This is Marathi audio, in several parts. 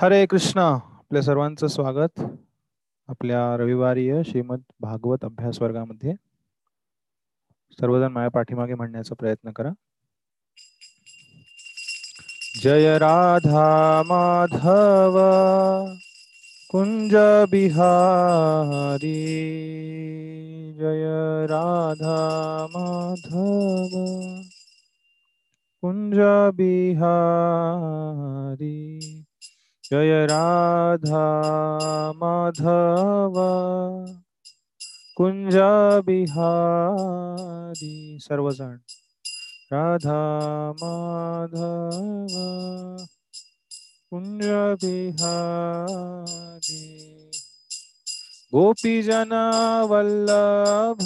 हरे कृष्णा. आपल्या सर्वांचं स्वागत. आपल्या रविवारीय श्रीमद भागवत अभ्यास वर्गामध्ये. सर्वजण माझ्या पाठीमागे म्हणण्याचा प्रयत्न करा. जय राधा माधव. कुंज बिहारी. जय राधा माधव. कुंज बिहारी. जय राधा माधव। कुंज बिहारी सर्वजण। राधा माधव। कुंज बिहारी। गोपीजन वल्लभ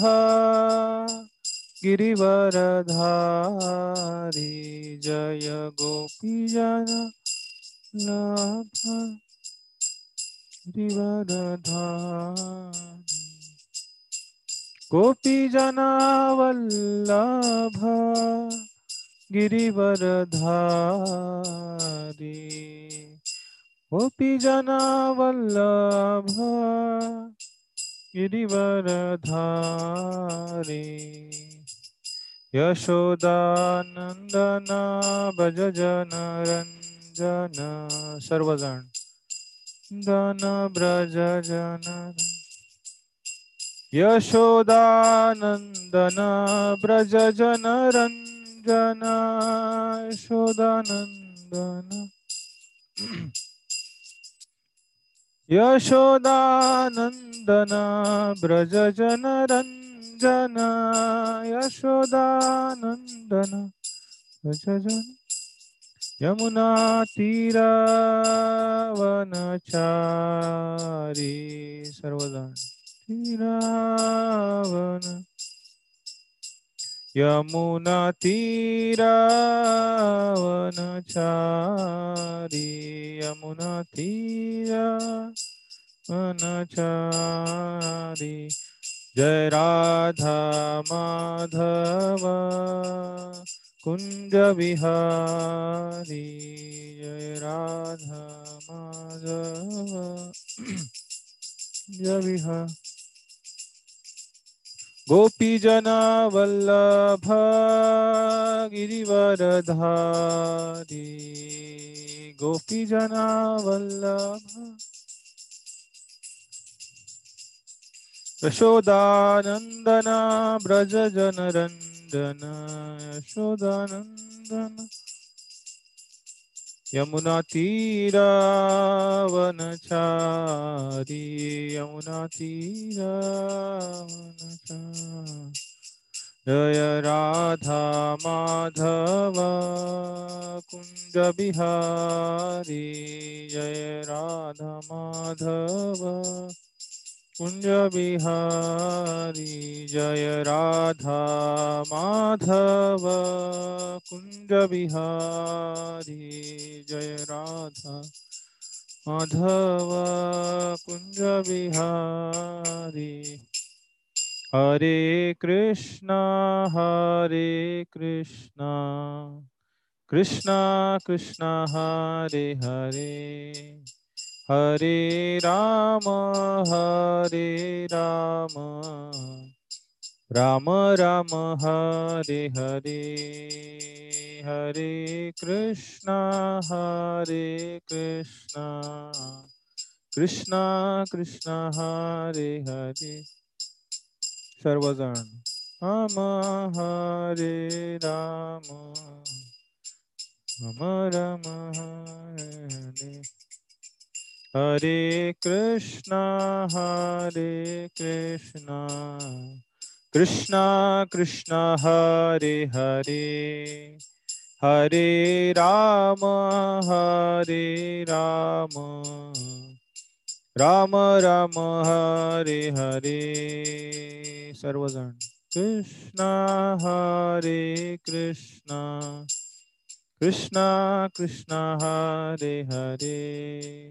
गिरिवरधारी। जय गोपीजना लाभ गिरिवरधारी गोपीजना वल्लभ गिरिवरधारी गोपीजना वल्लभ गिरिवरधारी यशोदानन्दना भज जन सर्वजण धन ब्रज जन यशोदानंदन ब्रज जन रंजन यशोदानंदन। यशोदानन्दन ब्रज जन जनरञ्जन यशोदानन्दन ब्रज जन यमुना तीरावनचारी सर्वजण तीरावन. यमुना तीरावनचारी यमुना तीरावनचारी. जय राधा माधव. कुंज विहारी जय राधा माधव। कुंज गोपीजना वल्लभ गिरिवरधारी गोपीजना वल्लभ यशोदानन्दना ब्रज नंदन यशोदानंदन यमुना तीरावनचारी। यमुना तीरावनचारी। जय राधा माधव कुंज बिहारी। जय राधा माधव। कुंज बिहारी जय राधा माधव। कुंज जय राधा माधव। कुंज बिहारी हरे कृष्णा हरे कृष्णा। कृष्णा कृष्णा हरे हरे। हरे राम हरे राम। राम राम हरे हरे। हरे कृष्णा हरे कृष्णा। कृष्णा कृष्णा हरे हरे। सर्वजण। राम हरे राम। राम राम हरे हरे। हरे कृष्णा हरे कृष्णा। कृष्णा कृष्णा हरे हरे। हरे राम हरे राम। राम राम हरे हरे। सर्वजण। कृष्णा हरे कृष्णा। कृष्णा कृष्णा हरे हरे।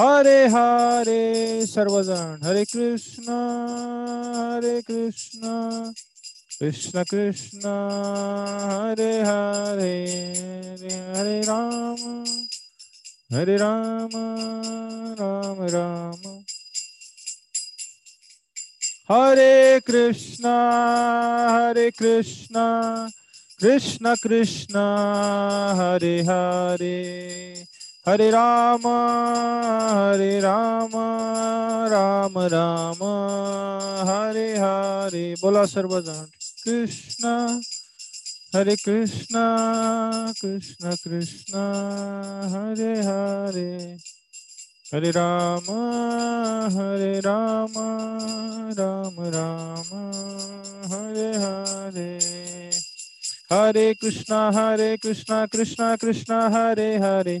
हरे हरे सर्वजण. हरे कृष्ण हरे कृष्ण. कृष्ण कृष्ण हरे हरे हरे राम. हरे राम राम राम. हरे कृष्ण हरे कृष्ण. कृष्ण कृष्ण हरे हरे. हरे राम हरे राम राम राम हरे हरे. बोला सर्वजण. कृष्ण हरे कृष्ण कृष्ण कृष्ण हरे हरे. हरे राम हरे राम राम राम हरे हरे. हरे कृष्णा हरे कृष्णा कृष्णा कृष्णा हरे हरे.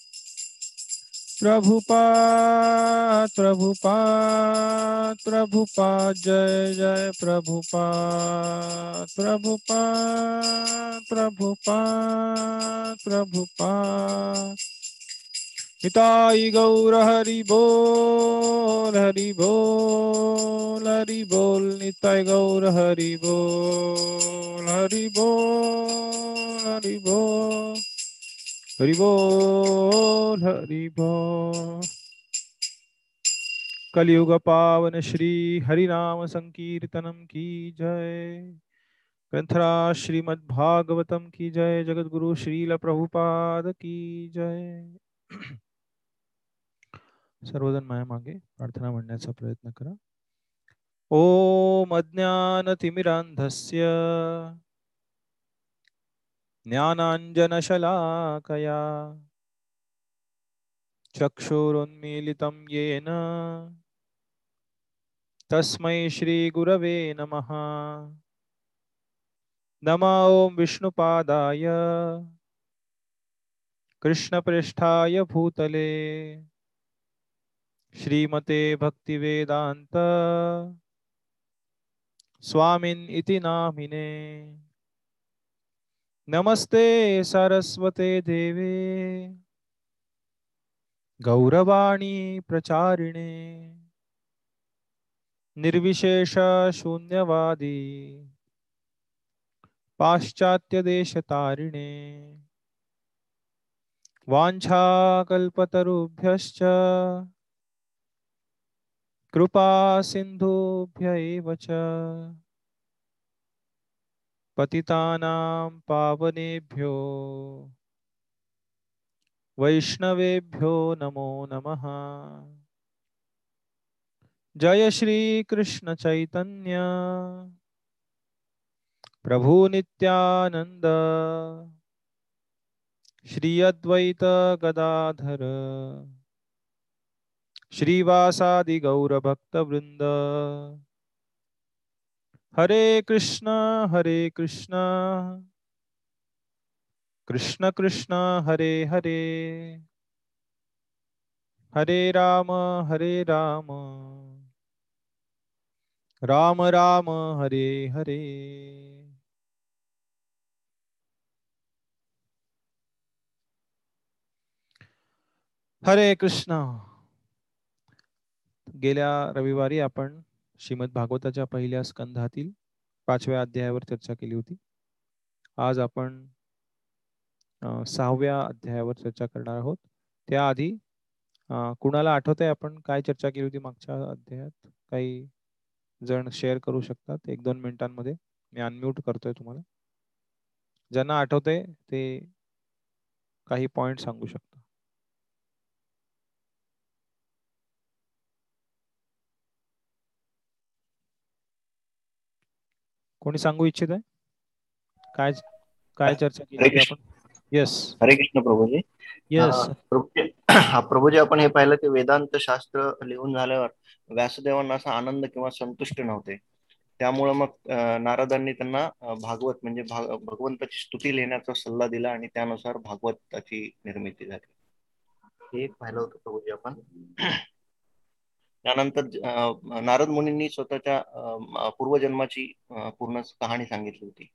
प्रभुपाद प्रभुपाद प्रभुपाद जय जय प्रभुपाद प्रभुपाद प्रभुपाद प्रभुपाद हिताई गौर हरि बोल हरि बोल हरि बोल। निताय गौर हरि बोल हरि बोल हरि बोल। हरि बोल, हरि कलयुग पावन श्री हरिनाम संकीर्तनम की जय। ग्रंथरा श्रीमद् भागवतम की जय। जगत गुरु श्रील प्रभुपाद की जय। सर्वजण माया मागे, प्रार्थना म्हणण्याचा प्रयत्न करा। ओम अज्ञानतिमिरान्धस्य। ज्ञानाञ्जनशलाकया। चक्षुरुन्मीलितं येन। तस्मै श्रीगुरवे नमः। नम ॐ विष्णुपादाय। कृष्णप्रेष्ठाय भूतले। श्रीमते भक्तिवेदान्त। स्वामिन् इति नामिने। नमस्ते सरस्वते देवे। गौरवाणी प्रचारिणे। निर्विशेष शून्यवादी। पाश्चात्यदेशतारिणे। वाञ्छाकल्पतरुभ्यश्च। कृपा सिन्धुभ्य एव च। पतितानां पावनेभ्यो। वैष्णवेभ्यो नमो नमः। जय श्री कृष्ण चैतन्य। प्रभु नित्यानंद श्री अद्वैत गदाधर। श्रीवासादि गौर हरे कृष्ण हरे कृष्ण। कृष्ण कृष्ण हरे हरे। हरे राम हरे राम। राम राम हरे हरे। हरे कृष्ण। गेल्या रविवारी आपण श्रीमद भागवताच्या पहिल्या स्कंधातील पाचव्या अध्यायावर चर्चा केली होती. आज आपण सहाव्या अध्यायावर चर्चा करणार आहोत. त्याआधी कुणाला आठवत आहे आपण काय चर्चा केली होती मागच्या अध्यायात? काही जण शेअर करू शकतात एक दोन मिनिटांमध्ये. मी अनम्यूट करतोय तुम्हाला. ज्यांना आठवते ते काही पॉइंट सांगू शकतो. कोणी सांगू इच्छित आहे? काय काय चर्चा केली आपण? येस हरे कृष्ण प्रभूजी. येस प्रभूजी आपण हे पाहिलं की वेदांत शास्त्र लिहून झाल्यावर व्यासदेवांना असा आनंद किंवा संतुष्ट नव्हते. त्यामुळं मग नारदांनी त्यांना भागवत म्हणजे भगवंताची स्तुती लिहिण्याचा सल्ला दिला आणि त्यानुसार भागवताची निर्मिती झाली. हे पाहिलं होतं प्रभूजी आपण. त्यानंतर नारद मुनींनी स्वतःच्या पूर्वजन्माची पूर्ण कहाणी सांगितली होती.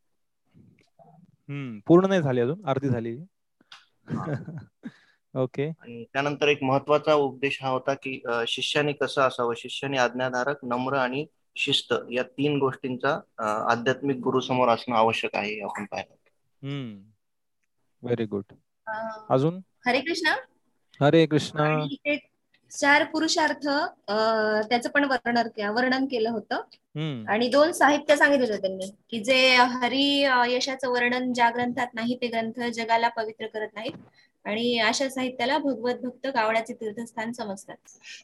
हम्म पूर्ण नाही झाली अजून अर्धी झाली. ओके. आणि त्यानंतर एक महत्त्वाचा उपदेश हा होता की शिष्याने कसं असावं? शिष्याने आज्ञाधारक नम्र आणि शिस्त या तीन गोष्टींचा आध्यात्मिक गुरु समोर असणं आवश्यक आहे आपण पाहिलं. हम्म. व्हेरी गुड अजून? हरे कृष्ण. हरे कृष्ण. चार पुरुषार्थ त्याचं पण वर्णन वर्णन केलं होतं. आणि दोन साहित्य सांगितलं होतं त्यांनी की जे हरी यशाचं वर्णन ज्या ग्रंथात नाही ते ग्रंथ जगाला पवित्र करत नाहीत. आणि अशा साहित्याला भगवत भक्त गावड्याचे तीर्थस्थान समजतात.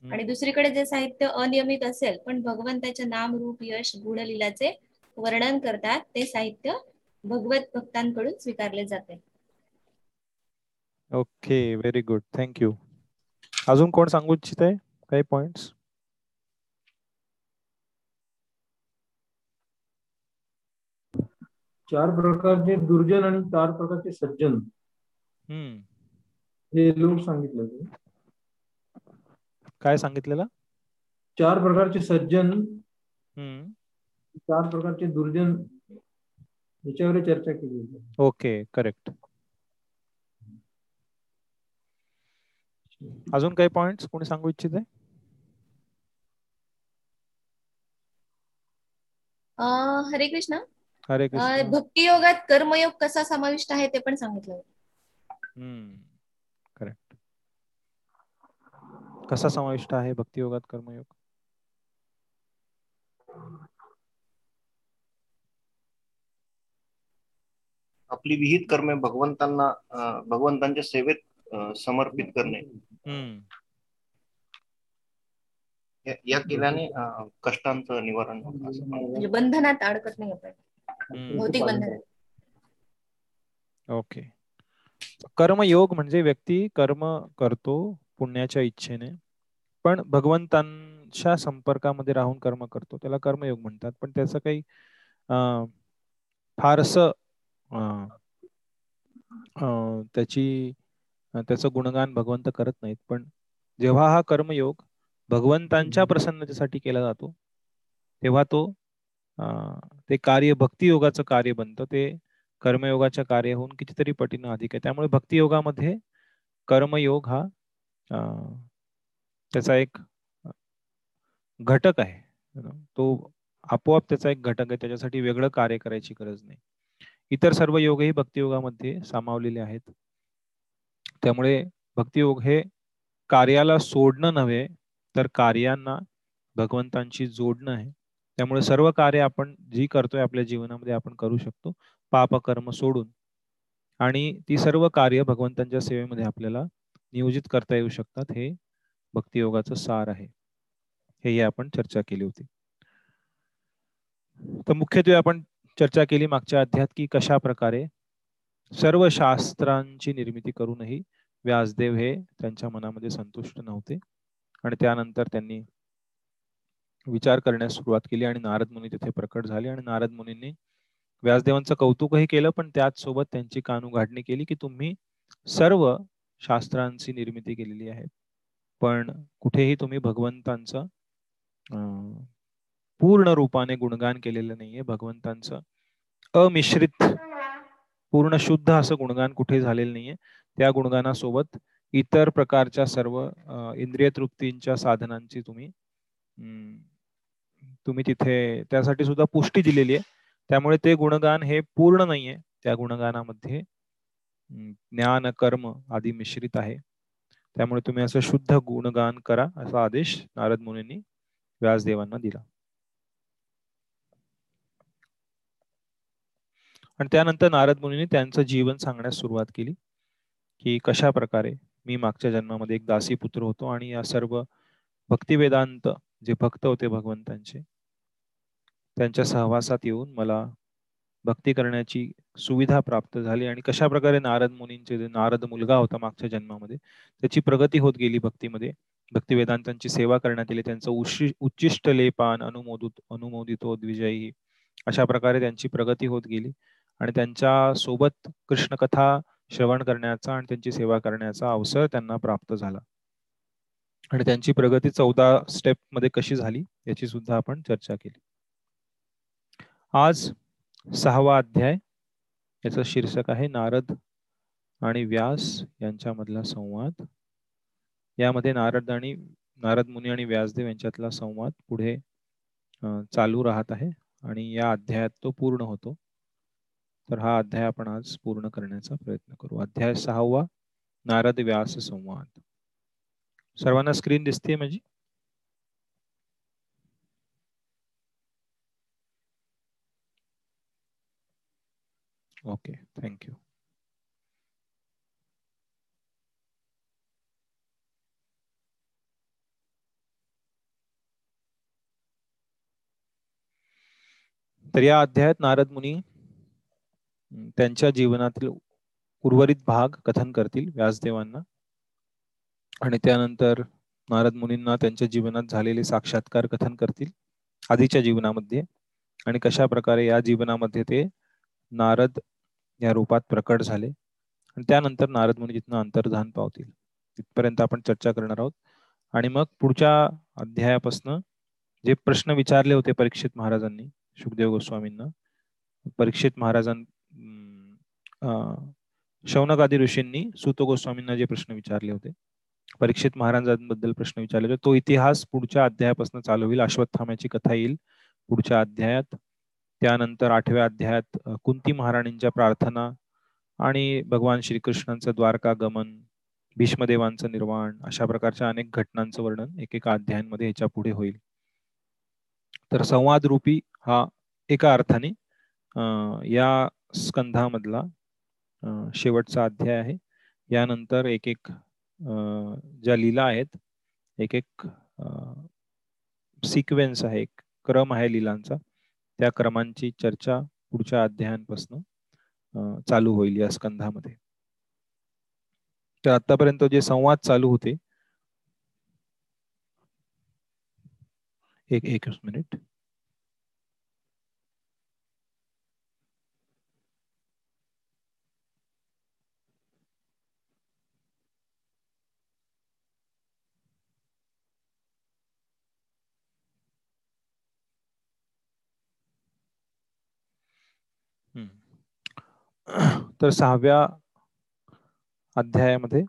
आणि दुसरीकडे जे साहित्य अनियमित असेल पण भगवंताच्या नाम रूप यश गुणलीलाचे वर्णन करतात ते साहित्य भगवत भक्तांकडून स्वीकारले जाते. Okay very good. Thank you. अजून कोण सांगू इच्छित आहे काही पॉइंट्स चार प्रकारचे दुर्जन आणि चार प्रकारचे सज्जन. हे लोक सांगितलं काय सांगितलेलं? चार प्रकारचे सज्जन चार प्रकारचे दुर्जन याच्यावर चर्चा केली ओके करेक्ट अजून काही पॉइंट कोणी सांगू इच्छित आहे? हरे कृष्ण. हरे कृष्ण. भक्ती योगात कर्मयोग कसा समाविष्ट आहे ते पण सांगितलं. हम्म करेक्ट कसा समाविष्ट आहे भक्ती योगात कर्मयोग? आपली विहित कर्मे भगवंतांना भगवंतांच्या सेवेत समर्पित करणे. या केल्याने कष्टांचं निवारण म्हणजे बंधनात अडकत नाही आपण. भौतिक बंधनात ओके. कर्मयोग म्हणजे व्यक्ती कर्म करतो पुण्याच्या इच्छेने पण भगवंतांच्या संपर्कामध्ये राहून कर्म करतो. त्याला कर्मयोग म्हणतात. पण त्याचं काही फारस त्याची त्याचं गुणगान भगवंत करत नाहीत. पण जेव्हा हा कर्मयोग भगवंतांच्या प्रसन्नतेसाठी केला जातो तेव्हा तो ते कार्य भक्ती योगाचं कार्य बनतं. ते कर्मयोगाच्या कार्य होऊन कितीतरी पटीनं अधिक आहे. त्यामुळे भक्ती योगामध्ये कर्मयोग हा त्याचा एक घटक आहे. तो आपोआप त्याचा एक घटक आहे. त्याच्यासाठी वेगळं कार्य करायची गरज नाही. इतर सर्व योगही भक्तियोगामध्ये सामावलेले आहेत. त्यामुळे भक्तियोग हे कार्याला सोडणं नव्हे तर कार्यांना भगवंतांशी जोडणं आहे. त्यामुळे सर्व कार्य आपण जी करतोय आपल्या जीवनामध्ये आपण करू शकतो पाप कर्म सोडून. आणि ती सर्व कार्य भगवंतांच्या सेवेमध्ये आपल्याला नियोजित करता येऊ शकतात हे भक्तियोगाचं सार आहे. हे आपण चर्चा केली होती. तर मुख्यत्वे आपण चर्चा केली मागच्या अध्यात की कशा प्रकारे सर्व शास्त्रांची निर्मिती करूनही व्यासदेव हे त्यांच्या मनामध्ये संतुष्ट नव्हते. आणि त्यानंतर त्यांनी विचार करण्यास सुरुवात केली आणि नारद मुनी तिथे प्रकट झाले. आणि नारद मुनींनी व्यासदेवांचं कौतुकही केलं पण त्याच सोबत त्यांची कानुघाडणी केली की तुम्ही सर्व शास्त्रांची निर्मिती केलेली आहे. पण कुठेही तुम्ही भगवंतांचं पूर्ण रूपाने गुणगान केलेलं नाहीये. भगवंतांचं अमिश्रित पूर्ण शुद्ध असं गुणगान कुठे झालेलं नाहीये. त्या गुणगानासोबत इतर प्रकारच्या सर्व इंद्रिय तृप्तींच्या साधनांची तुम्ही तुम्ही तिथे त्यासाठी सुद्धा पुष्टी दिलेली आहे. त्यामुळे ते गुणगान हे पूर्ण नाहीये त्या गुणगानामध्ये. ज्ञान कर्म आदी मिश्रित आहे. त्यामुळे तुम्ही असं शुद्ध गुणगान करा असा आदेश नारद मुनींनी व्यासदेवांना दिला. आणि त्यानंतर नारद मुनीने त्यांचं जीवन सांगण्यास सुरुवात केली की कशा प्रकारे मी मागच्या जन्मामध्ये एक दासी पुत्र होतो आणि या सर्व भक्तिवेदांत जे भक्त होते भगवंतांचे त्यांच्या सहवासात येऊन मला भक्ती करण्याची सुविधा प्राप्त झाली आणि कशा प्रकारे नारद मुनींचे जे नारद मुलगा होता मागच्या जन्मामध्ये त्याची प्रगती होत गेली भक्तीमध्ये. भक्तिवेदांतांची सेवा करण्यात आली त्यांचं उच्चिष्ट लेपान अनुमोदित अनुमोदितो द्विजयी अशा प्रकारे त्यांची प्रगती होत गेली. आणि त्यांच्यासोबत कृष्णकथा श्रवण करण्याचा आणि त्यांची सेवा करण्याचा अवसर त्यांना प्राप्त झाला. आणि त्यांची प्रगती चौदा स्टेपमध्ये कशी झाली याची सुद्धा आपण चर्चा केली. आज सहावा अध्याय याचं शीर्षक आहे नारद आणि व्यास यांच्यामधला संवाद. यामध्ये नारद आणि नारद मुनी आणि व्यासदेव यांच्यातला संवाद पुढे चालू राहत आहे आणि या अध्यायात तो पूर्ण होतो. तर हा अध्याय आपण आज पूर्ण करण्याचा प्रयत्न करू. अध्याय सहावा, नारद व्यास संवाद. सर्वांना स्क्रीन दिसते माझी? ओके थँक्यू तर या अध्यायात नारद मुनी त्यांच्या जीवनातील उर्वरित भाग कथन करतील व्यासदेवांना. आणि त्यानंतर नारद मुनींना त्यांच्या जीवनात झालेले साक्षात्कार कथन करतील आधीच्या जीवनामध्ये. आणि कशा प्रकारे या जीवनामध्ये ते नारद या रूपात प्रकट झाले. आणि त्यानंतर नारद मुनी जिथनं अंतर्धान पावतील तिथपर्यंत आपण चर्चा करणार आहोत. आणि मग पुढच्या अध्यायापासून जे प्रश्न विचारले होते परीक्षित महाराजांनी सुखदेव गोस्वामींना परीक्षित महाराजां शौनकादी ऋषींनी सुतो गोस्वामींना जे प्रश्न विचारले होते परीक्षित महाराजांबद्दल प्रश्न विचारले होते तो इतिहास पुढच्या अध्यायापासून चालू होईल अश्वत्थाम्याची कथा येईल पुढच्या अध्यायात. त्यानंतर आठव्या अध्यायात कुंती महाराणींच्या प्रार्थना आणि भगवान श्रीकृष्णांचं द्वारका गमन भीष्मदेवांचं निर्वाण अशा प्रकारच्या अनेक घटनांचं वर्णन एकेका अध्यायांमध्ये याच्यापुढे होईल. तर संवाद रूपी हा एका अर्थाने या स्कंधामधला शेवटचा अध्याय आहे. यानंतर एक एक ज्या लीला आहेत एक एक सिक्वेन्स आहे एक क्रम आहे लीलांचा. त्या क्रमांची चर्चा पुढच्या अध्यायांपासून चालू होईल या स्कंधामध्ये. तर आतापर्यंत जे संवाद चालू होते एक एक मिनिट. तर सहाव्या अध्यायामध्ये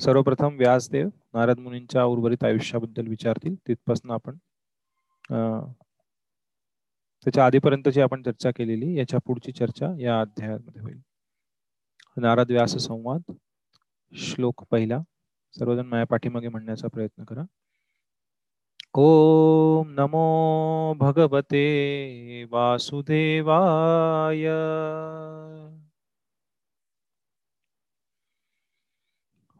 सर्वप्रथम व्यासदेव नारद मुनींच्या उर्वरित आयुष्याबद्दल विचारतील. तिथपासून आपण त्याच्या आधीपर्यंतची आपण चर्चा केलेली याच्या पुढची चर्चा या अध्यायामध्ये होईल. नारद व्यास संवाद श्लोक पहिला. सर्वजण माझ्या पाठीमागे म्हणण्याचा प्रयत्न करा. ओम नमो भगवते वासुदेवाय.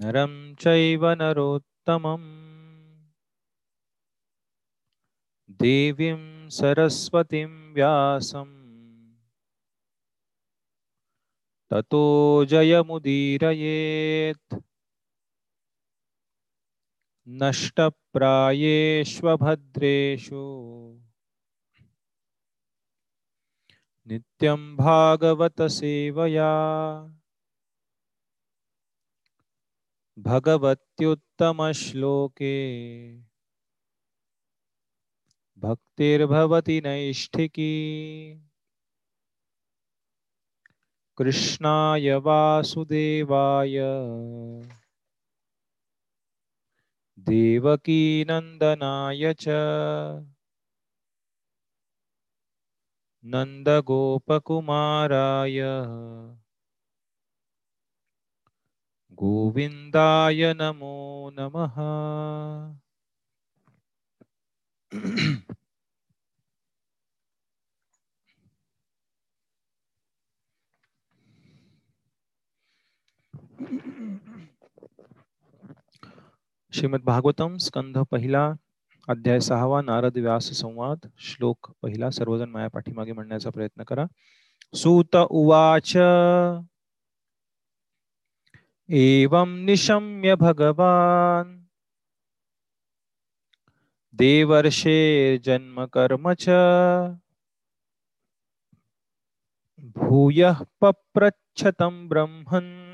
नरं चैव नरोत्तमम्। देवीं सरस्वतीं व्यासम्। ततो जयमुदीरयेत्। नष्टप्रायेष्वभद्रेषु। नित्यं भागवतसेवया। भगवत्युत्तमश्लोके। भक्तिर्भवति नैष्ठिकी। कृष्णाय वासुदेवाय। देवकीनन्दनाय च। नन्दगोपकुमाराय। गोविन्दाय नमो नमः। श्रीमद भागवतम स्कंध पहिला अध्याय सहावा, नारद व्यास संवाद, श्लोक पहिला, सर्वजण माया पाठीमागे म्हणण्याचा प्रयत्न करा. सूत उवाच एवं निशम्य भगवान। देवर्षे जन्म कर्म च। भूयः पप्रच्छतं ब्रह्मन्।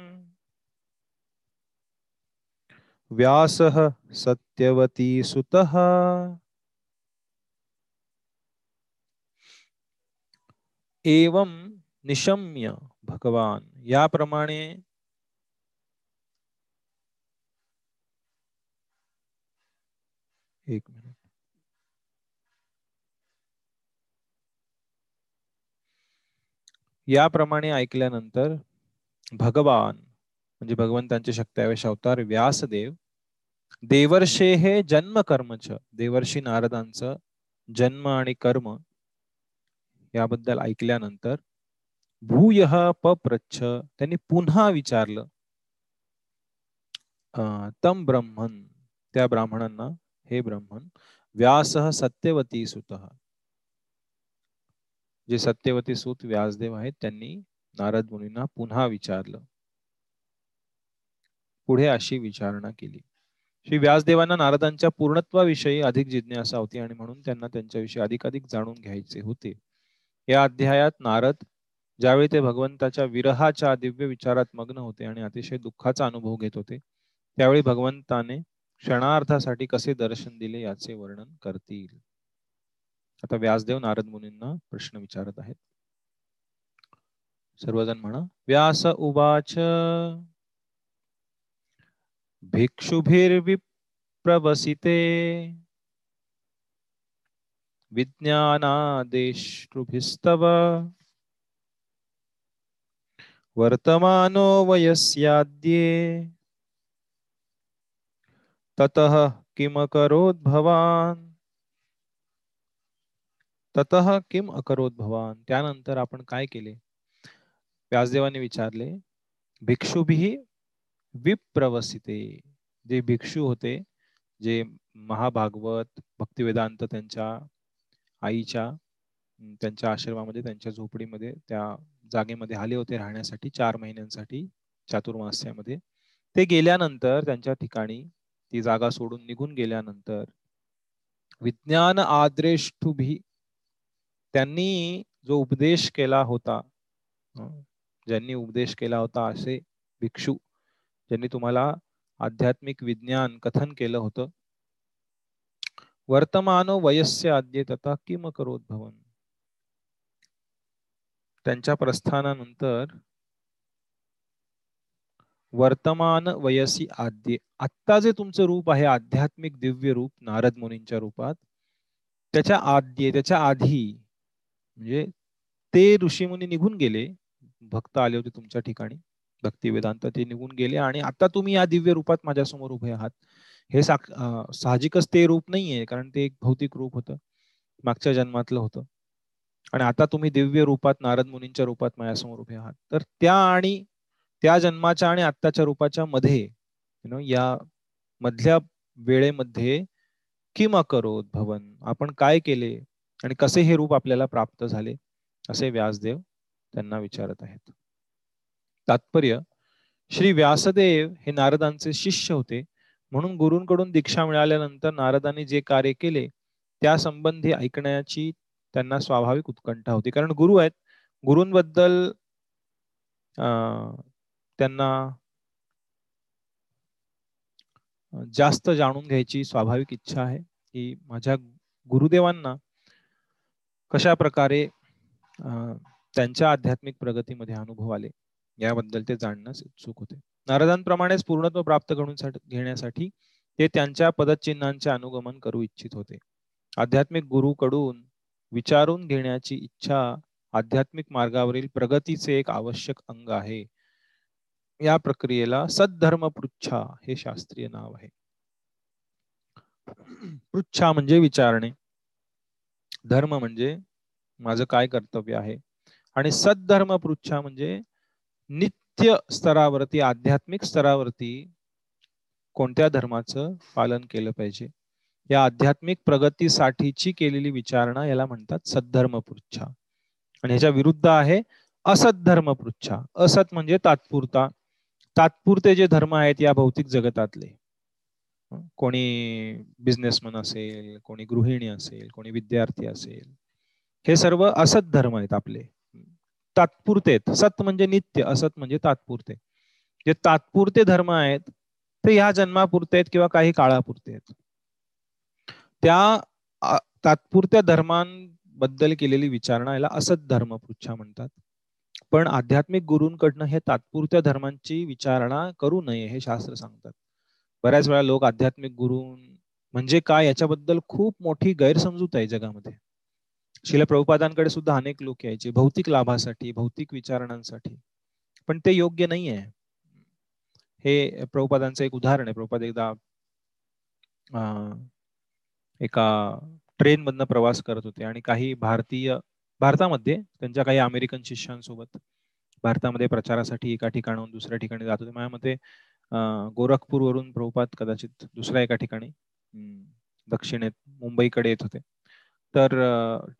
व्यासः सत्यवती सुतः। एवं निशम्य भगवान। याप्रमाणे एक मिनिट. याप्रमाणे ऐकल्यानंतर भगवान म्हणजे भगवंतांचे शक्त्यावेश अवतार व्यासदेव देवर्षे हे जन्म कर्मच देवर्षी नारदांचं जन्म आणि कर्म याबद्दल ऐकल्यानंतर भूय पप्रच्छ त्यांनी पुन्हा विचारलं तम ब्रह्मन त्या ब्राह्मणांना हे ब्राह्मण व्यास सत्यवती सुत. जे सत्यवती सूत व्यासदेव आहेत त्यांनी नारद मुनींना पुन्हा विचारलं. पुढे अशी विचारणा केली. श्री व्यासदेवांना नारदांच्या पूर्णत्वाविषयी अधिक जिज्ञासा होती आणि म्हणून त्यांना त्यांच्याविषयी अधिकाधिक जाणून घ्यायचे होते. या अध्यायात नारद ज्यावेळी ते भगवंताच्या विरहाच्या दिव्य विचारात मग्न होते आणि अतिशय दुःखाचा अनुभव घेत होते त्यावेळी भगवंताने क्षणार्थासाठी कसे दर्शन दिले याचे वर्णन करतील? आता व्यासदेव नारद मुनींना प्रश्न विचारत आहेत. सर्वजण म्हणा व्यास उवाच. भिक्षुभिर्विप्रवसिते विज्ञानादेष्टुभिस्तव। वर्तमानो वयस्याद्ये। ततः किम अकरोत् भवान? ततः किम अकरोत भवान? त्यानंतर आपण काय केले? व्यासदेवाने विचारले भिक्षुभी विप्रवसिते. जे भिक्षू होते जे महाभागवत भक्तिवेदांत त्यांच्या आईच्या त्यांच्या आश्रमामध्ये त्यांच्या झोपडीमध्ये त्या जागेमध्ये आले होते राहण्यासाठी चार महिन्यांसाठी चातुर्मास्यामध्ये. ते गेल्यानंतर त्यांच्या ठिकाणी ती जागा सोडून निघून गेल्यानंतर विज्ञान आद्रेष्टुभी त्यांनी जो उपदेश केला होता ज्यांनी उपदेश केला होता असे भिक्षू ज्यांनी तुम्हाला आध्यात्मिक विज्ञान कथन केलं होतं वर्तमान वयस्य आद्य तथा किम करोत भवन त्यांच्या प्रस्थानानंतर वर्तमान वयसी आद्य आत्ता जे तुमचं रूप आहे आध्यात्मिक दिव्य रूप नारद मुनींच्या रूपात त्याच्या आद्य त्याच्या आधी म्हणजे ते ऋषीमुनी निघून गेले भक्त आले होते तुमच्या ठिकाणी भक्ती वेदांत ते निघून गेले आणि आता तुम्ही या दिव्य रूपात माझ्यासमोर उभे आहात. हे साहजिकच ते रूप नाहीये कारण ते एक भौतिक रूप होतं मागच्या जन्मातलं होतं. आणि आता तुम्ही दिव्य रूपात नारद मुनींच्या रूपात माझ्यासमोर उभे आहात. तर त्या आणि त्या जन्माच्या आणि आत्ताच्या रूपाच्या मध्ये यु नो या मधल्या वेळेमध्ये किम करोत भवन आपण काय केले आणि कसे हे रूप आपल्याला प्राप्त झाले असे व्यासदेव त्यांना विचारत आहेत. तात्पर्य श्री व्यासदेव हे नारदांचे शिष्य होते म्हणून गुरूंकडून दीक्षा मिळाल्यानंतर नारदांनी जे कार्य केले त्या संबंधी ऐकण्याची त्यांना स्वाभाविक उत्कंठा होती. कारण गुरु आहेत गुरूंबद्दल त्यांना जास्त जाणून घ्यायची स्वाभाविक इच्छा आहे की माझ्या गुरुदेवांना कशा प्रकारे त्यांच्या आध्यात्मिक प्रगतीमध्ये अनुभव आले याबद्दल ते जाणण्यास उत्सुक होते. नारदांप्रमाणेच पूर्णत्व प्राप्त करून घेण्यासाठी ते त्यांच्या पदचिन्हांचे अनुगमन करू इच्छित होते. आध्यात्मिक गुरुकडून विचारून घेण्याची इच्छा आध्यात्मिक मार्गावरील प्रगतीचे एक आवश्यक अंग आहे. या प्रक्रियेला सद्धर्म पृच्छा हे शास्त्रीय नाव आहे. पृच्छा म्हणजे विचारणे. धर्म म्हणजे माझं काय कर्तव्य आहे? आणि सद्धर्म पृच्छा म्हणजे नित्य स्तरावरती आध्यात्मिक स्तरावरती कोणत्या धर्माचं पालन केलं पाहिजे? या आध्यात्मिक प्रगतीसाठीची केलेली विचारणा याला म्हणतात सद्धर्म पृच्छा आणि ह्याच्या विरुद्ध आहे असत धर्म पृच्छा असत म्हणजे तात्पुरता. तात्पुरते जे धर्म आहेत या भौतिक जगतातले. कोणी बिझनेसमन असेल कोणी गृहिणी असेल कोणी विद्यार्थी असेल हे सर्व असत धर्म आहेत आपले. तात्पुरते सत म्हणजे नित्य असत म्हणजे तात्पुरते. जे तात्पुरते धर्म आहेत ते ह्या जन्मापुरते आहेत किंवा काही काळापुरते आहेत. त्या तात्पुरत्या धर्मांबद्दल केलेली विचारणा याला असत धर्म पृच्छा म्हणतात. पण आध्यात्मिक गुरूंकडनं हे तात्पुरत्या धर्मांची विचारणा करू नये हे शास्त्र सांगतात. बऱ्याच वेळा लोक आध्यात्मिक गुरु म्हणजे काय याच्याबद्दल खूप मोठी गैरसमजूत आहे जगामध्ये. शिल प्रभुपादांकडे सुद्धा अनेक लोक यायचे भौतिक लाभासाठी भौतिक विचारणांसाठी. पण ते योग्य नाही आहे. हे प्रभुपादांचं एक उदाहरण आहे. प्रभुपाद एकदा एका ट्रेन मधनं प्रवास करत होते आणि काही भारतीय भारतामध्ये त्यांच्या काही अमेरिकन शिष्यांसोबत भारतामध्ये प्रचारासाठी एका ठिकाणाहून दुसऱ्या ठिकाणी जात होते. माझ्या मते गोरखपूर वरून प्रभुपात कदाचित दुसऱ्या एका ठिकाणी दक्षिणेत मुंबईकडे येत होते. तर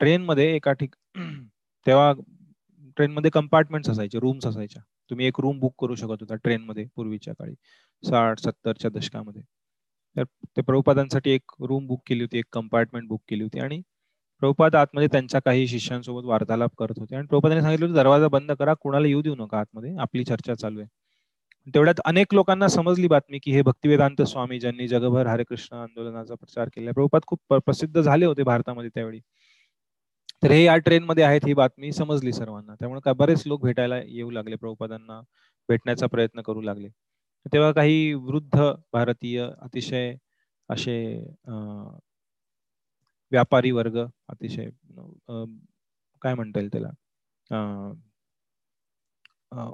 ट्रेनमध्ये एका ठिक तेव्हा ट्रेनमध्ये कंपार्टमेंट्स असायचे रूम्स असायच्या. तुम्ही एक रूम बुक करू शकत होता ट्रेनमध्ये पूर्वीच्या काळी साठ सत्तरच्या दशकामध्ये. तर ते प्रभुपादांसाठी एक रूम बुक केली होती एक कंपार्टमेंट बुक केली होती. आणि प्रभुपाद आतमध्ये त्यांच्या काही शिष्यांसोबत वार्तालाप करत होते. आणि प्रभुपादांनी सांगितलं होतं दरवाजा बंद करा कुणाला येऊ देऊ नका आतमध्ये. आपली चर्चा चालू आहे. तेवढ्यात अनेक लोकांना समजली बातमी की हे भक्तिवेदांत स्वामी ज्यांनी जगभर हरेकृष्ण आंदोलनाचा प्रचार केला प्रभुपाद खूप प्रसिद्ध झाले होते भारतामध्ये त्यावेळी. तर हे या ट्रेन मध्ये आहेत ही बातमी समजली सर्वांना. त्यामुळे काय बरेच लोक भेटायला येऊ लागले प्रभुपादांना भेटण्याचा प्रयत्न करू लागले. तेव्हा काही वृद्ध भारतीय अतिशय असे व्यापारी वर्ग अतिशय काय म्हणता येईल त्याला?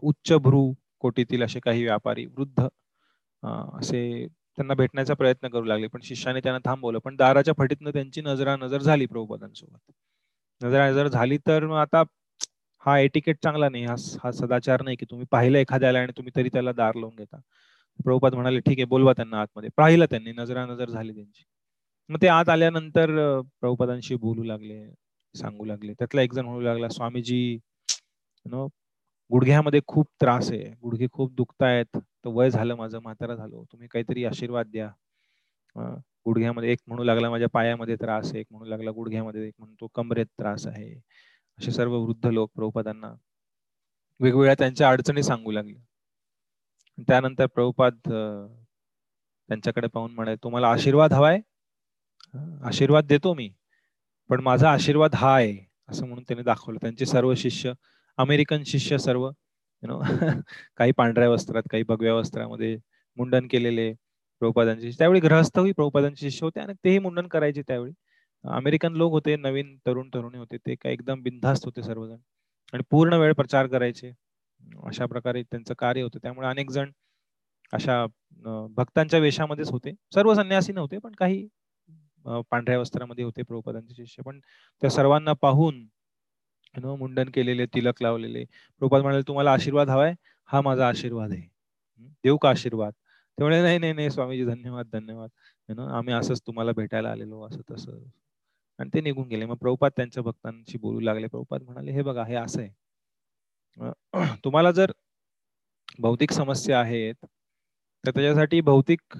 उच्च भ्रू कोटीतील असे काही व्यापारी वृद्ध असे त्यांना भेटण्याचा प्रयत्न करू लागले. पण शिष्याने त्यांना थांबवलं. पण दाराच्या फटीतनं त्यांची नजरा नजर झाली प्रभुपदांसोबत. नजरा नजर झाली तर मग आता हा एटिकेट चांगला नाही. हा हा सदाचार नाही की तुम्ही पाहिलं एखाद्याला आणि तुम्ही तरी त्याला दार लावून घेता. प्रभुपाद म्हणाले ठीक आहे बोलवा त्यांना आतमध्ये. पाहिलं त्यांनी नजरा नजर झाली त्यांची. मग ते आत आल्यानंतर प्रभुपदांशी बोलू लागले सांगू लागले. त्यातला एक जण म्हणू लागला स्वामीजी नो गुडघ्यामध्ये खूप त्रास आहे. गुडघे खूप दुखतायत. तर वय झालं माझं म्हातारा झालो. तुम्ही काहीतरी आशीर्वाद द्या. गुडघ्यामध्ये एक म्हणू लागला माझ्या पायामध्ये त्रास आहे. एक म्हणू लागला गुडघ्यामध्ये. एक म्हणतो कमरेत त्रास आहे. असे सर्व वृद्ध लोक प्रभुपादांना वेगवेगळ्या त्यांच्या अडचणी सांगू लागल्या त्यानंतर प्रभुपाद त्यांच्याकडे पाहून म्हणाले तुम्हाला आशीर्वाद हवाय? आशीर्वाद देतो मी पण माझा आशीर्वाद हा आहे असं म्हणून त्यांनी दाखवलं. त्यांचे सर्व शिष्य अमेरिकन शिष्य सर्व यु नो काही पांढऱ्या वस्त्रात काही भगव्या वस्त्रामध्ये मुंडन केलेले प्रभुपादांचे त्यावेळी ग्रहस्थही प्रभुपादांचे शिष्य होते आणि तेही मुंडन करायचे त्यावेळी. अमेरिकन लोक होते नवीन तरुण तरुणी होते ते काय एकदम बिनधास्त होते सर्वजण. आणि पूर्ण वेळ प्रचार करायचे. अशा प्रकारे त्यांचं कार्य होतं. त्यामुळे अनेक जण अशा भक्तांच्या वेशामध्येच होते. सर्व संन्यासी नव्हते पण काही पांढऱ्या वस्त्रामध्ये होते प्रभुपादांचे शिष्य. पण त्या सर्वांना पाहून मुंडन केलेले तिलक लावलेले प्रभुपाद म्हणाले तुम्हाला आशीर्वाद हवाय हा माझा आशीर्वाद आहे. देऊ का आशीर्वाद? त्यामुळे नाही नाही नाही स्वामीजी धन्यवाद धन्यवाद. आम्ही असंच तुम्हाला भेटायला आलेलो असं तसं. आणि ते निघून गेले. मग प्रभुपाद त्यांच्या भक्तांशी बोलू लागले. प्रभुपाद म्हणाले हे बघा हे असं आहे. तुम्हाला जर भौतिक समस्या आहेत तर त्याच्यासाठी भौतिक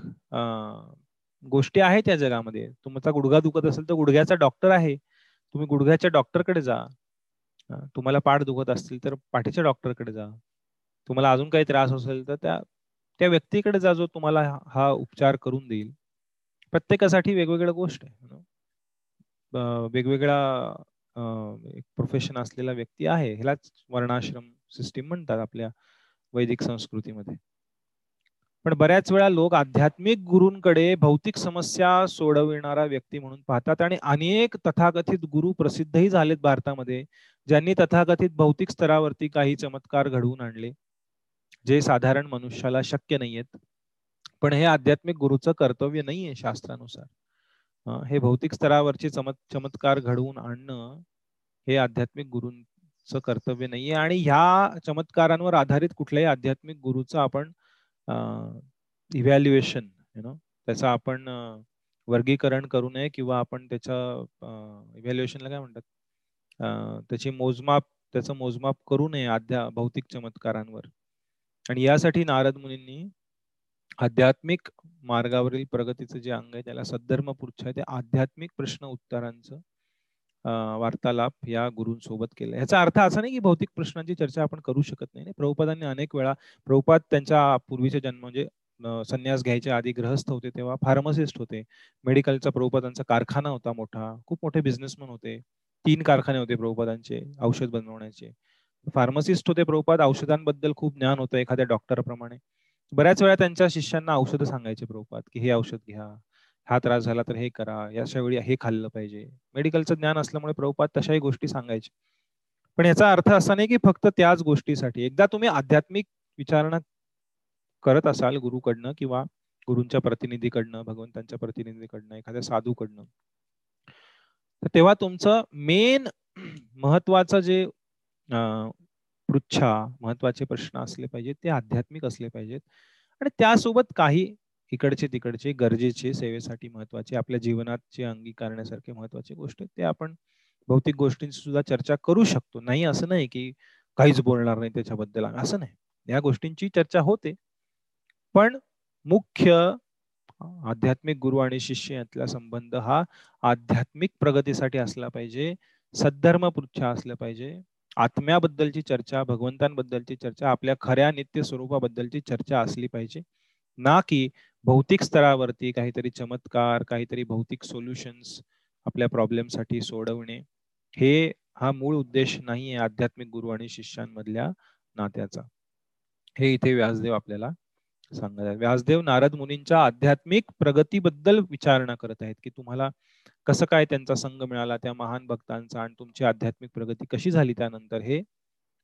गोष्टी आहेत या जगामध्ये. तुमचा गुडघा दुखत असेल तर गुडघ्याचा डॉक्टर आहे. तुम्ही गुडघ्याच्या डॉक्टरकडे जा. तुम्हाला पाठ दुखत असतील तर पाठीच्या डॉक्टरकडे जा. तुम्हाला अजून काही त्रास असेल तर त्या त्या व्यक्तीकडे जा जो तुम्हाला हा उपचार करून देईल. प्रत्येकासाठी वेगवेगळ्या गोष्ट आहे वेगवेगळा एक प्रोफेशन असलेला व्यक्ती आहे. ह्यालाच वर्णाश्रम सिस्टीम म्हणतात आपल्या वैदिक संस्कृतीमध्ये. पण बऱ्याच वेळा लोक आध्यात्मिक गुरूंकडे भौतिक समस्या सोडविणारा व्यक्ती म्हणून पाहतात आणि अनेक तथाकथित गुरु प्रसिद्धही झालेत भारतामध्ये ज्यांनी तथाकथित भौतिक स्तरावरती काही चमत्कार घडवून आणले जे साधारण मनुष्याला शक्य नाहीयेत. पण हे आध्यात्मिक गुरुचं कर्तव्य नाहीये शास्त्रानुसार. हे भौतिक स्तरावरचे चमत् चमत्कार घडवून आणणं हे आध्यात्मिक गुरूंचं कर्तव्य नाहीये. आणि ह्या चमत्कारांवर आधारित कुठल्याही आध्यात्मिक गुरुचं आपण इव्हॅल्युएशन यु नो त्याचं आपण वर्गीकरण करू नये किंवा आपण त्याच्या इव्हॅल्युएशनला काय म्हणतात? त्याची मोजमाप त्याचं मोजमाप करू नये अध्या भौतिक चमत्कारांवर. आणि यासाठी नारद मुनींनी आध्यात्मिक मार्गावरील प्रगतीचं जे अंग आहे त्याला सद्धर्म पुरुष आहे ते आध्यात्मिक प्रश्न उत्तरांचं वार्तालाप या गुरूंसोबत केलं. ह्याचा अर्थ असा नाही की भौतिक प्रश्नांची चर्चा आपण करू शकत नाही. प्रभुपादांनी अनेक वेळा प्रभुपाद त्यांच्या पूर्वीचे जन्म म्हणजे संन्यास घ्यायच्या आधी ग्रहस्थ होते तेव्हा फार्मसिस्ट होते. मेडिकलचा प्रभुपादांचा कारखाना होता मोठा. खूप मोठे बिझनेसमॅन होते. तीन कारखाने होते प्रभुपादांचे औषध बनवण्याचे. फार्मसिस्ट होते प्रभुपाद. औषधांबद्दल खूप ज्ञान होतं एखाद्या डॉक्टर प्रमाणे बऱ्याच वेळा त्यांच्या शिष्यांना औषधं सांगायचे प्रभुपाद की हे औषध घ्या. हा त्रास झाला तर हे करा याच्या वेळी हे खाल्लं पाहिजे. मेडिकलचं ज्ञान असल्यामुळे प्रभुपाद तशाही गोष्टी सांगायचे. पण याचा अर्थ असा नाही की फक्त त्याच गोष्टीसाठी. एकदा तुम्ही आध्यात्मिक विचारणा करत असाल गुरुकडनं किंवा गुरूंच्या प्रतिनिधीकडनं भगवंतांच्या प्रतिनिधीकडनं एखाद्या साधूकडनं तर तेव्हा तुमचं मेन महत्वाचं जे पृच्छा महत्त्वाचे प्रश्न असले पाहिजेत ते आध्यात्मिक असले पाहिजेत. आणि त्यासोबत काही इकडचे तिकडचे गरजेचे सेवेसाठी महत्त्वाचे आपल्या जीवनाचे अंगीकारण्यासारखे महत्त्वाचे गोष्ट ते आपण भौतिक गोष्टींची सुद्धा चर्चा करू शकतो. नाही असं नाही की काहीच बोलणार नाही त्याच्याबद्दल असं नाही. या गोष्टींची चर्चा होते. पण मुख्य आध्यात्मिक गुरु आणि शिष्य यातला संबंध हा आध्यात्मिक प्रगतीसाठी असला पाहिजे सद्धर्म पृच्छा असलं पाहिजे. आत्म्याबद्दलची चर्चा भगवंतांबद्दलची चर्चा आपल्या खऱ्या नित्य स्वरूपाबद्दलची चर्चा असली पाहिजे. ना की भौतिक स्तरावरती काहीतरी चमत्कार काहीतरी भौतिक सोल्युशन्स आपल्या प्रॉब्लेमसाठी सोडवणे हे हा मूळ उद्देश नाहीये आध्यात्मिक गुरु आणि शिष्यांमधल्या नात्याचा. हे इथे व्यासदेव आपल्याला सांगत आहेत. व्यासदेव नारद मुनींच्या आध्यात्मिक प्रगतीबद्दल विचारणा करत आहेत की तुम्हाला कसं काय त्यांचा संघ मिळाला त्या महान भक्तांचा आणि तुमची आध्यात्मिक प्रगती कशी झाली त्यानंतर हे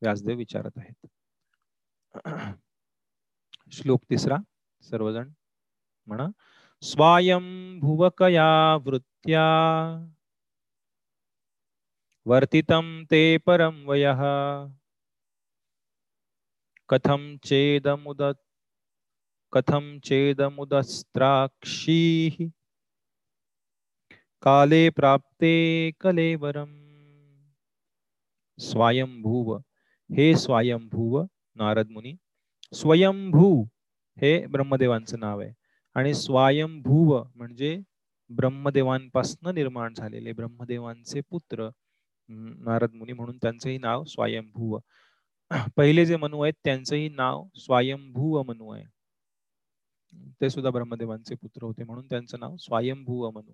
व्यासदेव विचारत आहेत. श्लोक तिसरा सर्वजण म्हणा स्वायंभुवकया वृत्त्या वर्तितं ते परं वयः। कथं चेदमुद कथं चेदमुदस्त्राक्षीः काले प्राप्ते कलेवरम। स्वयंभूव हे स्वयंभूव नारद मुनी। स्वयंभू हे ब्रह्मदेवांचं नाव आहे। आणि स्वयंभूव म्हणजे ब्रह्मदेवांपासून निर्माण झालेले ब्रह्मदेवांचे पुत्र नारद मुनी म्हणून त्यांचंही नाव स्वयंभूव. पहिले जे मनू आहेत त्यांचंही नाव स्वयंभूव मनु आहे. ते सुद्धा ब्रह्मदेवांचे पुत्र होते म्हणून त्यांचं नाव स्वयंभूव मनु.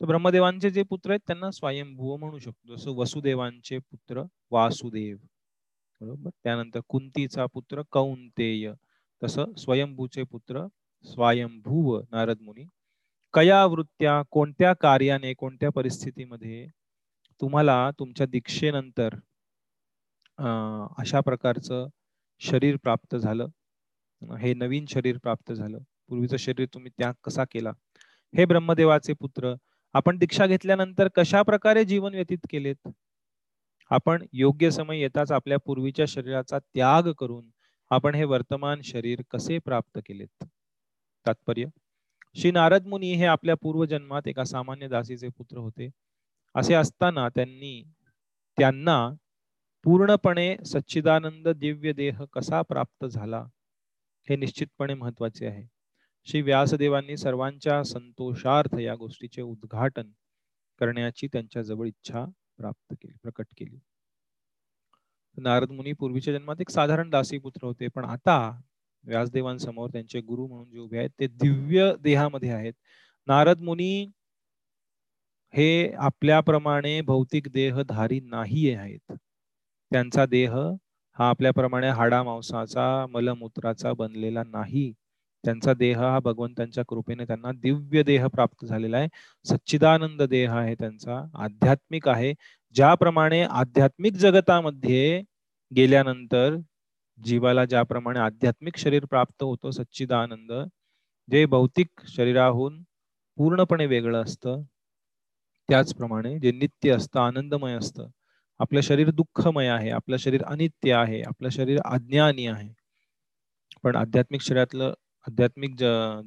तर ब्रह्मदेवांचे जे पुत्र आहेत त्यांना स्वयंभूव म्हणू शकतो. जसं वसुदेवांचे पुत्र वासुदेव बरोबर? त्यानंतर कुंतीचा पुत्र कौंतेय तसं स्वयंभूचे पुत्र स्वयंभूव नारद मुनी कया वृत्त्या कोणत्या कार्याने कोणत्या परिस्थितीमध्ये तुम्हाला तुमच्या दीक्षेनंतर अशा प्रकारचं शरीर प्राप्त झालं? हे नवीन शरीर प्राप्त झालं. पूर्वीचं शरीर तुम्ही त्याग कसा केला? हे ब्रह्मदेवाचे पुत्र आपण दीक्षा घेतल्यानंतर कशा प्रकारे जीवन व्यतीत केलेत? आपण योग्य समय येताच आपल्या पूर्वीच्या शरीराचा त्याग करून आपण हे वर्तमान शरीर कसे प्राप्त केलेत? तात्पर्य. श्री नारद मुनी हे आपल्या पूर्वजन्मात एका सामान्य दासीचे पुत्र होते. असे असताना त्यांनी त्यांना पूर्णपणे सच्चिदानंद दिव्य देह कसा प्राप्त झाला हे निश्चितपणे महत्त्वाचे आहे. श्री व्यासदेवांनी सर्वांच्या संतोषार्थ या गोष्टीचे उद्घाटन करण्याची त्यांच्या जवळ इच्छा प्राप्त केली प्रकट केली. नारद मुनी पूर्वीच्या जन्मात एक साधारण दासी पुत्र होते पण आता व्यासदेवांसमोर त्यांचे गुरु म्हणून जे उभे आहेत ते दिव्य देहामध्ये आहेत. नारद मुनी हे आपल्याप्रमाणे भौतिक देहधारी नाही आहेत. त्यांचा देह हा आपल्याप्रमाणे हाडा मांसाचा मलमूत्राचा बनलेला नाही. त्यांचा देह हा भगवंतांच्या कृपेने त्यांना दिव्य देह प्राप्त झालेला आहे. सच्चिदानंद देह आहे त्यांचा आध्यात्मिक आहे. ज्याप्रमाणे आध्यात्मिक जगतामध्ये गेल्यानंतर जीवाला ज्याप्रमाणे आध्यात्मिक शरीर प्राप्त होतो सच्चिदानंद जे भौतिक शरीराहून पूर्णपणे वेगळं असतं त्याचप्रमाणे जे नित्य असतं आनंदमय असतं आपलं शरीर दुःखमय आहे आपलं शरीर अनित्य आहे आपलं शरीर अज्ञानी आहे. पण आध्यात्मिक शरीरातलं आध्यात्मिक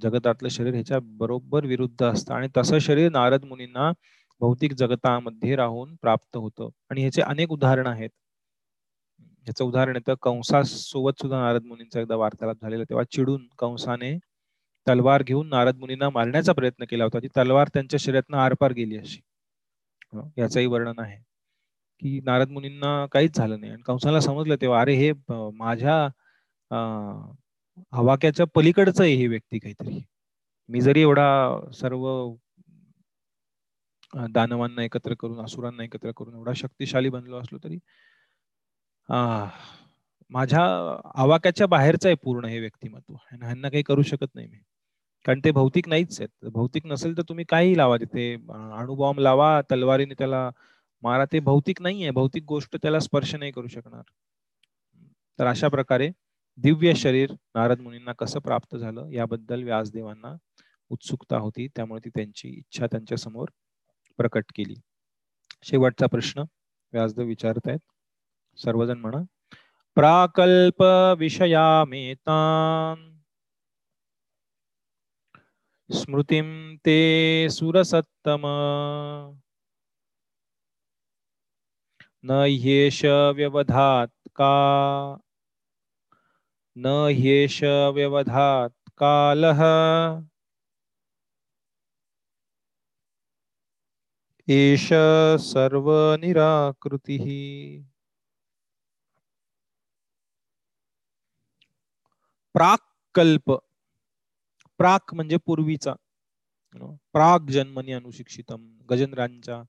जगतातलं शरीर ह्याच्या बरोबर विरुद्ध असतं आणि तसं शरीर नारद मुनींना भौतिक जगतामध्ये राहून प्राप्त होतं. आणि ह्याचे अनेक उदाहरण आहेत. याचं उदाहरण येतं कंसासोबत सुद्धा नारद मुनींचा एकदा वार्तालाप झालेला. तेव्हा चिडून कंसाने तलवार घेऊन नारद मुनींना मारण्याचा प्रयत्न केला होता. ती तलवार त्यांच्या शरीरातनं आरपार गेली अशी. याचंही वर्णन आहे की नारद मुनींना काहीच झालं नाही. आणि कंसाला समजलं तेव्हा अरे हे माझ्या हवाक्याच्या पलीकडचं आहे ही व्यक्ती काहीतरी. मी जरी एवढा सर्व दानवांना एकत्र करून असुरांना एकत्र करून एवढा शक्तिशाली बनलो असलो तरी माझ्या आवाक्याच्या बाहेरचं आहे पूर्ण हे व्यक्तिमत्व. ह्यांना काही करू शकत नाही मी. कारण ते भौतिक नाहीच आहेत. भौतिक नसेल तर तुम्ही काही लावा तिथे. अणुबॉम्ब लावा तलवारीने त्याला मारा. ते भौतिक नाही आहे. भौतिक गोष्ट त्याला स्पर्श नाही करू शकणार. तर अशा प्रकारे दिव्य शरीर नारद मुनींना कसं प्राप्त झालं याबद्दल व्यासदेवांना उत्सुकता होती. त्यामुळे ती त्यांची इच्छा त्यांच्यासमोर प्रकट केली. शेवटचा प्रश्न व्यासदेव विचारत आहेत सर्वजण म्हणा. प्राकल्प विषयामेता स्मृतीम ते सुरसत्तम। न ह्येष व्यवधात का। न ह्येष व्यवधात कालः। एष सर्व प्राकल्प प्राक म्हणजे पूर्वीचा. प्राग जन्मनी अनुशिक्षितम. गजेंद्रांच्या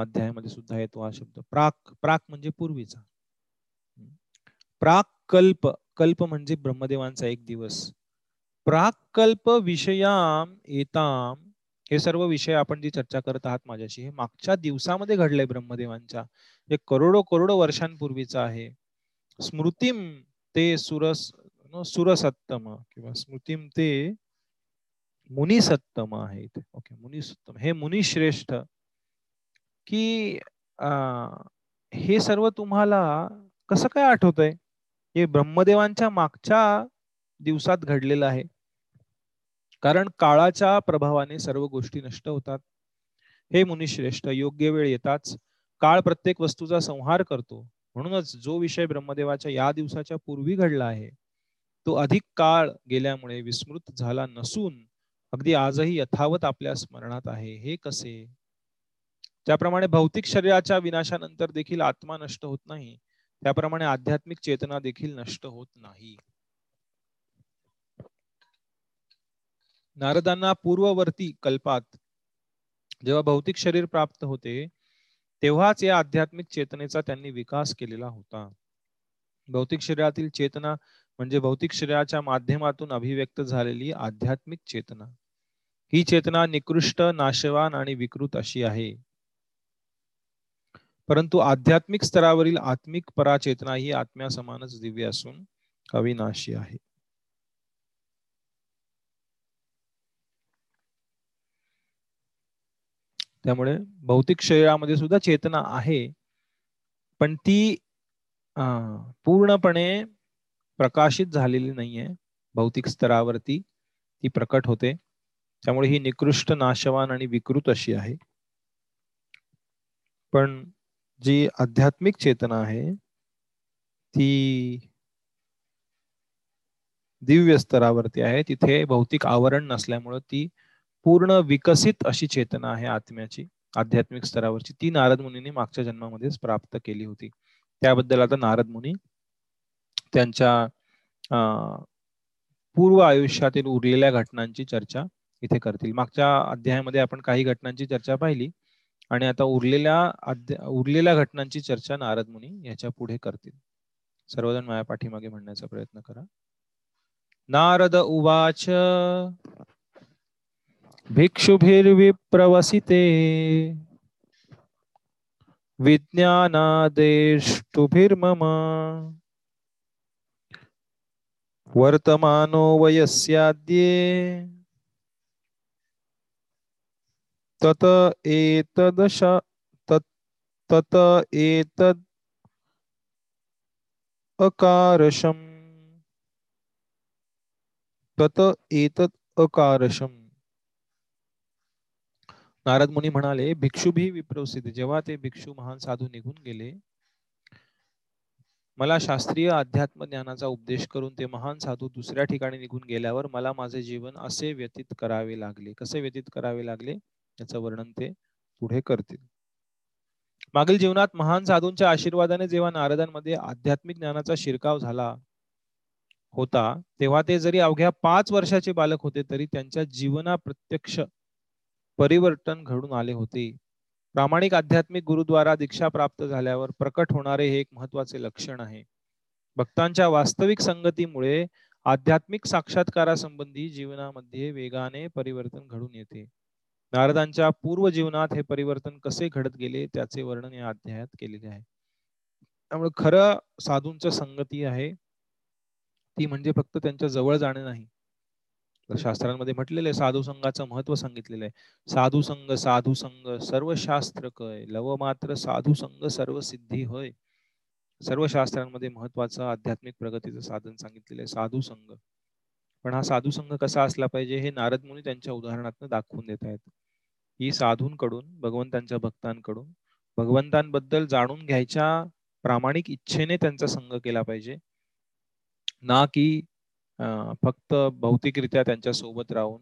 अध्यायामध्ये सुद्धा येतो हा शब्द. प्राक प्राक म्हणजे पूर्वीचा. प्राक कल्प कल्प म्हणजे ब्रह्मदेवांचा एक दिवस. प्राकल्प विषयाम येताम हे सर्व विषय आपण जी चर्चा करत आहात माझ्याशी हे मागच्या दिवसामध्ये घडलंय ब्रह्मदेवांच्या. हे करोडो करोडो वर्षांपूर्वीचं आहे. स्मृतीम ते सुरस सुरसत्तम किंवा स्मृतीम ते मुनिसत्तम आहे इथे ओके मुनिसत्तम. हे मुनिश्रेष्ठ की हे सर्व तुम्हाला कसं काय आठवतंय? हे ब्रह्मदेवांच्या मागच्या दिवसात घडलेलं आहे. कारण काळाच्या प्रभावाने सर्व गोष्टी नष्ट होतात. हे मुनिश्रेष्ठ योग्य वेळ येताच काळ प्रत्येक वस्तूचा संहार करतो. म्हणूनच जो विषय ब्रह्मदेवाच्या या दिवसाच्या पूर्वी घडला आहे तो अधिक काळ गेल्यामुळे विस्मृत झाला नसून अगदी आजही यथावत आपल्या स्मरणात आहे. हे कसे? ज्याप्रमाणे भौतिक शरीराच्या विनाशानंतर देखील आत्मा नष्ट होत नाही. त्याप्रमाणे आध्यात्मिक चेतना देखील नष्ट होत नाही. नारदांना पूर्ववर्ती कल्पात जेव्हा भौतिक शरीर प्राप्त होते तेव्हाच या आध्यात्मिक चेतनेचा त्यांनी विकास केलेला होता. भौतिक शरीरातील चेतना म्हणजे भौतिक शरीराच्या माध्यमातून अभिव्यक्त झालेली आध्यात्मिक चेतना. ही चेतना निकृष्ट नाशवान आणि विकृत अशी आहे. परंतु आध्यात्मिक स्तरावरील आत्मिक पराचेतना ही आत्म्या समानच दिव्य असून अविनाशी आहे. त्यामुळे भौतिक शरीरामध्ये सुद्धा चेतना आहे. पण ती पूर्णपणे प्रकाशित झालेली नाहीये. भौतिक स्तरावरती ती प्रकट होते. त्यामुळे ही निकृष्ट नाशवान आणि विकृत अशी आहे. पण जी आध्यात्मिक चेतना आहे ती दिव्य स्तरावरती आहे. तिथे भौतिक आवरण नसल्यामुळं ती पूर्ण विकसित अशी चेतना आहे आत्म्याची आध्यात्मिक स्तरावरची. ती नारद मुनीने मागच्या जन्मामध्येच प्राप्त केली होती. त्याबद्दल आता नारद मुनी त्यांच्या पूर्व आयुष्यातील उरलेल्या घटनांची चर्चा इथे करतील. मागच्या अध्यायामध्ये आपण काही घटनांची चर्चा पाहिली आणि आता उरलेल्या उरलेल्या घटनांची चर्चा नारद मुनी याच्यापुढे करतील. सर्वजण माझ्या पाठीमागे म्हणण्याचा प्रयत्न करा. नारद उवाच भिक्षुभिर्विप्रवसिते विज्ञानादेष्टुभिर्मम। वर्तमानो वयस्याद्ये। तत एतदश तत एतद अकारशम। तत एतद अकारशम। नारद मुनी म्हणाले भिक्षू भी विप्रसिद्ध जेव्हा ते भिक्षू महान साधू निघून गेले मला शास्त्रीय अध्यात्म ज्ञानाचा उपदेश करून ते महान साधू दुसऱ्या ठिकाणी निघून गेल्यावर मला माझे जीवन असे व्यतीत करावे लागले. कसे व्यतीत करावे लागले? याचं वर्णन ते पुढे करतील. मागील जीवनात महान साधूंच्या आशीर्वादाने जेव्हा नारदांमध्ये आध्यात्मिक ज्ञानाचा शिरकाव झाला होता तेव्हा ते जरी अवघ्या पाच वर्षाचे बालक होते तरी त्यांच्या जीवना प्रत्यक्ष परिवर्तन घडून आले होते. प्रामाणिक आध्यात्मिक गुरुद्वारा दीक्षा प्राप्त झाल्यावर प्रकट होणारे हे एक महत्त्वाचे लक्षण आहे. भक्तांच्या वास्तविक संगतीमुळे आध्यात्मिक साक्षात्कारासंबंधी जीवनामध्ये वेगाने परिवर्तन घडून येते. नारदांच्या पूर्व जीवनात हे परिवर्तन कसे घडत गेले त्याचे वर्णन या अध्यायात केलेले आहे. त्यामुळे खरं साधूंच संगती आहे. ती म्हणजे फक्त त्यांच्या जवळ जाणे नाही. तर शास्त्रांमध्ये म्हटलेलं आहे साधू संघाचं महत्त्व सांगितलेलं आहे. साधू संघ साधू संघ सर्व शास्त्र कय. लव मात्र साधू संघ सर्व सिद्धी होय. सर्व शास्त्रांमध्ये महत्वाचं आध्यात्मिक प्रगतीचं साधन सांगितलेलं आहे साधू संघ. पण हा साधू संघ कसा असला पाहिजे हे नारद मुनी त्यांच्या उदाहरणातून दाखवून देत आहेत. ही साधूंकडून भगवंतांच्या भक्तांकडून भगवंतांबद्दल जाणून घ्यायच्या प्रामाणिक इच्छेने त्यांचा संघ केला पाहिजे. ना की फक्त भौतिकरित्या त्यांच्यासोबत राहून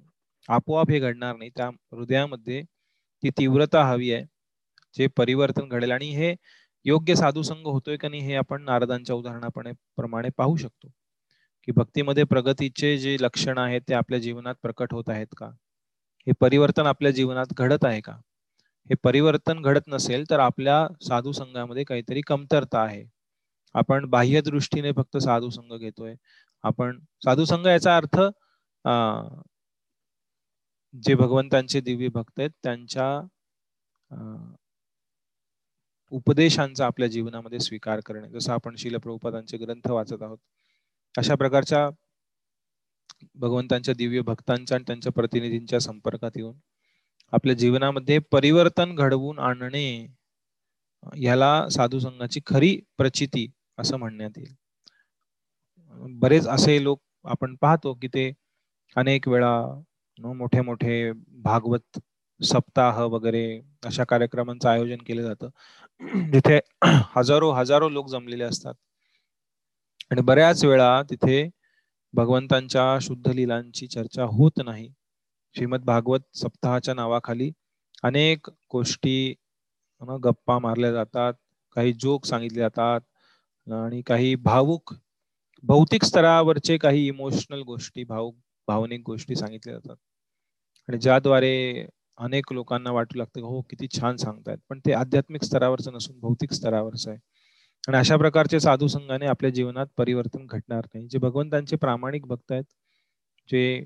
आपोआप हे घडणार नाही. त्या हृदयामध्ये ती तीव्रता हवी आहे जे परिवर्तन घडेल. आणि हे योग्य साधू संघ होतोय का नाही हे आपण नारदांच्या उदाहरणापणे प्रमाणे पाहू शकतो. की भक्तीमध्ये प्रगतीचे जे लक्षण आहेत ते आपल्या जीवनात प्रकट होत आहेत का? हे परिवर्तन आपल्या जीवनात घडत आहे का? हे परिवर्तन घडत नसेल तर आपल्या साधू संघामध्ये काहीतरी कमतरता आहे. आपण बाह्य दृष्टीने फक्त साधू संघ घेतोय. आपण साधू संघ याचा अर्थ जे भगवंतांचे दिव्य भक्त आहेत त्यांच्या उपदेशांचा आपल्या जीवनामध्ये स्वीकार करणे जसं आपण शिलप्रभुपादांचे ग्रंथ वाचत आहोत. अशा प्रकारच्या भगवंतांच्या दिव्य भक्तांच्या आणि त्यांच्या प्रतिनिधींच्या संपर्कात येऊन आपल्या जीवनामध्ये परिवर्तन घडवून आणणे ह्याला साधू संघाची खरी प्रचिती असं म्हणण्यात येईल. बरेच असे लोक आपण पाहतो की ते अनेक वेळा मोठे मोठे भागवत सप्ताह वगैरे अशा कार्यक्रमांचं आयोजन केलं जातं. जिथे हजारो हजारो लोक जमलेले असतात. आणि बऱ्याच वेळा तिथे भगवंतांच्या शुद्ध लिलांची चर्चा होत नाही. श्रीमद भागवत सप्ताहाच्या नावाखाली अनेक गोष्टी गप्पा मारल्या जातात काही जोक सांगितले जातात आणि काही भावुक भौतिक स्तरावरचे काही इमोशनल गोष्टी भाव भावनिक गोष्टी सांगितल्या जातात. आणि ज्याद्वारे अनेक लोकांना वाटू लागतं हो किती छान सांगतायत. पण ते आध्यात्मिक स्तरावरचं नसून भौतिक स्तरावरचं आहे. आणि अशा प्रकारचे साधू संघाने आपल्या जीवनात परिवर्तन घडणार नाही. जे भगवंतांचे प्रामाणिक भक्त आहेत जे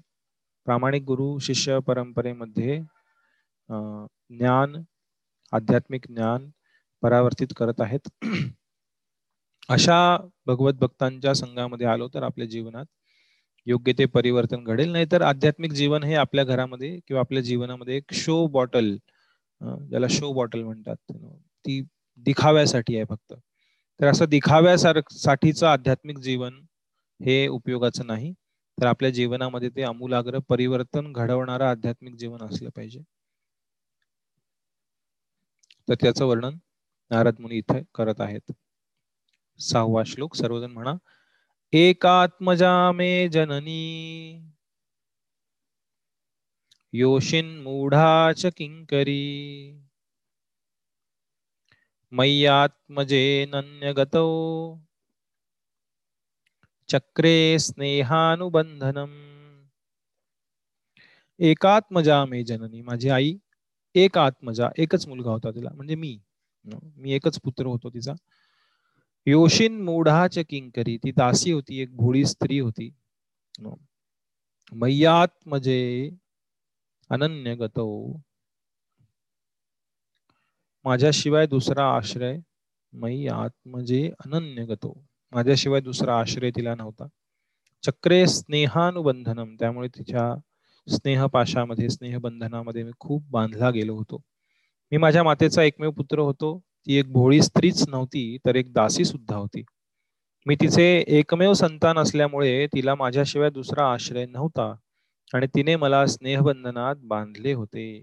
प्रामाणिक गुरु शिष्य परंपरेमध्ये ज्ञान आध्यात्मिक ज्ञान परावर्तित करत आहेत अशा भगवत भक्तांच्या संघामध्ये आलो तर आपल्या जीवनात योग्य ते परिवर्तन घडेल. नाही तर आध्यात्मिक जीवन हे आपल्या घरामध्ये किंवा आपल्या जीवनामध्ये एक शो बॉटल ज्याला शो बॉटल म्हणतात. ती दिखाव्यासाठी आहे फक्त. तर असं दिखाव्यासाठीचं आध्यात्मिक जीवन हे उपयोगाचं नाही. तर आपल्या जीवनामध्ये ते अमूलाग्र परिवर्तन घडवणारं आध्यात्मिक जीवन असलं पाहिजे. तर त्याचं वर्णन नारद मुनी इथे करत आहेत. सहावा श्लोक सर्वजण म्हणा. एकात्मजा मे जननी। योशिन च किंकरी मय्यात्मजेनन्यगतौ। चक्रे स्नेहानुबंधनम एकात्मजा मे जननी माझी आई एक आत्मजा एकच मुलगा होता तिला म्हणजे मी. मी एकच पुत्र होतो तिचा. योशिन मूढाच किंकरी. ती दासी होती एक भोळी स्त्री होती. मैयात्मजे अनन्य गतो. माझ्याशिवाय दुसरा आश्रय मयी आत्मजे अनन्य गतो. माझ्याशिवाय दुसरा आश्रय तिला नव्हता. चक्रे स्नेहानुबंधनम. त्यामुळे तिच्या स्नेहपाशामध्ये स्नेहबंधनामध्ये मी खूप बांधला गेलो होतो. मी माझ्या मातेचा एकमेव पुत्र होतो. ती एक भोळी स्त्रीच नव्हती तर एक दासी सुद्धा होती. मी तिचे एकमेव संतान असल्यामुळे तिला माझ्याशिवाय दुसरा आश्रय नव्हता आणि तिने मला स्नेहबंधनात बांधले होते.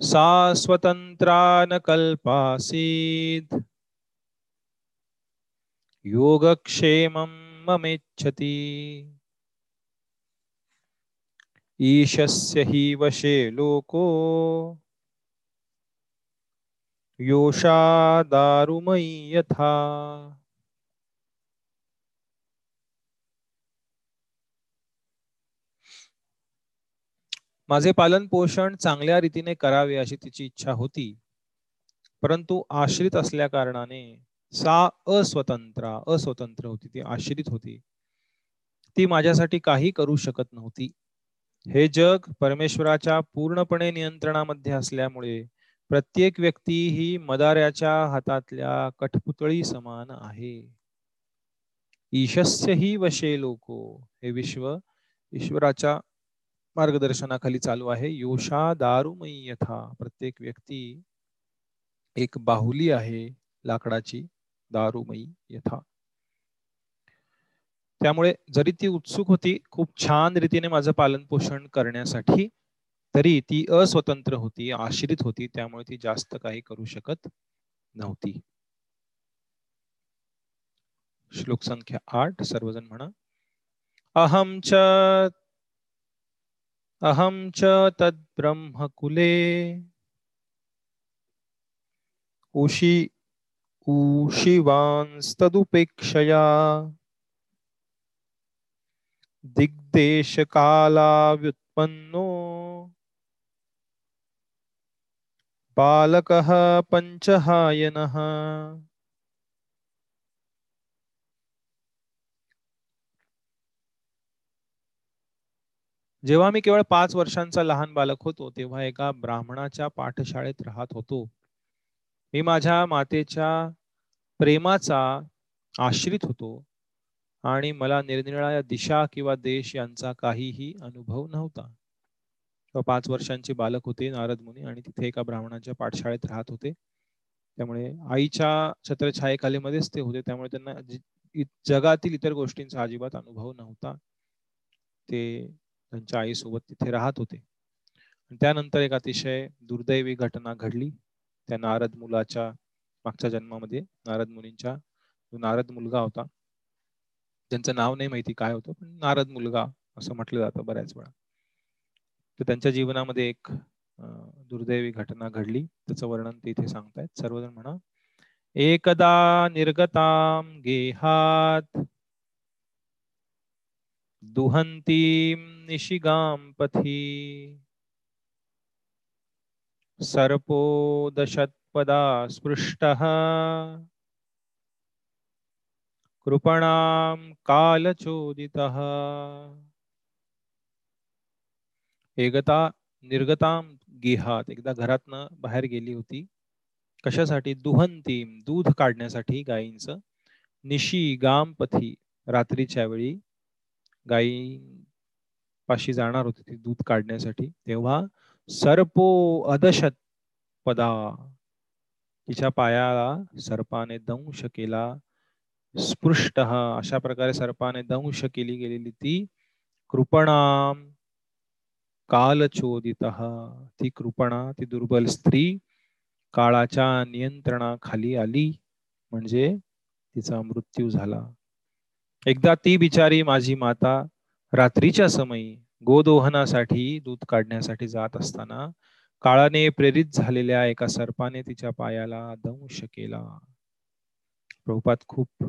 सा स्वतंत्रान कल्पासीत योगक्षेमं ममेच्छती। ईशस्य हि वशे लोको। योषा दारुमयी यथा। माझे पालन पोषण चांगल्या रीतीने करावे अशी तिची इच्छा होती परंतु आश्रित असल्या कारणाने सा अस्वतंत्र अस्वतंत्र होती ती आश्रित होती. ती माझ्यासाठी काही करू शकत नव्हती. हे जग परमेश्वराच्या पूर्णपणे नियंत्रणामध्ये असल्यामुळे प्रत्येक व्यक्ती ही मदाऱ्याच्या हातातल्या कठपुतळी समान आहे. ईशस्य ही वशे लोको हे विश्व ईश्वराच्या मार्गदर्शनाखाली चालू आहे. योषा दारुमयी यथा. प्रत्येक व्यक्ती एक बाहुली आहे लाकडाची दारुमयी यथा. त्यामुळे जरी ती उत्सुक होती खूप छान रीतीने माझं पालन पोषण करण्यासाठी तरी ती अस्वतंत्र होती आश्रित होती त्यामुळे ती जास्त काही करू शकत नव्हती. श्लोक संख्या आठ सर्वजण म्हणा. अहम च अहम च तद्ब्रह्मकुले. उशी ऊशिवांस्तदुपेक्षया दिग्देशकालाव्युत्पन्नो बालकः पञ्चहायनः। जेव्हा मी केवळ पाच वर्षांचा लहान बालक होतो तेव्हा एका ब्राह्मणाच्या पाठशाळेत राहत होतो. मी माझ्या मातेच्या प्रेमाचा आश्रित होतो आणि मला निरनिराळ्या दिशा किंवा देश यांचा काहीही अनुभव नव्हता. पाच वर्षांचे बालक होते नारद मुनी आणि तिथे एका ब्राह्मणाच्या पाठशाळेत राहत होते. त्यामुळे आईच्या छत्रछायेखालीमध्येच ते होते. त्यामुळे त्यांना जगातील इतर गोष्टींचा अजिबात अनुभव नव्हता. ते त्यांच्या आईसोबत तिथे राहत होते. त्यानंतर एक अतिशय दुर्दैवी घटना घडली. त्या नारद मुलाच्या मागच्या जन्मामध्ये नारद मुनींच्या नारद मुलगा होता त्यांचं नाव नाही माहिती काय होतं पण नारद मुलगा असं म्हटलं जातं बऱ्याच वेळा. तर त्यांच्या जीवनामध्ये एक दुर्दैवी घटना घडली. त्याचं वर्णन ते इथे सांगतायत. सर्वजण म्हणा एकदा निर्गताम गेहात दुहंतीम निशिगाम पथी सर्पो दशत्पदा स्पृष्टः कृपणां कालचोदितः। एकदा निर्गताम गेहात एकदा घरातनं बाहेर गेली होती. कशासाठी? दुहंतीम दूध काढण्यासाठी गायींचं. निशी गामपथी रात्रीच्या वेळी गायी पाशी जाणार होती ती दूध काढण्यासाठी. तेव्हा सर्पो अदशत पदा. तिच्या पायाला सर्पाने दंश केला. स्पृष्ट अशा प्रकारे सर्पाने दंश केली गेलेली ती. कृपणाम कालचोदित ती कृपणा ती दुर्बल स्त्री काळाच्या नियंत्रणाखाली आली. म्हणजे तिचा मृत्यू झाला. एकदा ती बिचारी माझी माता रात्रीच्या समयी गोदोहनासाठी दूध काढण्यासाठी जात असताना काळाने प्रेरित झालेल्या एका सर्पाने तिच्या पायाला दंश केला. प्रभुपात खूप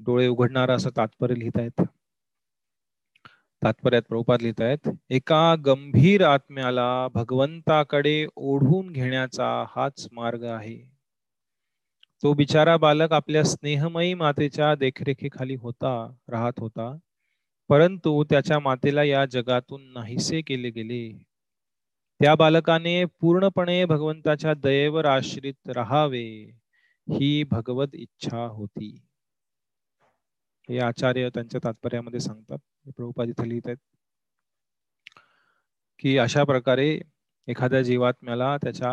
डोळे उघडणारा असं तात्पर्य लिहित आहेत तात्पर्यात प्रभुपाद लिहित आहेत एका गंभीर आत्म्याला भगवंताकडे ओढून घेण्याचा हाच मार्ग आहे. तो बिचारा बालक आपल्या स्नेहमयी मातेच्या देखरेखीखाली होता राहत होता परंतु त्याच्या मातेला या जगातून नाहीसे केले गेले. त्या बालकाने पूर्णपणे भगवंताच्या दयेवर आश्रित राहावे ही भगवत इच्छा होती. हे आचार्य त्यांच्या तात्पर्यामध्ये सांगतात. प्रभुपाद इथे लिहित आहेत. की अशा प्रकारे एखाद्या जीवात्म्याला त्याच्या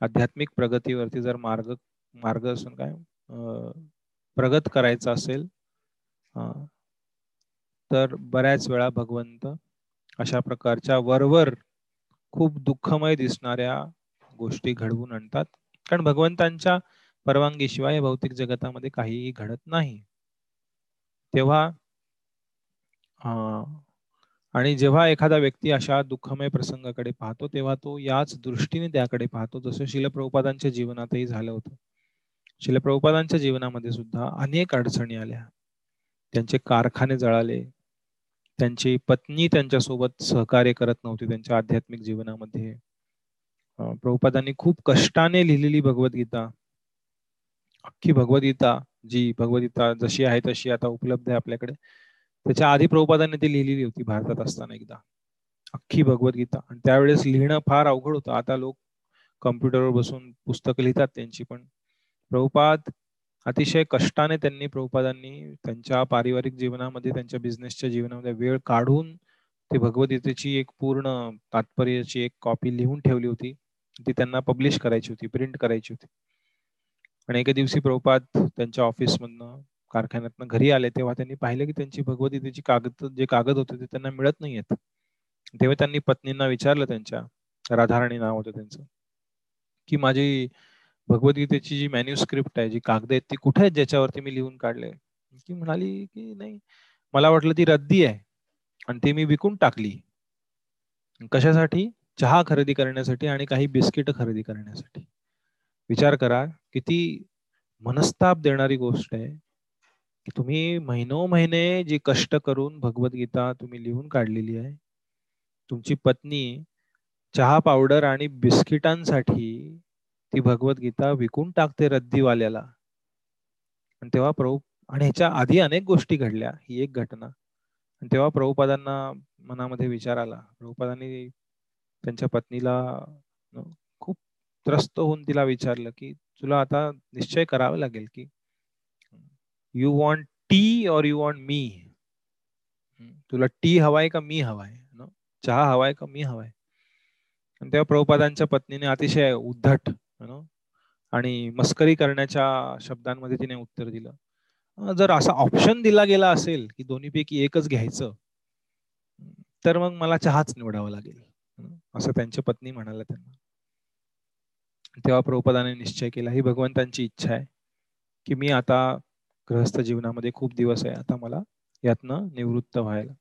आध्यात्मिक प्रगतीवरती जर मार्ग मार्ग असून काय प्रगत करायचा असेल तर बऱ्याच वेळा भगवंत अशा प्रकारच्या वरवर खूप दुःखमय दिसणाऱ्या गोष्टी घडवून आणतात. कारण भगवंतांच्या परवानगीशिवाय भौतिक जगतामध्ये काहीही घडत नाही. तेव्हा आणि जेव्हा एखादा व्यक्ती अशा दुःखमय प्रसंगाकडे पाहतो तेव्हा तो याच दृष्टीने त्याकडे पाहतो जसं शिलप्रभुपादांच्या जीवनातही झालं होतं. शिलप्रभुपादांच्या जीवनामध्ये सुद्धा अनेक अडचणी आल्या. त्यांचे कारखाने जळाले. त्यांची पत्नी त्यांच्यासोबत सहकार्य करत नव्हती त्यांच्या आध्यात्मिक जीवनामध्ये. प्रभुपादांनी खूप कष्टाने लिहिलेली भगवद्गीता अख्खी भगवद्गीता जी भगवद्गीता जशी आहे तशी आता उपलब्ध आहे आपल्याकडे. त्याच्या आधी प्रभुपादांनी ती लिहिलेली होती भारतात असताना एकदा. अख्खी भगवद्गीता. आणि त्यावेळेस लिहिणं फार अवघड होतं. आता लोक कम्प्युटरवर बसून पुस्तकं लिहितात त्यांची पण प्रभुपाद अतिशय कष्टाने त्यांनी प्रभुपादांनी त्यांच्या पारिवारिक जीवनामध्ये त्यांच्या बिझनेसच्या जीवनामध्ये वेळ काढून ते भगवद्गीतेची एक पूर्ण तात्पर्याची एक कॉपी लिहून ठेवली होती. ती त्यांना पब्लिश करायची होती प्रिंट करायची होती. आणि एके दिवशी प्रभुपाद त्यांच्या ऑफिसमधनं कारखान्यातनं घरी आले तेव्हा त्यांनी पाहिलं की त्यांची भगवद्गीतेची कागद जे कागद होते ते त्यांना मिळत नाहीयेत. तेव्हा त्यांनी पत्नींना विचारलं त्यांच्या राधाराणी नाव होतं त्यांचं की माझी भगवद्गीतेची जी मॅन्युस्क्रिप्ट आहे जी कागद आहेत ती कुठे आहेत ज्याच्यावरती मी लिहून काढले? ती म्हणाली की नाही मला वाटलं ती रद्दी आहे आणि ती मी विकून टाकली. कशासाठी? चहा खरेदी करण्यासाठी आणि काही बिस्किट खरेदी करण्यासाठी. विचार करा किती मनस्ताप देणारी गोष्ट आहे. की तुम्ही महिनो महिने जी कष्ट करून भगवद्गीता तुम्ही लिहून काढलेली आहे. तुमची पत्नी चहा पावडर आणि बिस्किटांसाठी ती भगवद्गीता विकून टाकते रद्दीवाल्याला. आणि तेव्हा प्रभू आणि ह्याच्या आधी अनेक गोष्टी घडल्या ही एक घटना. आणि तेव्हा प्रभुपादांना मनामध्ये विचार आला. प्रभुपादांनी त्यांच्या पत्नीला त्रस्त होऊन तिला विचारलं की तुला आता निश्चय करावा लागेल की you want tea or you want मी तुला टी हवाय का मी हवाय? चहा हवाय का मी हवाय? आणि तेव्हा प्रभुपादांच्या पत्नीने अतिशय उद्धट आणि मस्करी करण्याच्या शब्दांमध्ये तिने उत्तर दिलं जर असा ऑप्शन दिला गेला असेल की दोन्हीपैकी एकच घ्यायचं तर मग मला चहाच निवडावा लागेल. असं त्यांच्या पत्नी म्हणाला त्यांना. तेव्हा प्रभुपदाने निश्चय केला ही भगवंतांची इच्छा आहे की मी आता ग्रहस्थ जीवनामध्ये खूप दिवस आहे आता मला यातनं निवृत्त व्हायला.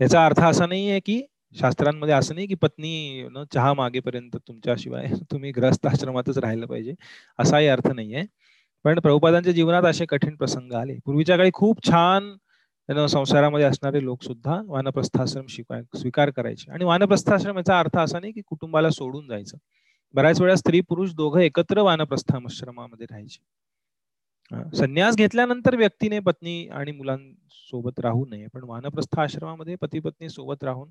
याचा अर्थ असा नाही आहे की शास्त्रांमध्ये असं नाही की पत्नी न चहा मागेपर्यंत तुमच्याशिवाय तुम्ही ग्रस्त आश्रमातच राहिलं पाहिजे असाही अर्थ नाहीये पण प्रभुपादांच्या जीवनात असे कठीण प्रसंग आले. पूर्वीच्या काळी खूप छान संसारामध्ये असणारे लोक सुद्धा वानप्रस्थाश्रम शिकाय स्वीकार करायचे. आणि वानप्रस्थाश्रम याचा अर्थ असा नाही की कुटुंबाला सोडून जायचं. बऱ्याच वेळा स्त्री पुरुष दोघं एकत्र वानप्रस्थाश्रमामध्ये राहायचे. संन्यास घेतल्यानंतर व्यक्तीने पत्नी आणि मुलांसोबत राहू नये पण वानप्रस्थ आश्रमामध्ये पती पत्नी सोबत राहून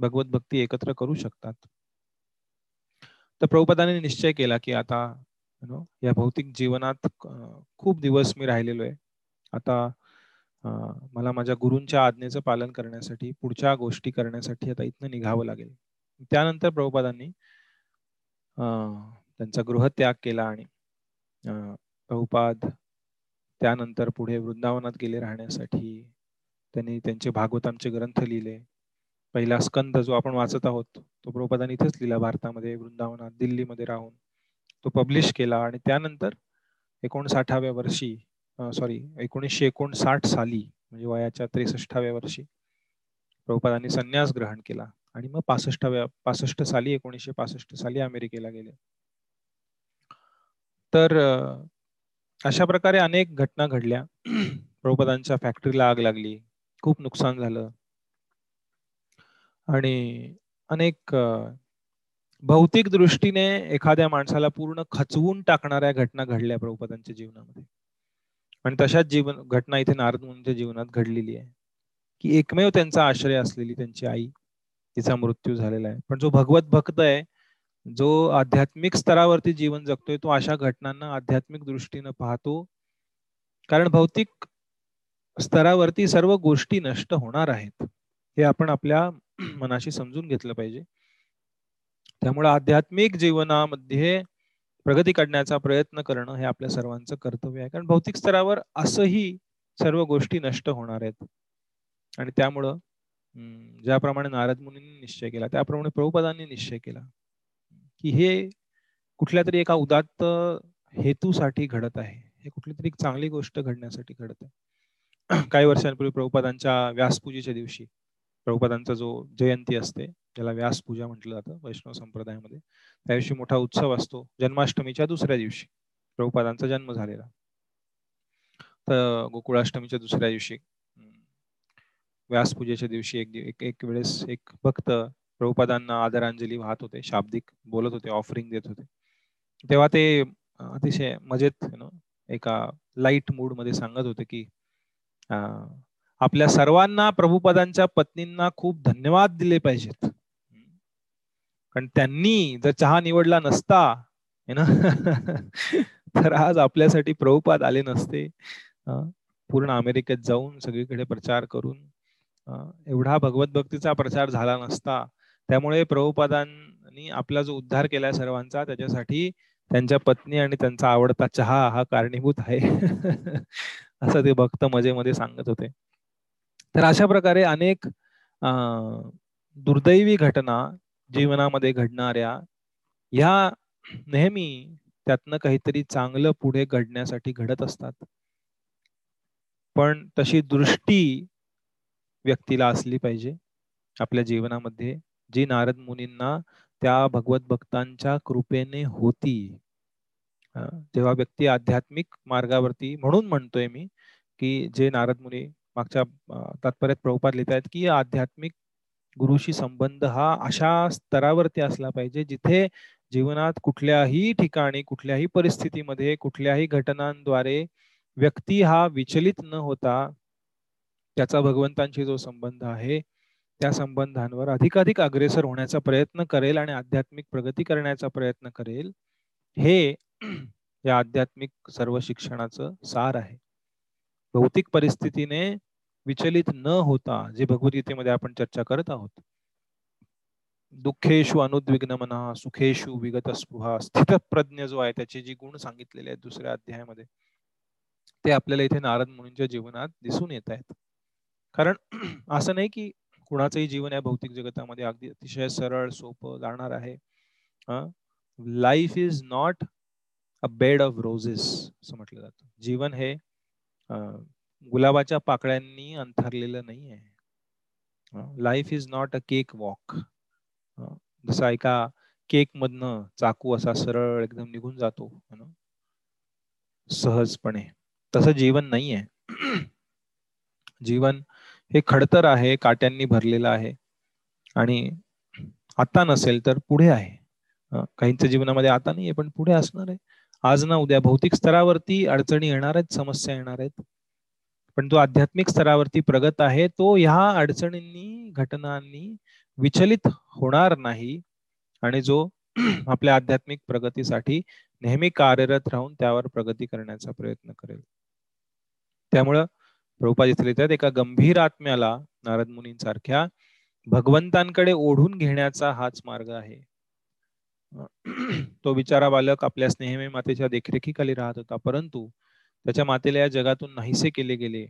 भगवत भक्ती एकत्र करू शकतात. तर प्रभुपदाने निश्चय केला की आता नो या भौतिक जीवनात खूप दिवस मी राहिलेलो आहे. आता मला माझ्या गुरूंच्या आज्ञेचं पालन करण्यासाठी पुढच्या गोष्टी करण्यासाठी आता इथनं निघावं लागेल. त्यानंतर प्रभुपादांनी त्यांचा गृहत्याग केला आणि प्रभुपाद त्यानंतर पुढे वृंदावनात गेले राहण्यासाठी. त्यांनी त्यांचे भागवतांचे ग्रंथ लिहिले. पहिला स्कंद जो आपण वाचत आहोत तो प्रभुपादाने इथेच लिहिला भारतामध्ये वृंदावनात दिल्लीमध्ये राहून. तो पब्लिश केला आणि त्यानंतर एकोणसाठाव्या वर्षी सॉरी एकोणीसशे एकोणसाठ साली म्हणजे वयाच्या त्रेसष्टाव्या वर्षी प्रभुपादांनी संन्यास ग्रहण केला. आणि मग पासष्टाव्या पासष्ट साली एकोणीसशे पासष्ट साली अमेरिकेला गेले. तर अशा प्रकारे अनेक घटना घडल्या. प्रभुपदांच्या फॅक्टरीला आग लागली. खूप नुकसान झालं. आणि अनेक भौतिक दृष्टीने एखाद्या माणसाला पूर्ण खचवून टाकणाऱ्या घटना घडल्या प्रभुपदांच्या जीवनामध्ये. आणि तशाच जीवन घटना इथे नारद मुनींच्या जीवनात घडलेली आहे. की एकमेव त्यांचा आश्रय असलेली त्यांची आई तिचा मृत्यू झालेला आहे. पण जो भगवत भक्त आहे जो आध्यात्मिक स्तरावरती जीवन जगतोय तो अशा घटनांना आध्यात्मिक दृष्टीनं पाहतो. कारण भौतिक स्तरावरती सर्व गोष्टी नष्ट होणार आहेत हे आपण आपल्या मनाशी समजून घेतलं पाहिजे. त्यामुळे आध्यात्मिक जीवनामध्ये प्रगती करण्याचा प्रयत्न करणं हे आपल्या सर्वांचं कर्तव्य आहे. कारण भौतिक स्तरावर असंही सर्व गोष्टी नष्ट होणार आहेत. आणि त्यामुळं ज्याप्रमाणे नारद मुनींनी निश्चय केला त्याप्रमाणे प्रभुपदांनी निश्चय केला. की हे कुठल्या तरी एका उदात्त हेतूसाठी घडत आहे. हे कुठली तरी चांगली गोष्ट घडण्यासाठी घडत आहे. काही वर्षांपूर्वी प्रभुपदांच्या व्यासपूजेच्या दिवशी प्रभुपदांचा जो जयंती असते ज्याला व्यास पूजा म्हटलं जातं वैष्णव संप्रदायामध्ये त्या दिवशी मोठा उत्सव असतो जन्माष्टमीच्या दुसऱ्या दिवशी. प्रभुपादांचा जन्म झालेला. तर गोकुळाष्टमीच्या दुसऱ्या दिवशी व्यासपूजेच्या दिवशी एक एक वेळेस एक भक्त प्रभुपादांना आदरांजली वाहत होते शाब्दिक बोलत होते ऑफरिंग देत होते. तेव्हा ते अतिशय मजेत एका लाइट मूडमध्ये सांगत होते की आपल्या सर्वांना प्रभुपदांच्या पत्नींना खूप धन्यवाद दिले पाहिजेत. कारण त्यांनी जर चहा निवडला नसता ना तर आज आपल्यासाठी प्रभुपाद आले नसते. पूर्ण अमेरिकेत जाऊन सगळीकडे प्रचार करून एवढा भगवत भक्तीचा प्रचार झाला नसता. त्यामुळे प्रभुपादांनी आपला जो उद्धार केलाय सर्वांचा त्याच्यासाठी त्यांच्या पत्नी आणि त्यांचा आवडता चहा हा कारणीभूत आहे. असं ते भक्त मजेमध्ये सांगत होते. तर अशा प्रकारे अनेक दुर्दैवी घटना जीवनामध्ये घडणाऱ्या ह्या नेहमी त्यातनं काहीतरी चांगलं पुढे घडण्यासाठी घडत असतात. पण तशी दृष्टी व्यक्तीला असली पाहिजे. आपल्या जीवनामध्ये जी नारद मुनींना त्या भगवत भक्तांच्या कृपेने होती. जेव्हा व्यक्ती आध्यात्मिक मार्गावरती म्हणून म्हणतोय मी की जे नारद मुनी मागच्या तात्पर्यात प्रभुपात लिहित आहेत की आध्यात्मिक गुरुशी संबंध हा अशा स्तरावरती असला पाहिजे जिथे जीवनात कुठल्याही ठिकाणी कुठल्याही परिस्थितीमध्ये कुठल्याही घटनांद्वारे व्यक्ती हा विचलित न होता त्याचा भगवंतांशी जो संबंध आहे त्या संबंधांवर अधिकाधिक अग्रेसर होण्याचा प्रयत्न करेल आणि आध्यात्मिक प्रगती करण्याचा प्रयत्न करेल हे या आध्यात्मिक सर्व शिक्षणाचं सार आहे. भौतिक परिस्थितीने विचलित न होता जे भगवद्गीतेमध्ये आपण चर्चा करत आहोत दुःखेशु अनुद्विग्न मना सुखेशु विगत स्पृहा स्थित प्रज्ञ जो आहे त्याचे जी गुण सांगितलेले आहेत दुसऱ्या अध्यायामध्ये ते आपल्याला इथे नारद मुनींच्या जीवनात दिसून येत आहेत. कारण असं नाही की कुणाचंही जीवन या भौतिक जगतामध्ये अगदी अतिशय सरळ सोपं जाणार आहे. Life is not a bed of roses असं म्हटलं जातं. जीवन हे गुलाबाच्या पाकळ्यांनी अंथरलेलं नाही आहे. Life is not a cake walk जसा एका केक मधनं चाकू असा सरळ एकदम निघून जातो सहजपणे. तसं जीवन नाही आहे जीवन हे खडतर आहे काट्यांनी भरलेलं आहे. आणि आता नसेल तर पुढे आहे. काहींच्या जीवनामध्ये आता नाहीये पण पुढे असणार आहे. आज ना उद्या भौतिक स्तरावरती अडचणी येणार आहेत समस्या येणार आहेत. पण जो आध्यात्मिक स्तरावरती प्रगत आहे तो ह्या अडचणींनी घटनांनी विचलित होणार नाही. आणि जो आपल्या आध्यात्मिक प्रगतीसाठी नेहमी कार्यरत राहून त्यावर प्रगती करण्याचा प्रयत्न करेल. त्यामुळं प्रभुपाद इथे लिहितात एका गंभीर आत्म्याला नारद मुनींसारख्या भगवंतांकडे ओढून घेण्याचा हाच मार्ग आहे. तो बिचारा बालक आपल्या स्नेहमय मातेच्या देखरेखीखाली राहत होता परंतु त्याच्या मातेला या जगातून नाहीसे केले गेले.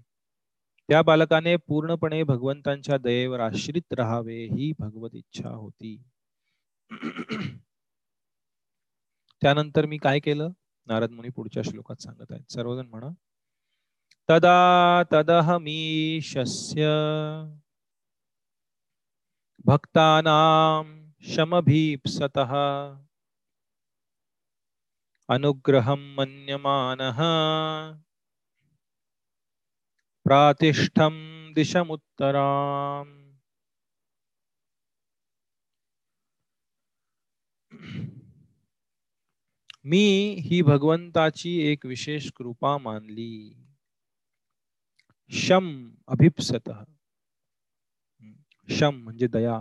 त्या बालकाने पूर्णपणे भगवंतांच्या दयेवर आश्रित राहावे ही भगवत इच्छा होती. त्यानंतर मी काय केलं? नारद मुनी पुढच्या श्लोकात सांगत आहेत. सर्वजण म्हणा तदा तदहमीशस्य भक्तानां शमभीप्सतः अनुग्रहं मन्यमानः प्रातिष्ठं दिशमुत्तराम्। मी ही भगवंताची एक विशेष कृपा मानली। शम अभिप्सत. शम म्हणजे दया.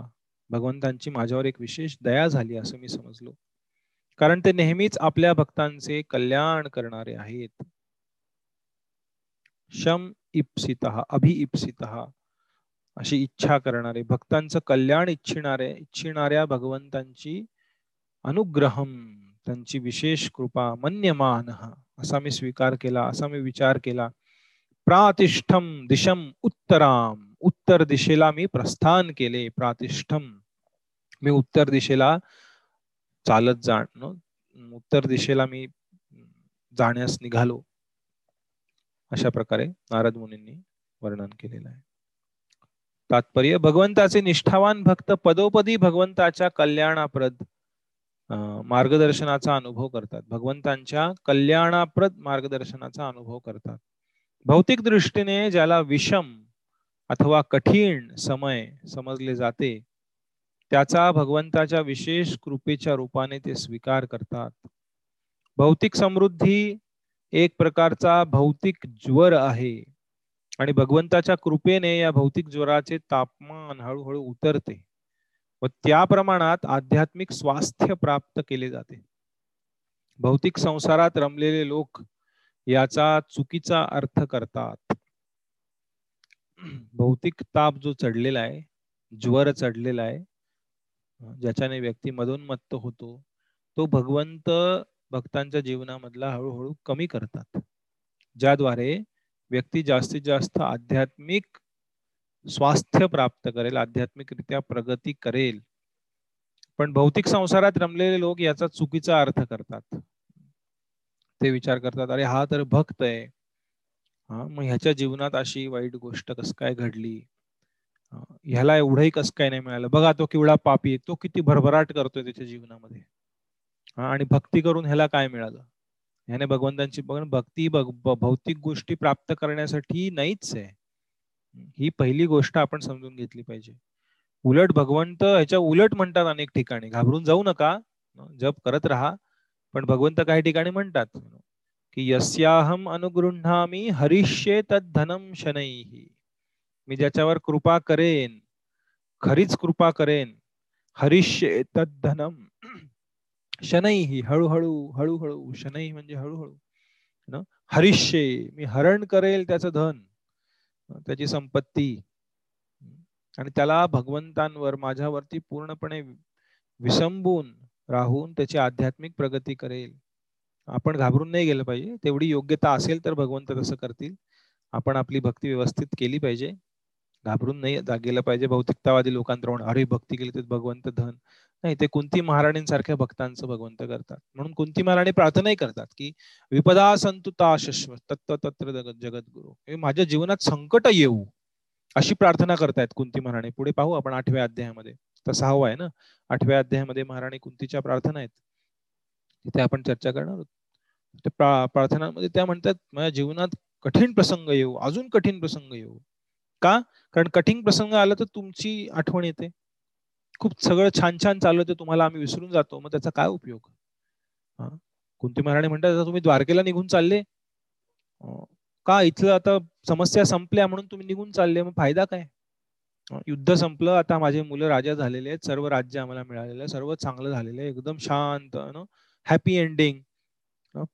भगवंतांची माझ्यावर एक विशेष दया झाली असं मी समजलो. कारण ते नेहमीच आपल्या भक्तांचे कल्याण करणारे आहेत. शम इप्सित अभिइप्सित अशी इच्छा करणारे भक्तांचं कल्याण इच्छिणारे इच्छिणाऱ्या भगवंतांची अनुग्रहम त्यांची विशेष कृपा मन्यमान असा मी स्वीकार केला असा मी विचार केला. प्रातिष्ठम दिशम उत्तराम. उत्तर दिशेला मी प्रस्थान केले प्रातिष्ठम मी उत्तर दिशेला चालत जाण उत्तर दिशेला मी जाण्यास निघालो. अशा प्रकारे नारद मुनींनी वर्णन केलेलं आहे. तात्पर्य भगवंताचे निष्ठावान भक्त पदोपदी भगवंताच्या कल्याणाप्रद मार्गदर्शनाचा अनुभव करतात. भगवंतांच्या कल्याणाप्रद मार्गदर्शनाचा अनुभव करतात. भौतिक दृष्टीने ज्याला विषम अथवा कठीण समय समजले जाते त्याचा भगवंताच्या विशेष कृपेच्या रूपाने ते स्वीकार करतात. भौतिक समृद्धी एक प्रकारचा भौतिक ज्वर आहे आणि भगवंताच्या कृपेने या भौतिक ज्वराचे तापमान हळूहळू उतरते व त्या प्रमाणात आध्यात्मिक स्वास्थ्य प्राप्त केले जाते. भौतिक संसारात रमलेले लोक याचा चुकीचा अर्थ करतात. भौतिक ताप जो चढलेला आहे ज्वर चढलेला आहे ज्याच्याने व्यक्ती मधोन्मत्त होतो तो भगवंत भक्तांच्या जीवनामधला हळूहळू कमी करतात. ज्याद्वारे व्यक्ती जास्तीत जास्त आध्यात्मिक स्वास्थ्य प्राप्त करेल आध्यात्मिकरित्या प्रगती करेल. पण भौतिक संसारात रमलेले लोक याचा चुकीचा अर्थ करतात. ते विचार करतात अरे हा तर भक्त आहे. हा मग ह्याच्या जीवनात अशी वाईट गोष्ट कस काय घडली? ह्याला एवढंही कस काय नाही मिळालं? बघा तो केवढा पापी तो किती भरभराट करतोय त्याच्या जीवनामध्ये. हा आणि भक्ती करून ह्याला काय मिळालं? ह्याने भगवंतांची भक्ती भौतिक गोष्टी प्राप्त करण्यासाठी नाहीच आहे. ही पहिली गोष्ट आपण समजून घेतली पाहिजे. उलट भगवंत ह्याच्या उलट म्हणतात अनेक ठिकाणी. घाबरून जाऊ नका. जप करत राहा. पण भगवंत काही ठिकाणी म्हणतात की यस्याहम अनुगृह्णामी हरिष्ये तद्धनम शनैही मी ज्याच्यावर कृपा करेन खरीच कृपा करेन हरिष्ये तद्धनम शनैही हळूहळू हळूहळू शनई म्हणजे हळूहळू हरिष्ये मी हरण करेल त्याचं धन त्याची संपत्ती. आणि त्याला भगवंतांवर माझ्यावरती पूर्णपणे विसंबून राहून त्याची आध्यात्मिक प्रगती करेल. आपण घाबरून नाही गेलं पाहिजे. तेवढी योग्यता असेल तर भगवंत तसं करतील. आपण आपली भक्ती व्यवस्थित केली पाहिजे. घाबरून नाही गेलं पाहिजे भौतिकतावादी लोकांप्रमाणे अरे भक्ती केली तर भगवंत धन. नाही ते कुंती महाराणींसारख्या भक्तांचं भगवंत करतात. म्हणून कुंती महाराणी प्रार्थनाही करतात की विपदा संतुता शश्व तत्व तत्र जगद्गुरु. हे माझ्या जीवनात संकट येऊ. अशी प्रार्थना करतायत कुंती महाराणी. पुढे पाहू आपण आठव्या अध्यायामध्ये. तर सहावा आहे ना? आठव्या अध्यायामध्ये महाराणी कुंतीच्या प्रार्थना आहेत. तिथे आपण चर्चा करणार आहोत. प्रार्थनामध्ये त्या म्हणतात माझ्या जीवनात कठीण प्रसंग येऊ अजून कठीण प्रसंग येऊ का? कारण कठीण प्रसंग आला तर तुमची आठवण येते. खूप सगळं छान छान चालू ते तुम्हाला आम्ही विसरून जातो. मग त्याचा काय उपयोग? हा? कुंती महाराणी म्हणतात तुम्ही द्वारकेला निघून चालले. का? इथलं आता समस्या संपल्या म्हणून तुम्ही निघून चालले. मग फायदा काय? युद्ध संपलं आता माझे मुलं राजा झालेले आहेत सर्व राज्य आम्हाला मिळालेलं आहे सर्व चांगलं झालेलं आहे एकदम शांत हॅपी एंडिंग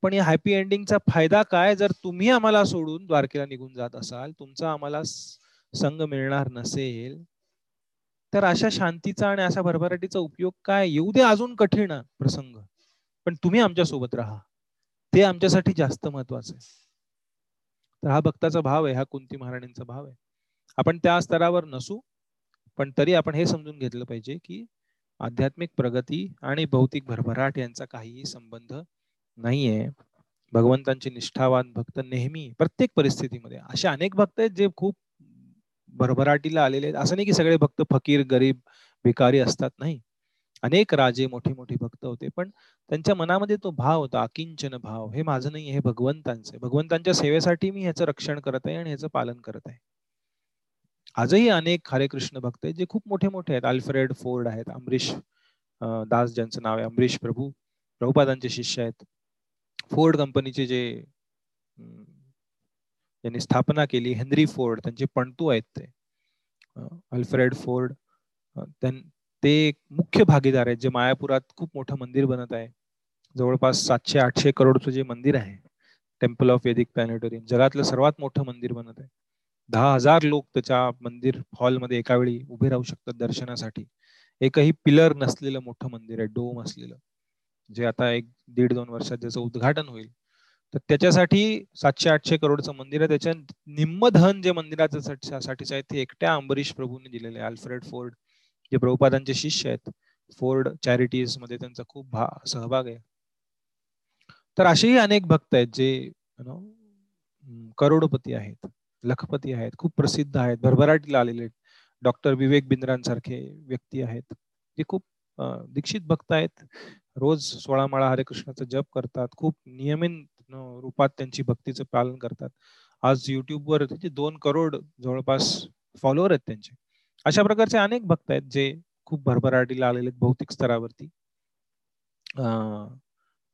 पण या हॅपी एंडिंगचा फायदा काय? जर तुम्ही आम्हाला सोडून द्वारकेला निघून जात असाल तुमचा आम्हाला संघ मिळणार नसेल तर अशा शांतीचा आणि अशा भरभराटीचा उपयोग काय? येऊ दे अजून कठीण प्रसंग पण तुम्ही आमच्यासोबत राहा. ते आमच्यासाठी जास्त महत्वाचं आहे. तर हा भक्ताचा भाव आहे हा कुंती महाराणींचा भाव आहे. आपण त्या स्तरावर नसू पण तरी आपण हे समजून घेतलं पाहिजे की आध्यात्मिक प्रगती आणि भौतिक भरभराट यांचा काहीही संबंध नाहीये. भगवंतांचे निष्ठावान भक्त नेहमी प्रत्येक परिस्थितीमध्ये असे अनेक भक्त आहेत जे खूप भरभराटीला आलेले आहेत. असं नाही की सगळे भक्त फकीर गरीब भिकारी असतात नाही. अनेक राजे मोठे मोठे भक्त होते पण त्यांच्या मनामध्ये तो भाव होता अकिंचन भाव. हे माझं नाही हे भगवंतांचं भगवंतांच्या सेवेसाठी मी ह्याचं रक्षण करत आहे आणि ह्याचं पालन करत आहे. आजही अनेक हरे कृष्ण भक्त आहेत जे खूप मोठे मोठे आहेत. अल्फ्रेड फोर्ड आहेत अमरीश दास ज्यांचं नाव आहे अमरीश प्रभू प्रभुपादांचे शिष्य आहेत. फोर्ड कंपनीचे जे त्यांनी स्थापना केली हेनरी फोर्ड त्यांचे पणतू आहेत ते. अल्फ्रेड फोर्ड ते मुख्य भागीदार आहेत जे मायापुरात खूप मोठं मंदिर बनत आहे. जवळपास सातशे आठशे करोडचं जे मंदिर आहे टेम्पल ऑफ वेदिक प्लॅनेटोरियम जगातलं सर्वात मोठं मंदिर बनत आहे. दहा हजार लोक त्याच्या मंदिर हॉलमध्ये एका वेळी उभे राहू शकतात दर्शनासाठी. एकही पिलर नसलेलं मोठं मंदिर आहे डोम असलेलं. जे आता एक दीड दोन वर्षात त्याचं उद्घाटन होईल. तर त्याच्यासाठी सातशे आठशे करोडचं मंदिर आहे. त्याच्या निम्म धन जे मंदिराचं साठीच आहे ते एकट्या अंबरीश प्रभूंनी दिलेले आहे. अल्फ्रेड फोर्ड जे प्रभुपादांचे शिष्य आहेत फोर्ड चॅरिटीजमध्ये त्यांचा खूप सहभाग आहे. तर असेही अनेक भक्त आहेत जे करोडपती आहेत. लखपती आहेत खूप प्रसिद्ध आहेत भरभराटीला आलेले डॉक्टर विवेक बिंद्रांसारखे व्यक्ती आहेत जे खूप दीक्षित भक्त आहेत. रोज सोळा माळा हरे कृष्णाचा जप करतात खूप नियमित रूपात त्यांची भक्तीचं पालन करतात. आज युट्यूबवर त्यांचे दोन करोड जवळपास फॉलोअर आहेत त्यांचे. अशा प्रकारचे अनेक भक्त आहेत जे खूप भरभराटीला आलेले आहेत भौतिक स्तरावरती.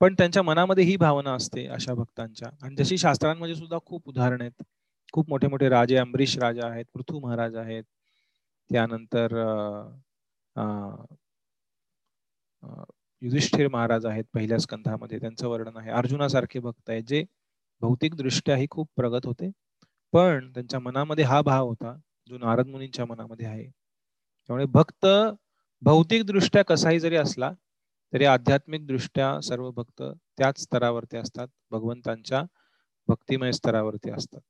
पण त्यांच्या मनामध्ये ही भावना असते अशा भक्तांच्या. आणि जशी शास्त्रांमध्ये सुद्धा खूप उदाहरण आहेत खूप मोठे मोठे राजे अंबरीश राजा आहेत पृथ्वी महाराज आहेत. त्यानंतर युधिष्ठिर महाराज आहेत पहिल्या स्कंधामध्ये. त्यांचं वर्णन आहे अर्जुनासारखे भक्त आहेत जे भौतिक दृष्ट्याही खूप प्रगत होते. पण त्यांच्या मनामध्ये हा भाव होता जो नारद मुनींच्या मनामध्ये आहे. त्यामुळे भक्त भौतिक दृष्ट्या कसाही जरी असला तरी आध्यात्मिक दृष्ट्या सर्व भक्त त्याच स्तरावरती असतात भगवंतांच्या भक्तिमय स्तरावरती असतात.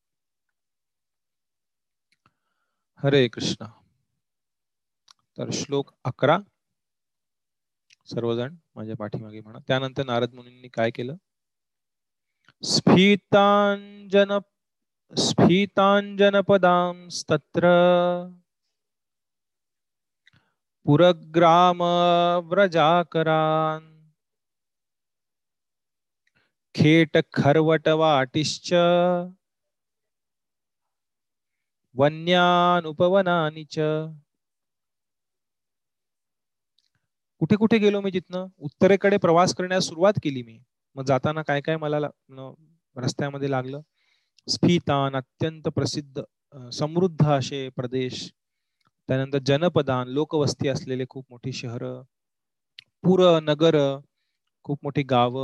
हरे कृष्ण. तर श्लोक अकरा. सर्वजण माझ्या पाठीमागे म्हणा. त्यानंतर नारद मुनींनी काय केलं? स्फीतांजन स्फीतांजनपदांस्तत्र पुरग्राम व्रजाकरान्. खेट खरवट वाटिश्च. वन्यानुपवनानी च. कुठे कुठे गेलो मी जिथनं? उत्तरेकडे प्रवास करण्यास सुरुवात केली मी. मग जाताना काय काय मला रस्त्यामध्ये लागलं? स्फितान अत्यंत प्रसिद्ध समृद्ध असे प्रदेश. त्यानंतर जनपदान लोकवस्ती असलेले खूप मोठी शहर. पुर नगर खूप मोठी गाव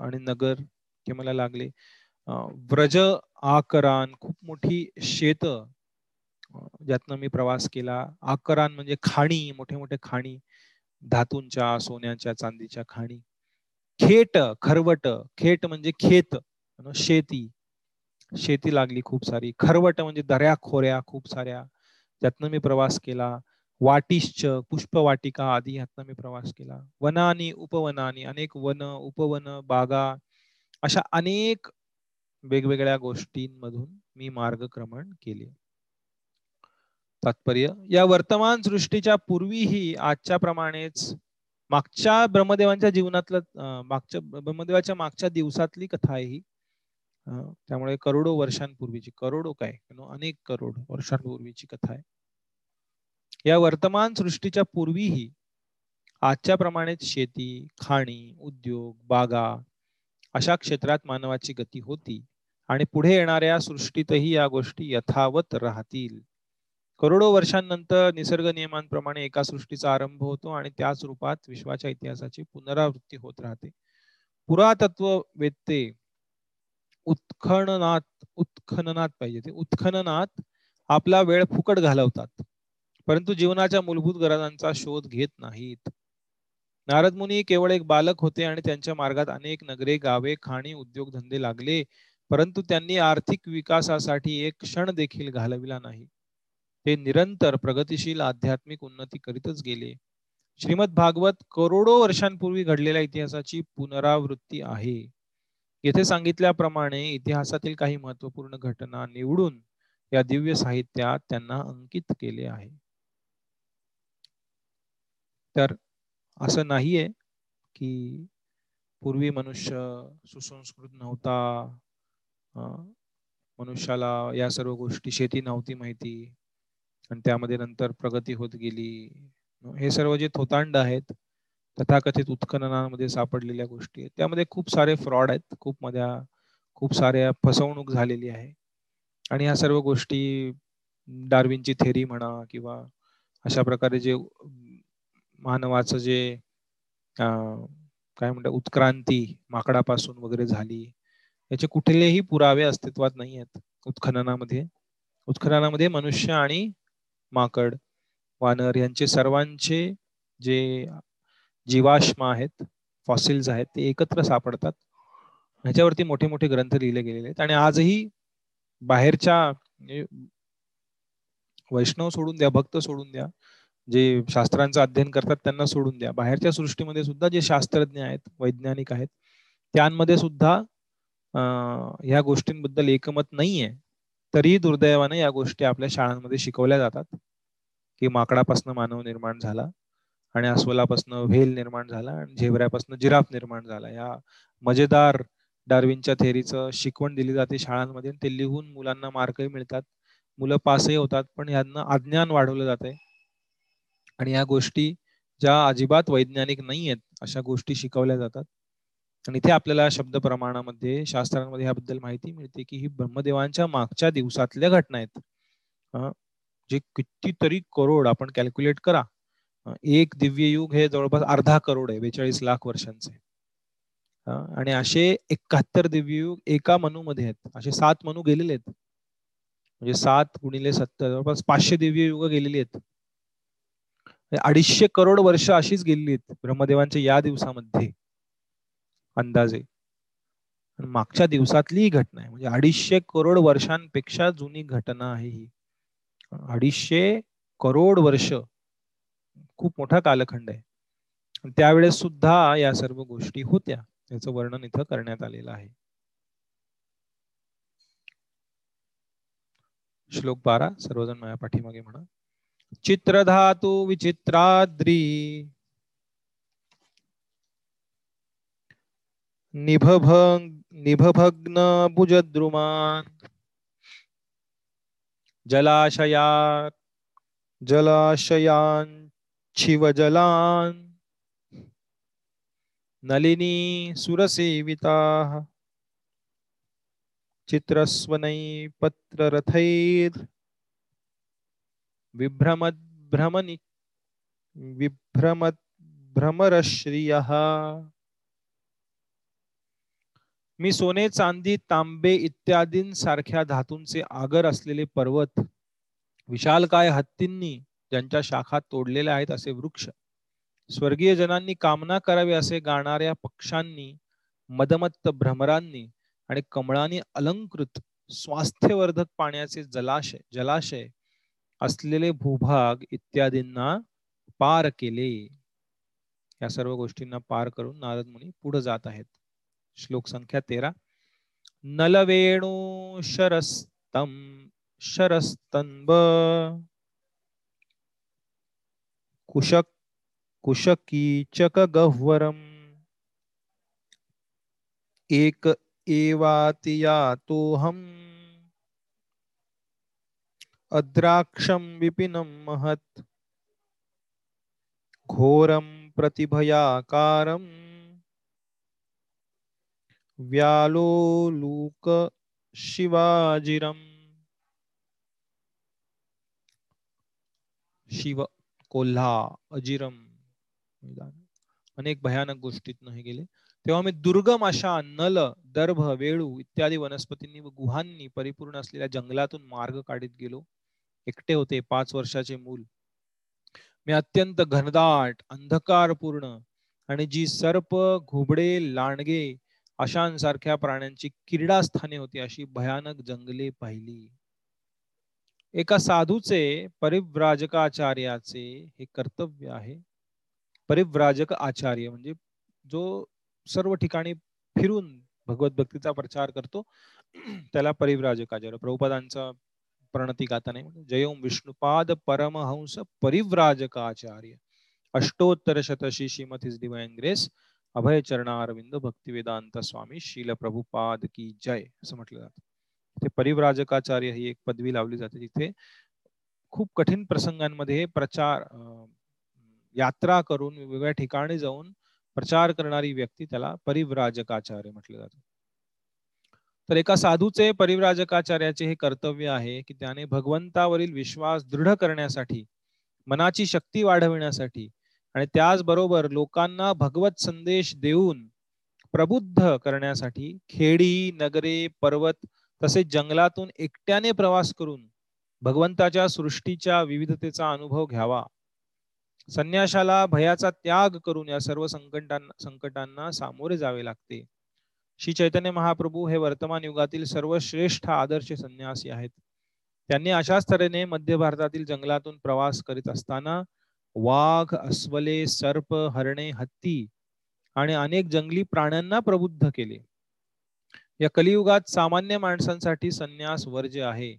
आणि नगर हे मला लागले. व्रज आकरान खूप मोठी शेत ज्यातनं मी प्रवास केला. आकरान म्हणजे खाणी मोठे मोठे खाणी. धातूंच्या सोन्याच्या चांदीच्या खाणी. खेट खरवट. खेट म्हणजे खेत शेती. शेती लागली खूप सारी. खरवट म्हणजे दऱ्या खोऱ्या खूप साऱ्या. ज्यातनं मी प्रवास केला. वाटिश्च पुष्पवाटिका आदी यातनं मी प्रवास केला. वनानी उपवनानी अनेक वन उपवन बागा अशा अनेक वेगवेगळ्या गोष्टींमधून मी मार्गक्रमण केले. तात्पर्य या वर्तमान सृष्टीच्या पूर्वीही आजच्या प्रमाणेच मागच्या ब्रह्मदेवांच्या जीवनातलं मागच्या ब्रह्मदेवाच्या मागच्या दिवसातली कथा आहे ही. त्यामुळे करोडो वर्षांपूर्वीची करोडो काय अनेक करोड वर्षांपूर्वीची कथा आहे. या वर्तमान सृष्टीच्या पूर्वीही आजच्या प्रमाणेच शेती खाणी उद्योग बागा अशा क्षेत्रात मानवाची गती होती. आणि पुढे येणाऱ्या सृष्टीतही या गोष्टी यथावत राहतील. करोडो वर्षांनंतर निसर्ग नियमांप्रमाणे एका सृष्टीचा आरंभ होतो आणि त्याच रूपात विश्वाच्या इतिहासाची पुनरावृत्ती होत राहते. पुरातत्व वेत्ते उत्खननात उत्खननात पाहिजे ते. उत्खननात आपला वेळ फुकट घालवतात परंतु जीवनाच्या मूलभूत गरजांचा शोध घेत नाहीत. नारद मुनी केवळ एक बालक होते आणि त्यांच्या मार्गात अनेक नगरे गावे खाणी उद्योगधंदे लागले परंतु त्यांनी आर्थिक विकासासाठी एक क्षण देखील घालविला नाही. ते निरंतर प्रगतीशील आध्यात्मिक उन्नती करीतच गेले. श्रीमद भागवत करोडो वर्षांपूर्वी घडलेल्या इतिहासाची पुनरावृत्ती आहे. येथे सांगितल्याप्रमाणे इतिहासातील काही महत्त्वपूर्ण घटना निवडून या दिव्य साहित्यात त्यांना अंकित केले आहे. तर असं नाहीये की पूर्वी मनुष्य सुसंस्कृत नव्हता मनुष्याला या सर्व गोष्टी शेती नव्हती माहिती. आणि त्यामध्ये नंतर प्रगती होत गेली. हे सर्व जे थोतांड आहेत तथाकथित उत्खननामध्ये सापडलेल्या गोष्टी आहेत. त्यामध्ये खूप सारे फ्रॉड आहेत. खूप मध्या खूप साऱ्या फसवणूक झालेली आहे. आणि ह्या सर्व गोष्टी डार्विनची थेरी म्हणा किंवा अशा प्रकारे जे मानवाचं जे काय म्हणतात उत्क्रांती माकडापासून वगैरे झाली. याचे कुठलेही पुरावे अस्तित्वात नाही आहेत. उत्खननामध्ये उत्खननामध्ये मनुष्य आणि माकड वानर यांचे सर्वांचे जे जीवाश्म आहेत फॉसिल्स आहेत ते एकत्र सापडतात. ह्याच्यावरती मोठे मोठे ग्रंथ लिहिले गेलेले आहेत. आणि आजही बाहेरच्या म्हणजे वैष्णव सोडून द्या भक्त सोडून द्या जे शास्त्रांचं अध्ययन करतात त्यांना सोडून द्या. बाहेरच्या सृष्टीमध्ये सुद्धा जे शास्त्रज्ञ आहेत वैज्ञानिक आहेत त्यांमध्ये सुद्धा ह्या गोष्टींबद्दल एकमत नाहीये. तरीही दुर्दैवाने या गोष्टी आपल्या शाळांमध्ये शिकवल्या जातात. की माकडापासून मानव निर्माण झाला आणि अस्वलापासून व्हेल निर्माण झाला आणि झेबऱ्यापासून जिराफ निर्माण झाला. या मजेदार डार्विनच्या थेरीचं शिकवण दिली जाते शाळांमध्ये ते लिहून मुलांना मार्कही मिळतात. मुलं पासही होतात पण यांना अज्ञान वाढवलं जाते आणि या गोष्टी ज्या अजिबात वैज्ञानिक नाही आहेत अशा गोष्टी शिकवल्या जातात. आणि इथे आपल्याला शब्द प्रमाणामध्ये शास्त्रांमध्ये ह्याबद्दल माहिती मिळते की ही ब्रह्मदेवांच्या मागच्या दिवसातल्या घटना आहेत. जे कितीतरी करोड आपण कॅल्क्युलेट करा. एक दिव्य युग हे जवळपास अर्धा करोड आहे बेचाळीस लाख वर्षांचे. आणि असे एकाहत्तर दिव्ययुग एका मनूमध्ये आहेत. असे सात मनू गेलेले आहेत. म्हणजे सात गुणिले सत्तर जवळपास पाचशे दिव्य युग गेलेली आहेत. अडीचशे करोड वर्ष अशीच गेलेली आहेत ब्रह्मदेवांच्या या दिवसामध्ये. अंदाजे. मागच्या दिवसातली ही घटना आहे. म्हणजे अडीचशे करोड वर्षांपेक्षा जुनी घटना आहे ही. अडीचशे करोड वर्ष खूप मोठा कालखंड आहे. त्यावेळेस सुद्धा या सर्व गोष्टी होत्या. याचं वर्णन इथं करण्यात आलेलं आहे. श्लोक बारा सर्वजण माझ्या पाठीमागे म्हणा. चित्रधातू विचित्राद्री. निभभंग निभभग्न भुजद्रुमान। जलाशया जलाशयान शिवजलान नलिनी सुरसेविताः। चित्रस्वनै पत्ररथैर्। विभ्रमद्भ्रमनि विभ्रमद्भ्रमरश्रियः। मी सोने चांदी तांबे इत्यादींसारख्या धातूंचे आगर असलेले पर्वत विशालकाय हत्तींनी ज्यांच्या शाखा तोडलेल्या आहेत असे वृक्ष स्वर्गीय जनांनी कामना करावी असे गाणाऱ्या पक्षांनी मदमत्त भ्रमरांनी आणि कमळांनी अलंकृत स्वास्थ्यवर्धक पाण्याचे जलाशय जलाशय असलेले भूभाग इत्यादींना पार केले. या सर्व गोष्टींना पार करून नारद मुनी पुढे जात आहेत. श्लोक संख्या तेरा नलवेणू शरस्तम शरस्तंब कुशक कुशकीचकगह्वरम् एक एवातियातोऽहम्। अद्राक्षं विपिनं महत्। घोरं प्रतिभयाकारम्। व्यालोलूक शिवाजिरम। शिव कोल्हा अजिरम अनेक भयानक गोष्टीत हे गेले. तेव्हा मी दुर्गम अशा नल दर्भ वेळू इत्यादी वनस्पतींनी व गुहांनी परिपूर्ण असलेल्या जंगलातून मार्ग काढीत गेलो. एकटे होते पाच वर्षाचे मूल. मी अत्यंत घनदाट अंधकारपूर्ण आणि जी सर्प घुबडे लांडगे अशांसारख्या प्राण्यांची क्रीडास्थाने होती अशी भयानक जंगले पाहिली. एका साधूचे परिव्राजकाचार्याचे हे कर्तव्य आहे. परिव्राजक आचार्य म्हणजे जो सर्व ठिकाणी फिरून भगवत भक्तीचा प्रचार करतो त्याला परिव्राजक आचार्य प्रभुपदांचा प्रणती गाता नाही जयोम विष्णुपाद परमहंस परिव्राजक आचार्य अष्टोत्तर शतशी Srimad his divine grace Abhay Charanaravinda Bhaktivedanta Swami Srila Prabhupada की जय असं म्हटलं जातं. ते परिव्राजकाचार्य ही एक पदवी लावली जाते. जिथे खूप कठीण प्रसंगांमध्ये प्रचार यात्रा करून वेगवेगळ्या ठिकाणी जाऊन प्रचार करणारी व्यक्ती त्याला परिव्राजकाचार्य म्हटलं जातं. तर एका साधूचे परिव्राजकाचार्याचे हे कर्तव्य आहे की त्याने भगवंतावरील विश्वास दृढ करण्यासाठी मनाची शक्ती वाढविण्यासाठी आणि त्याचबरोबर लोकांना भगवत संदेश देऊन प्रबुद्ध करण्यासाठी खेडी नगरे पर्वत तसेच जंगलातून एकट्याने प्रवास करून भगवंताच्या सृष्टीच्या विविधतेचा अनुभव घ्यावा. संन्याशाला भयाचा त्याग करून या सर्व संकटांना संकटांना सामोरे जावे लागते. श्री चैतन्य महाप्रभू हे वर्तमान युगातील सर्वश्रेष्ठ आदर्श संन्यासी आहेत. त्यांनी अशाच तऱ्हेने मध्य भारतातील जंगलातून प्रवास करीत असताना वाघ अस्वले सर्प हरणे हत्ती आणि अनेक जंगली प्राण्यांना प्रबुद्ध केले. या कलियुगात सामान्य माणसांसाठी संन्यास वर्ज्य आहे.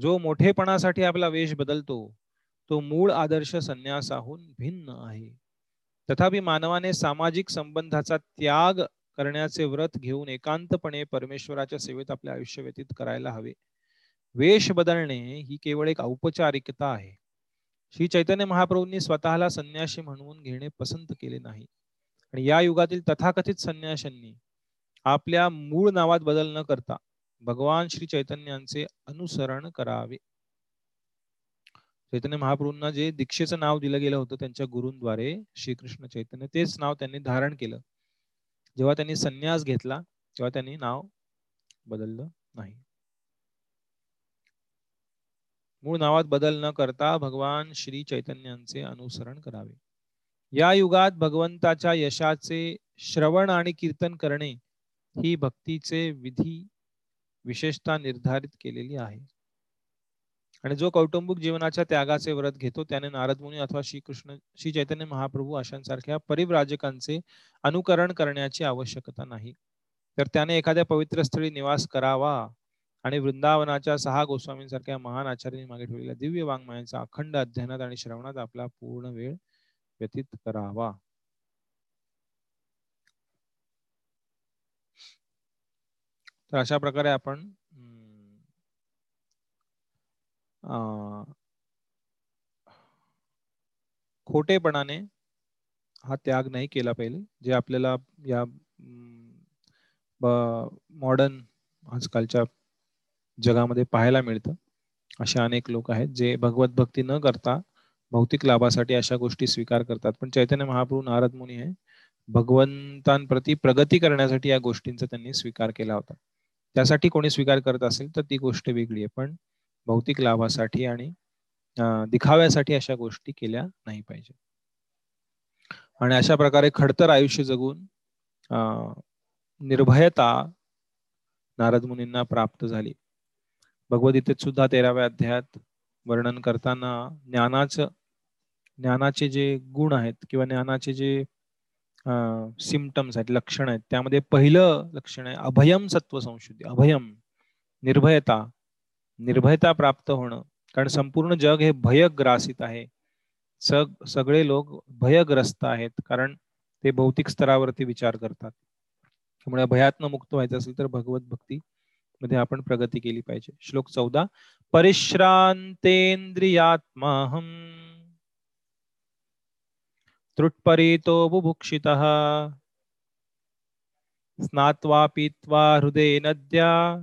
जो मोठेपणासाठी आपला वेश बदलतो तो मूळ आदर्श संन्यासाहून भिन्न आहे. तथापि मानवाने सामाजिक संबंधाचा त्याग करण्याचे व्रत घेऊन एकांतपणे परमेश्वराच्या सेवेत आपले आयुष्य व्यतीत करायला हवे. वेश बदलणे ही केवळ एक औपचारिकता आहे. श्री चैतन्य महाप्रभूंनी स्वतःला संन्याशी म्हणून घेणे पसंत केले नाही. आणि या युगातील तथाकथित संन्याशांनी आपल्या मूळ नावात बदल न करता भगवान श्री चैतन्यांचे अनुसरण करावे. चैतन्य महाप्रभूंना जे दीक्षेचं नाव दिलं गेलं होतं त्यांच्या गुरूंद्वारे श्रीकृष्ण चैतन्य तेच नाव त्यांनी धारण केलं. जेव्हा त्यांनी संन्यास घेतला तेव्हा त्यांनी नाव बदललं नाही. मूळ नावात बदल न करता भगवान श्री चैतन्यांचे अनुसरण करावे. या युगात भगवंताच्या यशाचे श्रवण आणि कीर्तन करणे ही भक्तीचे विधी विशेषता निर्धारित केलेली आहे. आणि जो कौटुंबिक जीवनाच्या त्यागाचे व्रत घेतो त्याने नारद मुनी अथवा श्रीकृष्ण श्री चैतन्य महाप्रभू अशांसारख्या परिव्राजकांचे अनुकरण करण्याची आवश्यकता नाही. तर त्याने एखाद्या पवित्र स्थळी निवास करावा आणि वृंदावनाच्या सहा गोस्वामींसारख्या महान आचार्यांनी मागे ठेवलेल्या दिव्य वाङ्मयांचा अखंड अध्ययनात आणि श्रवणात आपला पूर्ण वेळ व्यतीत करावा. तर अशा प्रकारे आपण खोटेपणाने हा त्याग नाही केला पाहिजे. जे आपल्याला या मॉडर्न आजकालच्या जगामध्ये पाहायला मिळतं. असे अनेक लोक आहेत जे भगवत भक्ती न करता भौतिक लाभासाठी अशा गोष्टी स्वीकार करतात. पण चैतन्य महाप्रभू नारद मुनी आहे भगवंतांप्रती प्रगती करण्यासाठी या गोष्टींचा त्यांनी स्वीकार केला होता. त्यासाठी कोणी स्वीकार करत असेल तर ती गोष्ट वेगळी आहे. पण भौतिक लाभासाठी आणि दिखाव्यासाठी अशा गोष्टी केल्या नाही पाहिजे. आणि अशा प्रकारे खडतर आयुष्य जगून निर्भयता नारद मुनींना प्राप्त झाली. भगवद्गीतेत सुद्धा तेराव्या अध्यायात वर्णन करताना ज्ञानाचं ज्ञानाचे जे गुण आहेत किंवा ज्ञानाचे जे सिमटम्स आहेत लक्षण आहेत त्यामध्ये पहिलं लक्षण आहे अभयम सत्व संशुद्धी अभयम निर्भयता निर्भयता प्राप्त होणं. कारण संपूर्ण जग हे भयग्रासित आहे. सग सगळे लोक भयग्रस्त आहेत कारण ते भौतिक स्तरावरती विचार करतात. त्यामुळे भयातनं मुक्त व्हायचं असेल तर भगवत भक्ती मध्ये आपण प्रगती केली पाहिजे. श्लोक चौदा परिश्रांतेंद्रियात्माहम त्रुटपरितो बुभुक्षित। स्नात्वा पीत्वा हृदय नद्या।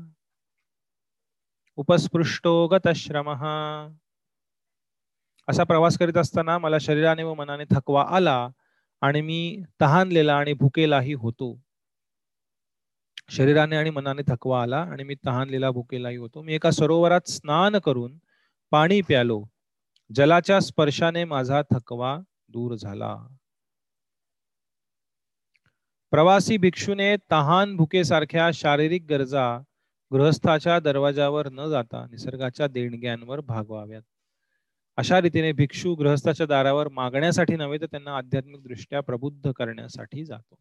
उपस्पृष्टो गतश्रम। असा प्रवास करीत असताना मला शरीराने व मनाने थकवा आला आणि मी तहानलेला आणि भुकेलाही होतो. शरीराने आणि मनाने थकवा आला आणि मी तहानलेला भुकेलाही होतो. मी एका सरोवरात स्नान करून पाणी प्यालो. जलाच्या स्पर्शाने माझा थकवा दूर झाला. प्रवासी भिक्षूने तहान भुकेसारख्या शारीरिक गरजा गृहस्थाच्या दरवाजावर न जाता निसर्गाच्या देणग्यांवर भागवाव्यात. अशा रीतीने भिक्षू गृहस्थाच्या दारावर मागण्यासाठी नव्हे तर त्यांना आध्यात्मिक दृष्ट्या प्रबुद्ध करण्यासाठी जातो.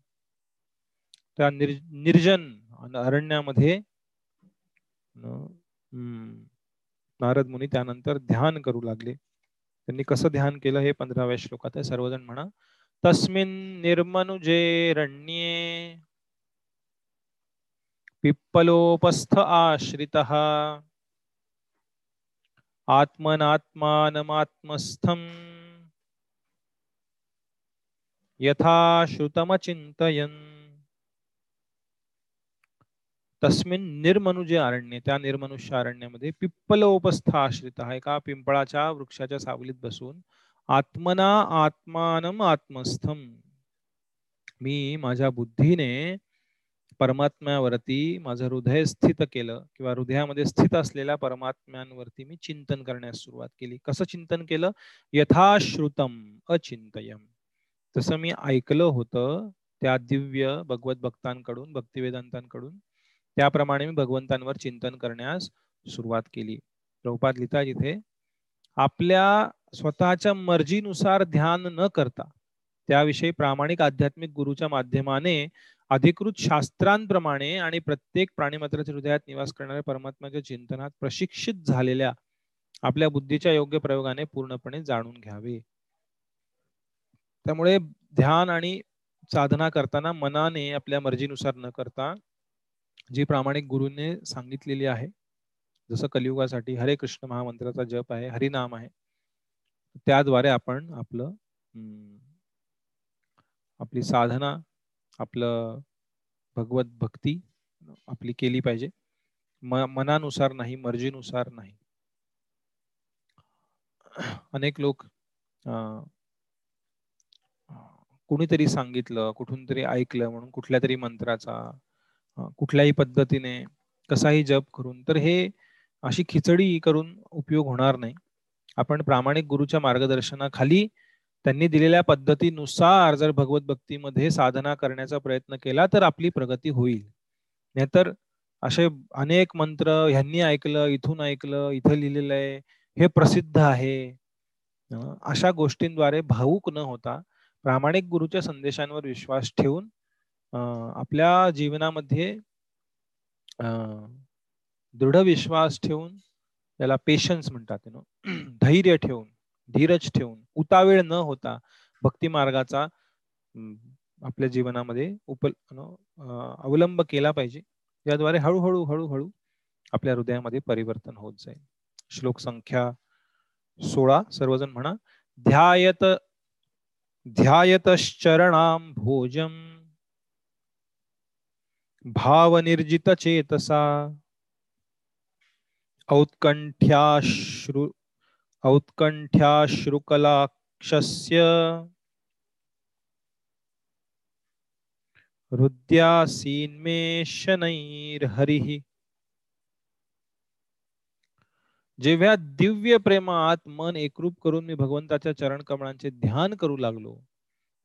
त्या निर निर्जन अरण्यामध्ये नारद मुनी त्यानंतर ध्यान करू लागले. त्यांनी कसं ध्यान केलं हे पंधराव्या श्लोकात आहे. सर्वजण म्हणा तस्मिन निर्मनुजे रण्ये पिप्पलोपस्थ आश्रित आत्मनात्मानमात्मस्थम यथा श्रुतमचिंतयन् तस्मिन निर्मनुजे अरण्य त्या निर्मनुष्य अरण्यामध्ये पिप्पलोपस्थ आश्रित आहे. का पिंपळाच्या वृक्षाच्या सावलीत बसून आत्मना आत्मानम आत्मस्थम मी माझ्या बुद्धीने परमात्म्यावरती माझं हृदय स्थित केलं किंवा हृदयामध्ये स्थित असलेल्या परमात्म्यांवरती मी चिंतन करण्यास सुरुवात केली. कसं चिंतन केलं? यथाश्रुतम अचिंतयम. तसं मी ऐकलं होतं त्या दिव्य भगवत भक्तांकडून भक्तिवेदांतांकडून. त्याप्रमाणे मी भगवंतांवर चिंतन करण्यास सुरुवात केली. प्रभुपाद लिहिता जिथे आपल्या स्वतःच्या मर्जीनुसार ध्यान न करता त्याविषयी प्रामाणिक आध्यात्मिक गुरुच्या माध्यमाने अधिकृत शास्त्रांप्रमाणे आणि प्रत्येक प्राणीमात्राच्या हृदयात निवास करणाऱ्या परमात्म्याच्या चिंतनात प्रशिक्षित झालेल्या आपल्या बुद्धीच्या योग्य प्रयोगाने पूर्णपणे जाणून घ्यावे. त्यामुळे ध्यान आणि साधना करताना मनाने आपल्या मर्जीनुसार न करता जी प्रामाणिक गुरुने सांगितलेली आहे जसं कलियुगासाठी हरे कृष्ण महामंत्राचा जप आहे हरिनाम आहे त्याद्वारे आपण आपलं आपली साधना आपलं भगवत भक्ती आपली केली पाहिजे. मनानुसार नाही मर्जीनुसार नाही. अनेक लोक कुणीतरी सांगितलं कुठून तरी ऐकलं म्हणून कुठल्या तरी मंत्राचा कुठल्याही पद्धतीने कसाही जप करून तर हे अशी खिचडी करून उपयोग होणार नाही. आपण प्रामाणिक गुरुच्या मार्गदर्शनाखाली त्यांनी दिलेल्या पद्धतीनुसार जर भगवत भक्तीमध्ये साधना करण्याचा प्रयत्न केला तर आपली प्रगती होईल. नाहीतर असे अनेक मंत्र ह्यांनी ऐकलं इथून ऐकलं इथं लिहिलेलं आहे हे प्रसिद्ध आहे. अशा गोष्टींद्वारे भावूक न होता प्रामाणिक गुरुच्या संदेशांवर विश्वास ठेवून आपल्या जीवनामध्ये दृढ विश्वास ठेवून त्याला पेशन्स म्हणतात धैर्य ठेवून धीरज ठेवून उतावेळ न होता भक्ती मार्गाचा आपल्या जीवनामध्ये उप अवलंब केला पाहिजे. याद्वारे हळूहळू हळूहळू आपल्या हृदयामध्ये परिवर्तन होत जाईल. श्लोक संख्या सोळा सर्वजण म्हणा ध्यायत ध्यायतश्चरणाम भोजम भावनिर्जित चेतसा औत्कंठ्याश्रु औत्कंठ्याश्रुकलाक्षस्य। हृदयासीन्मेशनैर्हरिः जेव्हा दिव्य प्रेमात मन एकरूप करून मी भगवंताच्या चरण कमळांचे ध्यान करू लागलो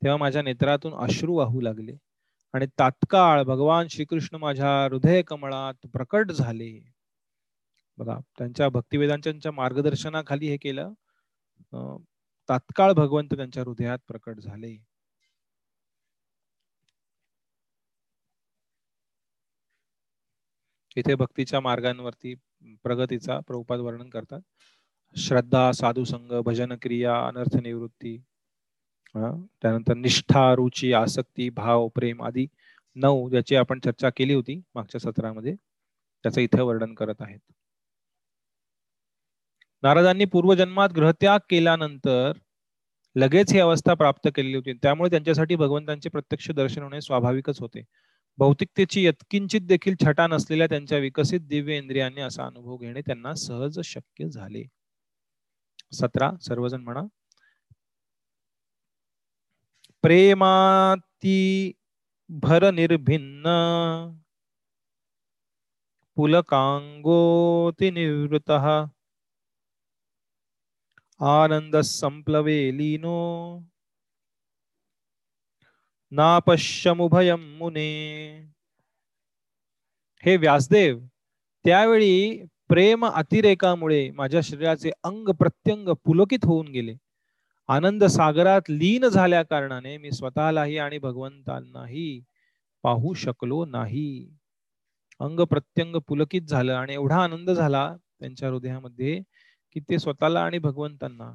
तेव्हा माझ्या नेत्रातून अश्रू वाहू लागले. आणि तात्काळ भगवान श्रीकृष्ण माझ्या हृदय कमळात प्रकट झाले. बघा त्यांच्या भक्तिवेदांच्या मार्गदर्शनाखाली हे केलं. तात्काळ भगवंत त्यांच्या हृदयात प्रकट झाले. इथे भक्तीच्या मार्गांवरती प्रगतीचा प्रभुपाद वर्णन करतात. श्रद्धा साधुसंग भजन क्रिया अनर्थ निवृत्ती. त्यानंतर निष्ठा रुची आसक्ती भाव प्रेम आदी नऊ ज्याची आपण चर्चा केली होती मागच्या सत्रामध्ये त्याचं इथे वर्णन करत आहेत. नारदांनी पूर्वजन्मात ग्रहत्याग केल्यानंतर लगेच ही अवस्था प्राप्त केलेली होती. त्यामुळे त्यांच्यासाठी भगवंतांचे प्रत्यक्ष दर्शन होणे स्वाभाविकच होते. भौतिकतेची यत्किंचित देखील छटा नसलेल्या त्यांच्या विकसित दिव्य इंद्रियांनी असा अनुभव घेणे त्यांना सहज शक्य झाले. सतरा सर्वजण म्हणा प्रेमाती भर निर्भिन्न पुलकांगोति निवृत आनंद संप्लवे लीनो नापश्यमुभयम मुने। हे व्यासदेव त्यावेळी प्रेम अतिरेकामुळे माझ्या शरीराचे अंग प्रत्यंग पुलकित होऊन गेले. आनंद सागरात लीन झाल्या कारणाने मी स्वतःलाही आणि भगवंतांनाही पाहू शकलो नाही. अंग प्रत्यंग पुलकित झालं आणि एवढा आनंद झाला त्यांच्या हृदयामध्ये की ते स्वतःला आणि भगवंतांना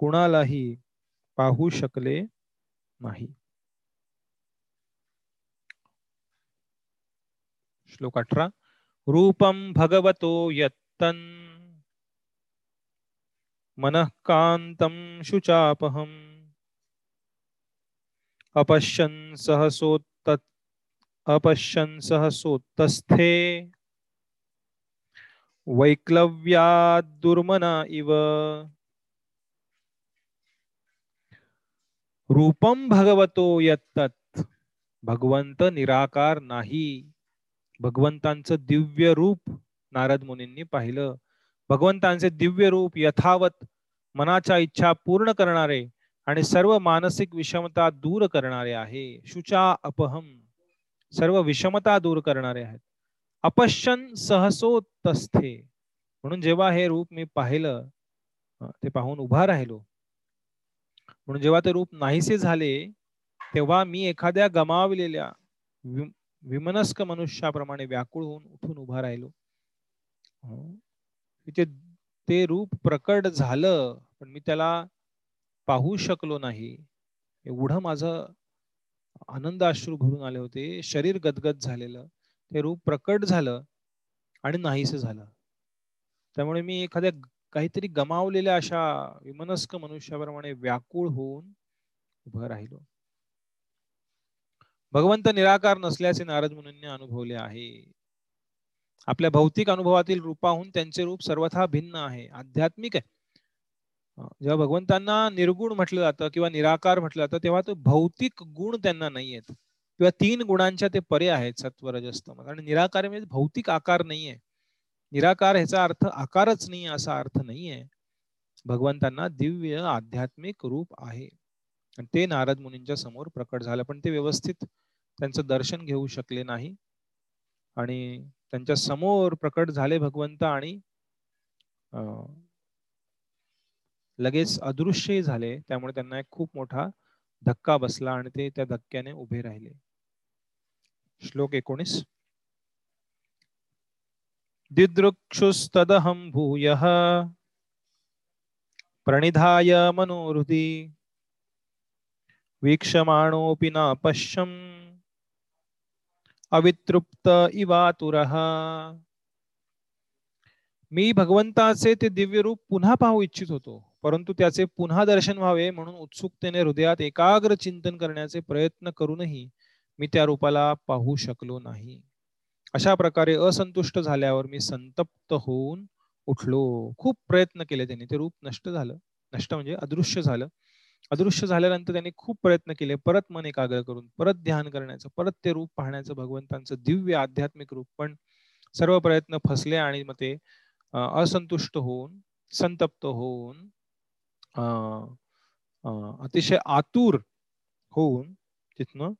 कुणालाही पाहू शकले नाही. श्लोक अठरा. रूपम भगवतो यत्तन मनःकान्तं शुचापहम्। अपश्यन् सहसोत्त अपश्यन् सहसोत्तस्थे। वैक्लव्याद्दुर्मना इव। रूपम भगवतो यत्तत्। भगवंत निराकार नाही। भगवंतांचं दिव्य रूप नारद मुनींनी पाहिलं। भगवंतांचे दिव्य रूप यथावत मनाच्या इच्छा पूर्ण करणारे आणि सर्व मानसिक विषमता दूर करणारे आहे. शुचा अपहम. सर्व विषमता दूर करणारे आहेत. अपश्यन सहसोतस्थे म्हणून जेव्हा हे रूप मी पाहिलं ते पाहून उभा राहिलो. म्हणून जेव्हा ते रूप नाहीसे झाले तेव्हा मी एखाद्या गमावलेल्या विमनस्क मनुष्याप्रमाणे व्याकुळ होऊन उठून उभा राहिलो. हो. ते रूप प्रकट झालं पण मी त्याला पाहू शकलो नाही. एवढं माझं आनंद अश्रू भरून आले होते. शरीर गदगद झालेलं. ते रूप प्रकट झालं आणि नाहीस झालं. त्यामुळे मी एखाद्या काहीतरी गमावलेल्या अशा विमनस्क मनुष्याप्रमाणे व्याकुळ होऊन उभं राहिलो. भगवंत निराकार नसल्याचे नारद मुनींनी अनुभवले आहे. आपल्या भौतिक अनुभवातील रूपाहून त्यांचे रूप सर्वथा भिन्न आहे आध्यात्मिक आहे. जेव्हा भगवंतांना निर्गुण म्हटलं जातं किंवा निराकार म्हटलं जातं तेव्हा तो भौतिक गुण त्यांना नाही आहेत. किंवा तीन गुणांच्या ते परे आहेत सत्व रजस्तम आणि निराकार म्हणजे भौतिक आकार नाहीये निराकार ह्याचा अर्थ आकारच नाही असा अर्थ नाहीये भगवंतांना दिव्य आध्यात्मिक रूप आहे. आणि ते नारद मुनींच्या समोर प्रकट झालं पण ते व्यवस्थित त्यांचं दर्शन घेऊ शकले नाही. आणि त्यांच्यासमोर प्रकट झाले भगवंत आणि लगेच अदृश्यही झाले. त्यामुळे त्यांना एक खूप मोठा धक्का बसला आणि ते त्या धक्क्याने उभे राहिले. श्लोक एकोणीस. दिदृक्षुस्तदहं भूयः प्रणिधाय मनोहृदि वीक्षमाणोऽपि न पश्यम्। अवितृप्त इवातुरः मी भगवंताचे ते दिव्य रूप पुन्हा पाहू इच्छित होतो परंतु त्याचे पुन्हा दर्शन व्हावे म्हणून उत्सुकतेने हृदयात एकाग्र चिंतन करण्याचे प्रयत्न करूनही मी त्या रूपाला पाहू शकलो नाही. अशा प्रकारे असंतुष्ट झाल्यावर मी संतप्त होऊन उठलो. खूप प्रयत्न केले त्यांनी ते रूप नष्ट झालं. नष्ट म्हणजे अदृश्य झालं. अदृश्य झाल्यानंतर त्यांनी खूप प्रयत्न केले. परत मन एकाग्र करून परत ध्यान करण्याचं परत ते रूप पाहण्याचं भगवंतांचं दिव्य आध्यात्मिक रूप. पण सर्व प्रयत्न फसले आणि मग ते असंतुष्ट होऊन संतप्त होऊन अतिशय आतुर होऊन तिथनं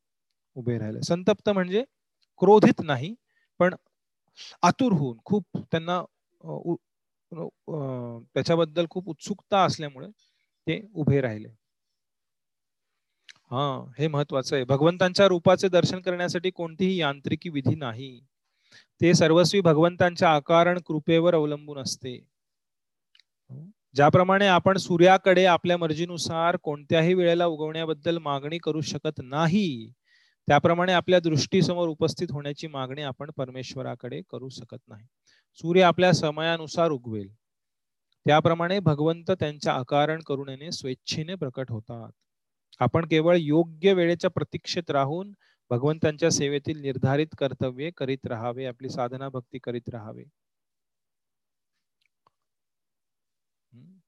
उभे राहिले. संतप्त म्हणजे क्रोधित नाही पण आतुर होऊन खूप त्यांना त्याच्याबद्दल खूप उत्सुकता असल्यामुळे ते उभे राहिले. हा हे महत्वाचं आहे. भगवंतांच्या रूपाचे दर्शन करण्यासाठी कोणतीही यांत्रिकी विधी नाही. ते सर्वस्वी भगवंतांच्या आकारण कृपेवर अवलंबून असते. ज्याप्रमाणे आपण सूर्याकडे आपल्या मर्जीनुसार कोणत्याही वेळेला उगवण्याबद्दल मागणी करू शकत नाही त्याप्रमाणे आपल्या दृष्टीसमोर उपस्थित होण्याची मागणी आपण परमेश्वराकडे करू शकत नाही. सूर्य आपल्या समयानुसार उगवेल. त्याप्रमाणे भगवंत त्यांच्या आकारण करुणेने स्वेच्छेने प्रकट होतात. आपण केवळ योग्य वेळेच्या प्रतीक्षेत राहून भगवंतांच्या सेवेतील निर्धारित कर्तव्य करीत राहावे आपली साधना भक्ती करीत राहावे.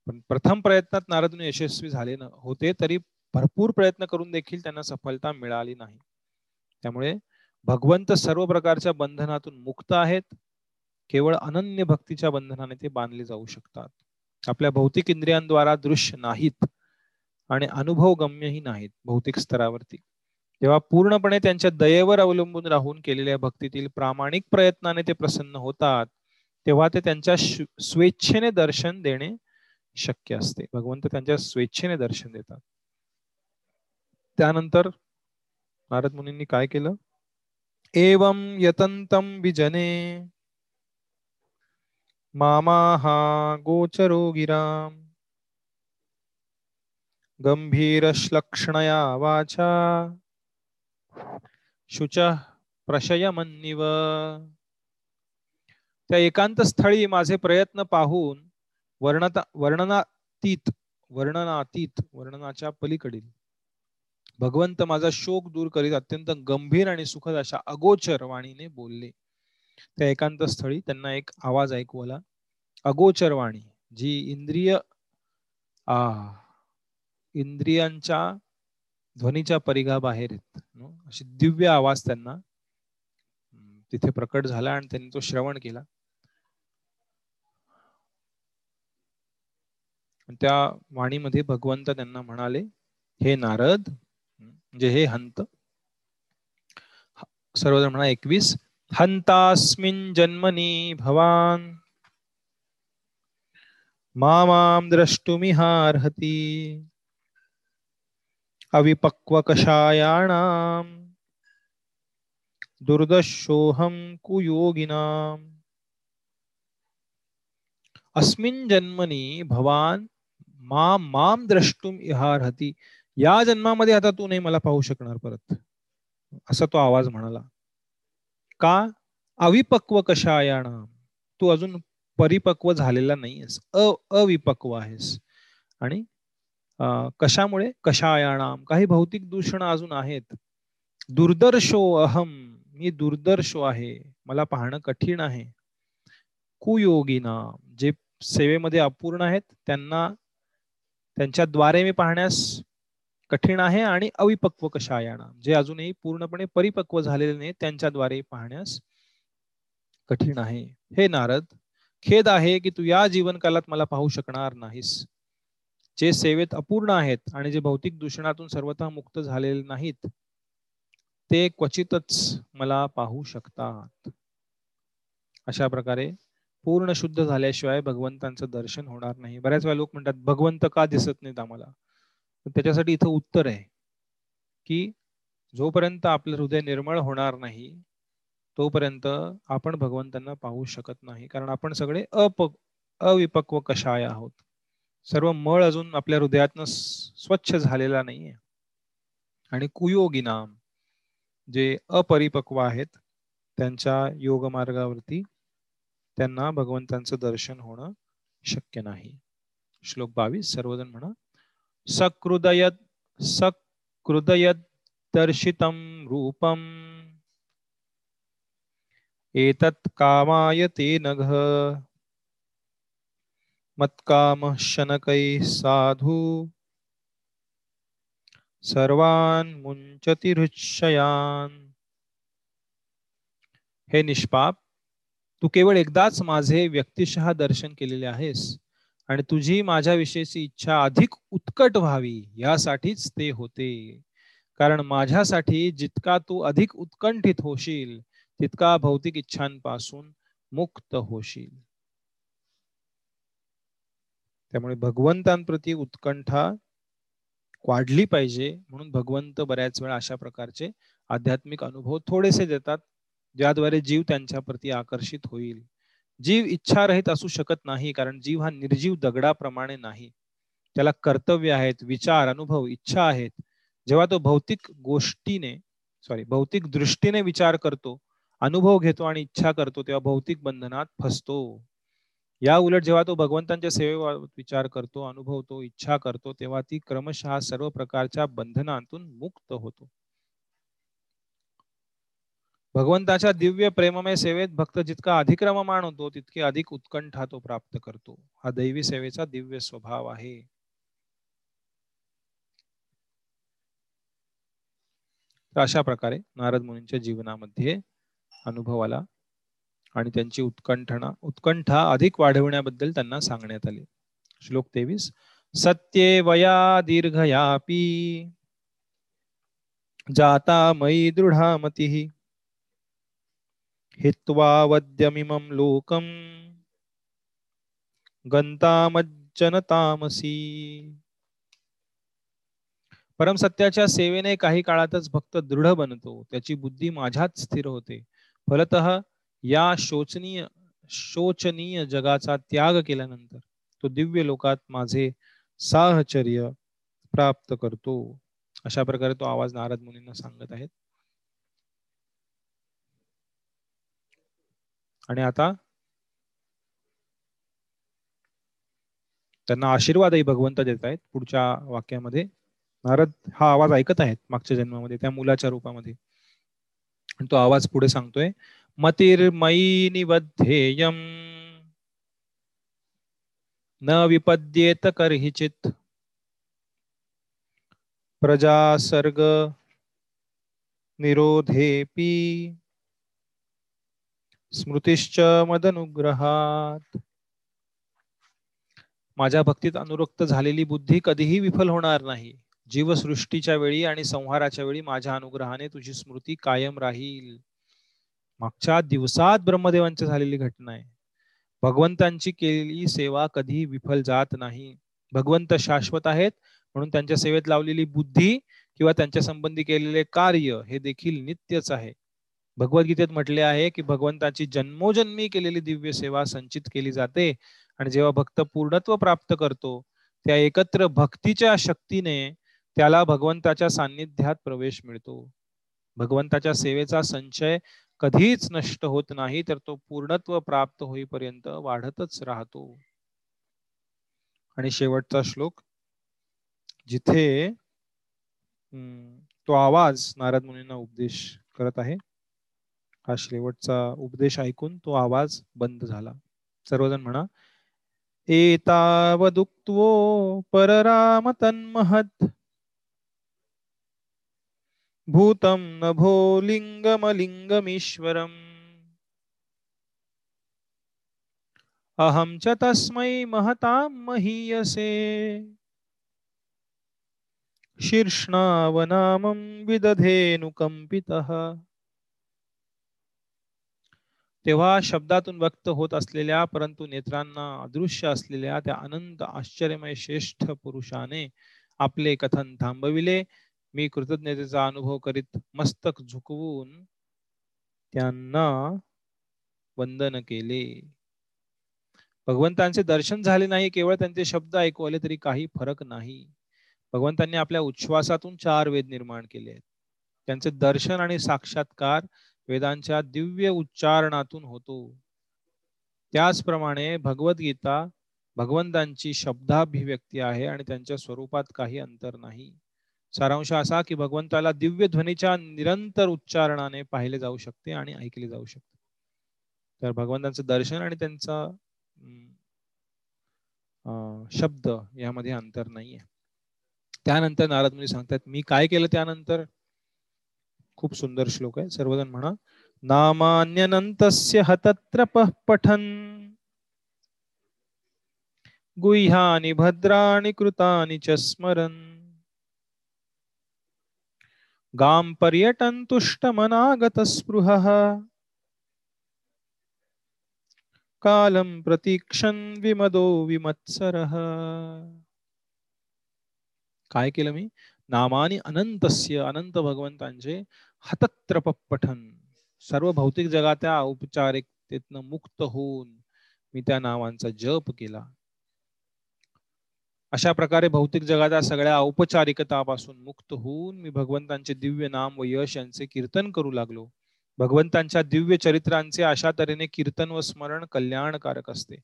पण प्रथम प्रयत्नात नारद यशस्वी झाले ना होते तरी भरपूर प्रयत्न करून देखील त्यांना सफलता मिळाली नाही. त्यामुळे भगवंत सर्व प्रकारच्या बंधनातून मुक्त आहेत. केवळ अनन्य भक्तीच्या बंधनाने ते बांधले जाऊ शकतात. आपल्या भौतिक इंद्रियांद्वारा दृश्य नाहीत. आणि अनुभव गम्यही नाहीत भौतिक स्तरावरती. तेव्हा पूर्णपणे त्यांच्या दयेवर अवलंबून राहून केलेल्या भक्तीतील प्रामाणिक प्रयत्नाने ते प्रसन्न होतात तेव्हा ते त्यांच्या स्वेच्छेने दर्शन देणे शक्य असते. भगवंत त्यांच्या स्वेच्छेने दर्शन देतात. त्यानंतर नारद मुनींनी काय केलं? एवं यतंतम विजने मामाहा गोचरो गिराम गंभीरश्लक्षणया वाचा। शुच प्रशयमन्निव। त्या एकांत स्थळी माझे प्रयत्न पाहून वर्णता वर्णनातीत वर्णनातीत वर्णनाच्या पलीकडील भगवंत माझा शोक दूर करीत अत्यंत गंभीर आणि सुखद अशा अगोचर वाणीने बोलले. त्या एकांत स्थळी त्यांना एक आवाज ऐकू आला. अगोचर वाणी जी इंद्रिय आ इंद्रियांच्या ध्वनीच्या परिघा बाहेर आहेत अशी दिव्य आवाज त्यांना तिथे प्रकट झाला आणि त्यांनी तो श्रवण केला. त्या वाणीमध्ये भगवंत त्यांना म्हणाले हे नारद म्हणजे हे हंत सर्वजण म्हणा एकवीस हंतास्मिन जन्मनी भवान मामाम द्रष्टुमिहार्हती. अविपक्व दुर्दशोऽहं कुयोगिनाम्। अस्मिन् जन्मनि जन्मनी भवान मां माम द्रष्टुम इहारहती। या जन्मामध्ये आता तू नाही मला पाहू शकणार परत। असा तो आवाज म्हणाला। का? अविपक्व कषायाणाम तू अजून परिपक्व झालेला नाहीयेस। अविपक्व आहेस। आणि कशामुळे? कशायाणाम? काही भौतिक दूषण अजून आहेत. दुर्दर्शो अहम मी दुर्दर्शो आहे. मला पाहणं कठीण आहे. कुयोगीना जे सेवेमध्ये अपूर्ण आहेत त्यांना त्यांच्याद्वारे मी पाहण्यास कठीण आहे आणि अविपक्व कशायाणाम. जे अजूनही पूर्णपणे परिपक्व झालेले नाही त्यांच्याद्वारे पाहण्यास कठीण आहे. हे नारद खेद आहे की तू या जीवनकालात मला पाहू शकणार नाहीस. जे सेवेत अपूर्ण आहेत आणि जे भौतिक दूषणातून सर्वतः मुक्त झालेले नाहीत ते क्वचितच मला पाहू शकतात. अशा प्रकारे पूर्ण शुद्ध झाल्याशिवाय भगवंतांचं दर्शन होणार नाही. बऱ्याच वेळा लोक म्हणतात भगवंत का दिसत नाहीत आम्हाला? त्याच्यासाठी इथं उत्तर आहे की जोपर्यंत आपलं हृदय निर्मळ होणार नाही तोपर्यंत आपण भगवंतांना पाहू शकत नाही. कारण आपण सगळे अप अविपक्व कशाय आहोत? सर्व मळ अजून आपल्या हृदयातनं स्वच्छ झालेला नाहीये. आणि कुयोगी नाम जे अपरिपक्व आहेत त्यांच्या योग मार्गावरती त्यांना भगवंतांचं दर्शन होणं शक्य नाही. श्लोक बावीस सर्वजण म्हणा सकृदयत सकृदयत दर्शितम रूपम। एतत् कामाय ते नघ मत्काम शनकै साधू। सर्वान मुंचती हे निष्पाप तू केवळ एकदाच माझे व्यक्तिशः दर्शन केलेले आहेस आणि तुझी माझ्याविषयीची इच्छा अधिक उत्कट व्हावी यासाठीच ते होते. कारण माझ्यासाठी जितका तू अधिक उत्कंठित होशील तितका भौतिक इच्छांपासून मुक्त होशील. त्यामुळे भगवंतांप्रती उत्कंठा वाढली पाहिजे म्हणून भगवंत बऱ्याच वेळा अशा प्रकारचे आध्यात्मिक अनुभव थोडेसे देतात ज्याद्वारे जीव त्यांच्याप्रती आकर्षित होईल. जीव इच्छारहित असू शकत नाही कारण जीव हा निर्जीव दगडाप्रमाणे नाही. त्याला कर्तव्य आहेत विचार अनुभव इच्छा आहेत. जेव्हा तो भौतिक गोष्टीने सॉरी भौतिक दृष्टीने विचार करतो अनुभव घेतो आणि इच्छा करतो तेव्हा भौतिक बंधनात फसतो. या उलट जेव्हा तो भगवंतांच्या सेवेवर विचार करतो अनुभवतो इच्छा करतो तेव्हा ती क्रमशः सर्व प्रकारच्या बंधनातून मुक्त होतो. भगवंताच्या दिव्य प्रेममय सेवेत भक्त जितका अधिक्रममान होतो तितके अधिक उत्कंठा तो प्राप्त करतो. हा दैवी सेवेचा दिव्य स्वभाव आहे. अशा प्रकारे नारद मुनींच्या जीवनामध्ये अनुभवाला आणि त्यांची उत्कंठना उत्कंठा अधिक वाढवण्याबद्दल त्यांना सांगण्यात आले. श्लोक तेवीस. सत्ये वया दीर्घयापी जाता मयी दृढामती हित्वा वद्यमिमं लोकम गंतामज्जनतामसी परमसत्याच्या सेवेने काही काळातच भक्त दृढ बनतो. त्याची बुद्धी माझ्यात स्थिर होते. फलत या शोचनीय शोचनीय जगाचा त्याग केल्यानंतर तो दिव्य लोकात माझे साहचर्य प्राप्त करतो. अशा प्रकारे तो आवाज नारद मुनींना सांगत आहेत. आणि आता त्यांना आशीर्वादही भगवंत देत आहेत पुढच्या वाक्यामध्ये. नारद हा आवाज ऐकत आहेत मागच्या जन्मामध्ये त्या मुलाच्या रूपामध्ये. आणि तो आवाज पुढे सांगतोय मतिर्मयी निबद्धेयम न विपद्येत करहिचित। प्रजासर्ग निरोधेपी स्मृतिश्च मदनुग्रहात। माझ्या भक्तीत अनुरक्त झालेली बुद्धी कधीही विफल होणार नाही. जीवसृष्टीच्या वेळी आणि संहाराच्या वेळी माझ्या अनुग्रहाने तुझी स्मृती कायम राहील. मागच्या दिवसात ब्रह्मदेवांची झालेली घटना आहे. भगवंतांची केलेली सेवा कधी विफल जात नाही. भगवंत शाश्वत आहेत म्हणून त्यांच्या सेवेत लावलेली बुद्धी किंवा त्यांच्या संबंधी केलेले कार्य हे देखील नित्यच आहे. भगवद्गीतेत म्हटले आहे की भगवंताची जन्मोजन्मी केलेली दिव्य सेवा संचित केली जाते आणि जेव्हा भक्त पूर्णत्व प्राप्त करतो त्या एकत्र भक्तीच्या शक्तीने त्याला भगवंताच्या सान्निध्यात प्रवेश मिळतो. भगवंताच्या सेवेचा संचय कधीच नष्ट होत नाही तर तो पूर्णत्व प्राप्त होईपर्यंत वाढतच राहतो. आणि शेवटचा श्लोक जिथे तो आवाज नारद मुनींना उपदेश करत आहे. हा शेवटचा उपदेश ऐकून तो आवाज बंद झाला. सर्वजण म्हणा एतावदुक्तो परराम तन्महत भूतं नभो लिङ्गमलिङ्गमीश्वरम् अहं च तस्मै महतां महीयसे। शीर्ष्णावनामं विदधेनुकंपितः तेव्हा शब्दातून व्यक्त होत असलेल्या परंतु नेत्रांना अदृश्य असलेल्या त्या अनंत आश्चर्यमय श्रेष्ठ पुरुषाने आपले कथन थांबविले. मी कृतज्ञतेचा अनुभव करीत मस्तक झुकवून त्यांना वंदन केले. भगवंतांचे दर्शन झाले नाही केवळ त्यांचे शब्द ऐकू आले तरी काही फरक नाही. भगवंतांनी आपल्या उच्छ्वासातून चार वेद निर्माण केले आहेत. त्यांचे दर्शन आणि साक्षात्कार वेदांच्या दिव्य उच्चारणातून होतो. त्याचप्रमाणे भगवद्गीता भगवंतांची शब्दाभिव्यक्ती आहे आणि त्यांच्या स्वरूपात काही अंतर नाही. सारांश असा की भगवंताला दिव्य ध्वनीच्या निरंतर उच्चारणाने पाहिले जाऊ शकते आणि ऐकले जाऊ शकते. तर भगवंतांचं दर्शन आणि त्यांचा शब्द यामध्ये अंतर नाहीये. त्यानंतर नारद मुनी सांगतात मी काय केलं त्यानंतर? खूप सुंदर श्लोक आहे. सर्वजण म्हणा नामान्यनंतस्य हतत्र पठन। गुह्यानि भद्राणि कृतानि च स्मरन्। गां पर्यटन तुष्टमनागत स्पृह। कालं प्रतीक्षण विमदो विमत्सरः। काय केलं मी? नामानी अनंतस्य अनंत भगवंतांचे हतत्रप पठन सर्व भौतिक जगाच्या औपचारिकतेतनं मुक्त होऊन मी त्या नावांचा जप केला. अशा प्रकारे भौतिक जगाच्या सगळ्या औपचारिकतापासून मुक्त होऊन मी भगवंतांचे दिव्य नाम व यश यांचे कीर्तन करू लागलो. भगवंतांच्या दिव्य चरित्रांचे अशा तऱ्हेने कीर्तन व स्मरण कल्याणकारक असते.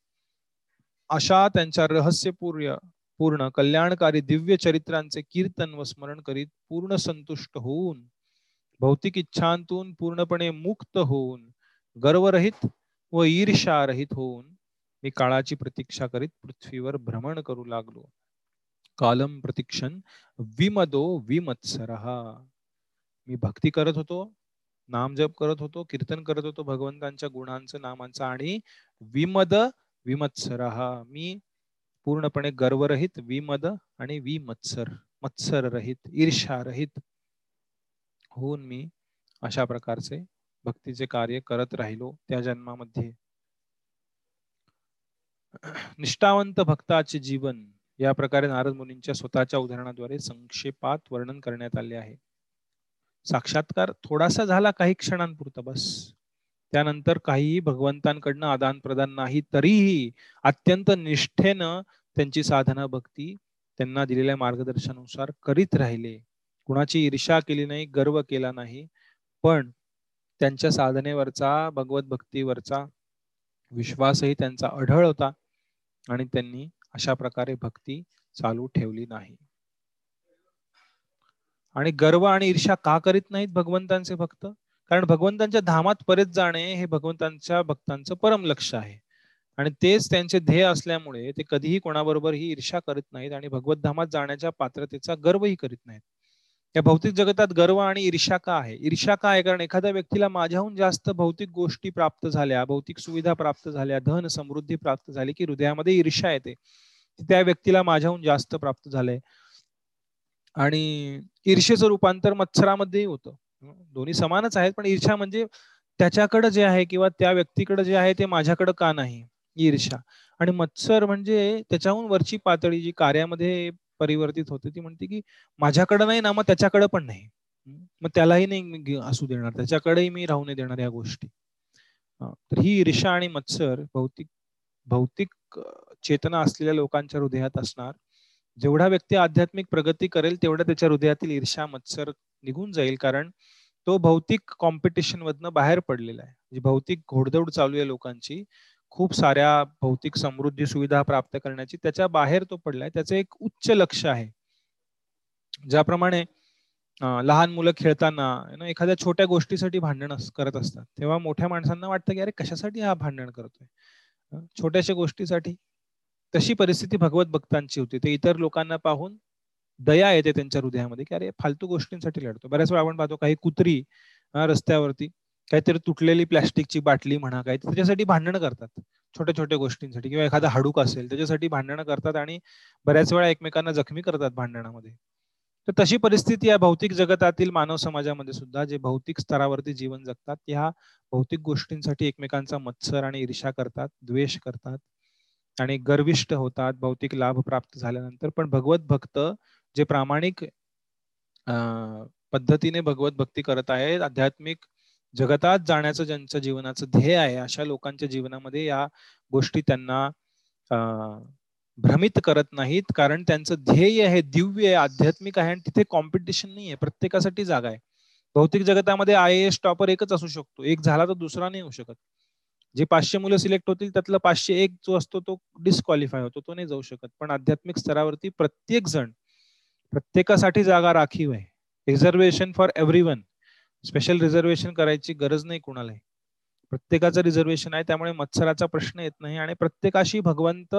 अशा त्यांच्या रहस्यपूर्य पूर्ण कल्याणकारी दिव्य चरित्रांचे कीर्तन व स्मरण करीत पूर्ण संतुष्ट होऊन भौतिक इच्छांतून पूर्णपणे मुक्त होऊन गर्वरहित व ईर्षारहित होऊन मी काळाची प्रतीक्षा करीत पृथ्वीवर भ्रमण करू लागलो. कालम प्रतीक्षण विमदो विमत्सरहा. मी भक्ती करत होतो नाम जप करत होतो कीर्तन करत होतो भगवंतांच्या गुणांचं नामांचं आणि विमद विमत्सर मी पूर्णपणे गर्वरहित विमद आणि विमत्सर मत्सर रहित ईर्षा रहित होऊन मी अशा प्रकारचे भक्तीचे कार्य करत राहिलो त्या जन्मामध्ये. निष्ठावंत भक्ताचे जीवन या प्रकारे नारद मुनींच्या स्वतःच्या उदाहरणाद्वारे संक्षेपात वर्णन करण्यात आले आहे. साक्षात्कार थोडासा झाला काही क्षणांपुरता बस. त्यानंतर काहीही भगवंतांकडनं आदान प्रदान नाही तरीही अत्यंत निष्ठेनं त्यांची साधना भक्ती त्यांना दिलेल्या मार्गदर्शनानुसार करीत राहिले. कुणाची ईर्षा केली नाही गर्व केला नाही पण त्यांच्या साधनेवरचा भगवत भक्तीवरचा विश्वासही त्यांचा अढळ होता आणि त्यांनी अशा प्रकारे भक्ती चालू ठेवली नाही. आणि गर्व आणि ईर्षा का करीत नाहीत भगवंतांचे भक्त? कारण भगवंतांच्या धामात परत जाणे हे भगवंतांच्या भक्तांचं परम लक्ष आहे. आणि तेच त्यांचे ध्येय असल्यामुळे ते कधीही कोणाबरोबर ही ईर्षा करीत नाहीत आणि भगवत धामात जाण्याच्या पात्रतेचा गर्वही करीत नाहीत. या भौतिक जगतात गर्व आणि ईर्षा का आहे? ईर्षा का आहे? कारण एखाद्या व्यक्तीला माझ्याहून जास्त भौतिक गोष्टी प्राप्त झाल्या भौतिक सुविधा प्राप्त झाल्या धन समृद्धी प्राप्त झाली की हृदयामध्ये ईर्षा येते त्या व्यक्तीला माझ्याहून जास्त प्राप्त झालंय. आणि ईर्षेचं रूपांतर मत्सरामध्येही होतं. दोन्ही समानच आहेत पण ईर्षा म्हणजे त्याच्याकडे जे आहे किंवा त्या व्यक्तीकडे जे आहे ते माझ्याकडे का नाही? ईर्षा आणि मत्सर म्हणजे त्याच्याहून वरची पातळी जी कार्यामध्ये परिवर्तित होते. ती म्हणते की माझ्याकडे नाही ना मग त्याच्याकडे पण नाही. मग त्यालाही नाही असू देणार. त्याच्याकडेही मी राहू नाही देणार या गोष्टी. तर ही ईर्षा आणि मत्सर भौतिक भौतिक चेतना असलेल्या लोकांच्या हृदयात असणार. जेवढा व्यक्ती आध्यात्मिक प्रगती करेल तेवढा त्याच्या हृदयातील ईर्षा मत्सर निघून जाईल. कारण तो भौतिक कॉम्पिटिशन मधनं बाहेर पडलेला आहे. भौतिक घोडदौड चालू आहे लोकांची खूप साऱ्या भौतिक समृद्धी सुविधा प्राप्त करण्याची त्याच्या बाहेर तो पडलाय. त्याचं एक उच्च लक्ष आहे. ज्याप्रमाणे लहान मुलं खेळताना एखाद्या छोट्या गोष्टीसाठी भांडण करत असतात. तेव्हा मोठ्या माणसांना वाटतं की अरे कशासाठी हा भांडण करतोय? छोट्याशा गोष्टीसाठी. तशी परिस्थिती भगवत भक्तांची होती. ते इतर लोकांना पाहून दया येते त्यांच्या हृदयामध्ये की अरे फालतू गोष्टींसाठी लढतो. बऱ्याच वेळा आपण पाहतो काही कुत्री रस्त्यावरती काहीतरी तुटलेली प्लॅस्टिकची बाटली म्हणा काही त्याच्यासाठी भांडणं करतात. छोट्या छोट्या गोष्टींसाठी किंवा एखादा हाडूक असेल त्याच्यासाठी भांडणं करतात आणि बऱ्याच वेळा एकमेकांना जखमी करतात भांडणामध्ये. तर तशी परिस्थिती या भौतिक जगतातील मानव समाजामध्ये सुद्धा जे भौतिक स्तरावरती जीवन जगतात त्या भौतिक गोष्टींसाठी एकमेकांचा मत्सर आणि ईर्षा करतात द्वेष करतात आणि गर्विष्ट होतात. भौतिक लाभ प्राप्त झाल्यानंतर पण भगवत भक्त जे प्रामाणिक पद्धतीने भगवत भक्ती करत आहेत आध्यात्मिक जगतात जाण्याचं ज्यांचं जीवनाचं ध्येय आहे अशा लोकांच्या जीवनामध्ये या गोष्टी त्यांना भ्रमित करत नाहीत. कारण त्यांचं ध्येय आहे दिव्य आहे आध्यात्मिक आहे आणि तिथे कॉम्पिटिशन नाही आहे प्रत्येकासाठी जागा आहे. भौतिक जगतामध्ये आय एस टॉपर एकच असू शकतो. एक झाला तर दुसरा नाही होऊ शकत. जे पाचशे मुलं सिलेक्ट होतील त्यातलं पाचशे एक जो असतो तो डिस्क्वालिफाय होतो. तो नाही जाऊ शकत. पण आध्यात्मिक स्तरावरती प्रत्येक जण प्रत्येकासाठी जागा राखीव आहे. Reservation for everyone special reservation करायची गरज नाही कुणालाही. प्रत्येकाचं रिझर्वेशन आहे त्यामुळे मत्सराचा प्रश्न येत नाही आणि प्रत्येकाशी भगवंत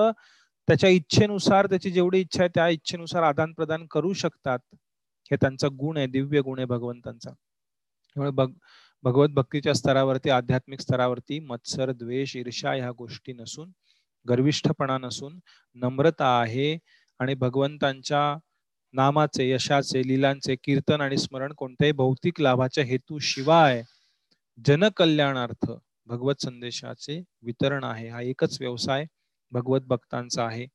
त्याच्या इच्छेनुसार त्याची जेवढी इच्छा आहे त्या इच्छेनुसार आदान प्रदान करू शकतात. हे त्यांचा गुण आहे दिव्य गुण आहे भगवंतांचा. त्यामुळे भग भगवत भक्तीच्या स्तरावरती आध्यात्मिक स्तरावरती मत्सर द्वेष ईर्षा ह्या गोष्टी नसून गर्विष्ठपणा नसून नम्रता आहे आणि भगवंतांच्या नामाचे यशाचे लिलांचे कीर्तन आणि स्मरण कोणत्याही भौतिक लाभाच्या हेतू शिवाय जनकल्याणार्थ भगवत संदेशाचे वितरण आहे. हा एकच व्यवसाय भगवत भक्तांचा आहे.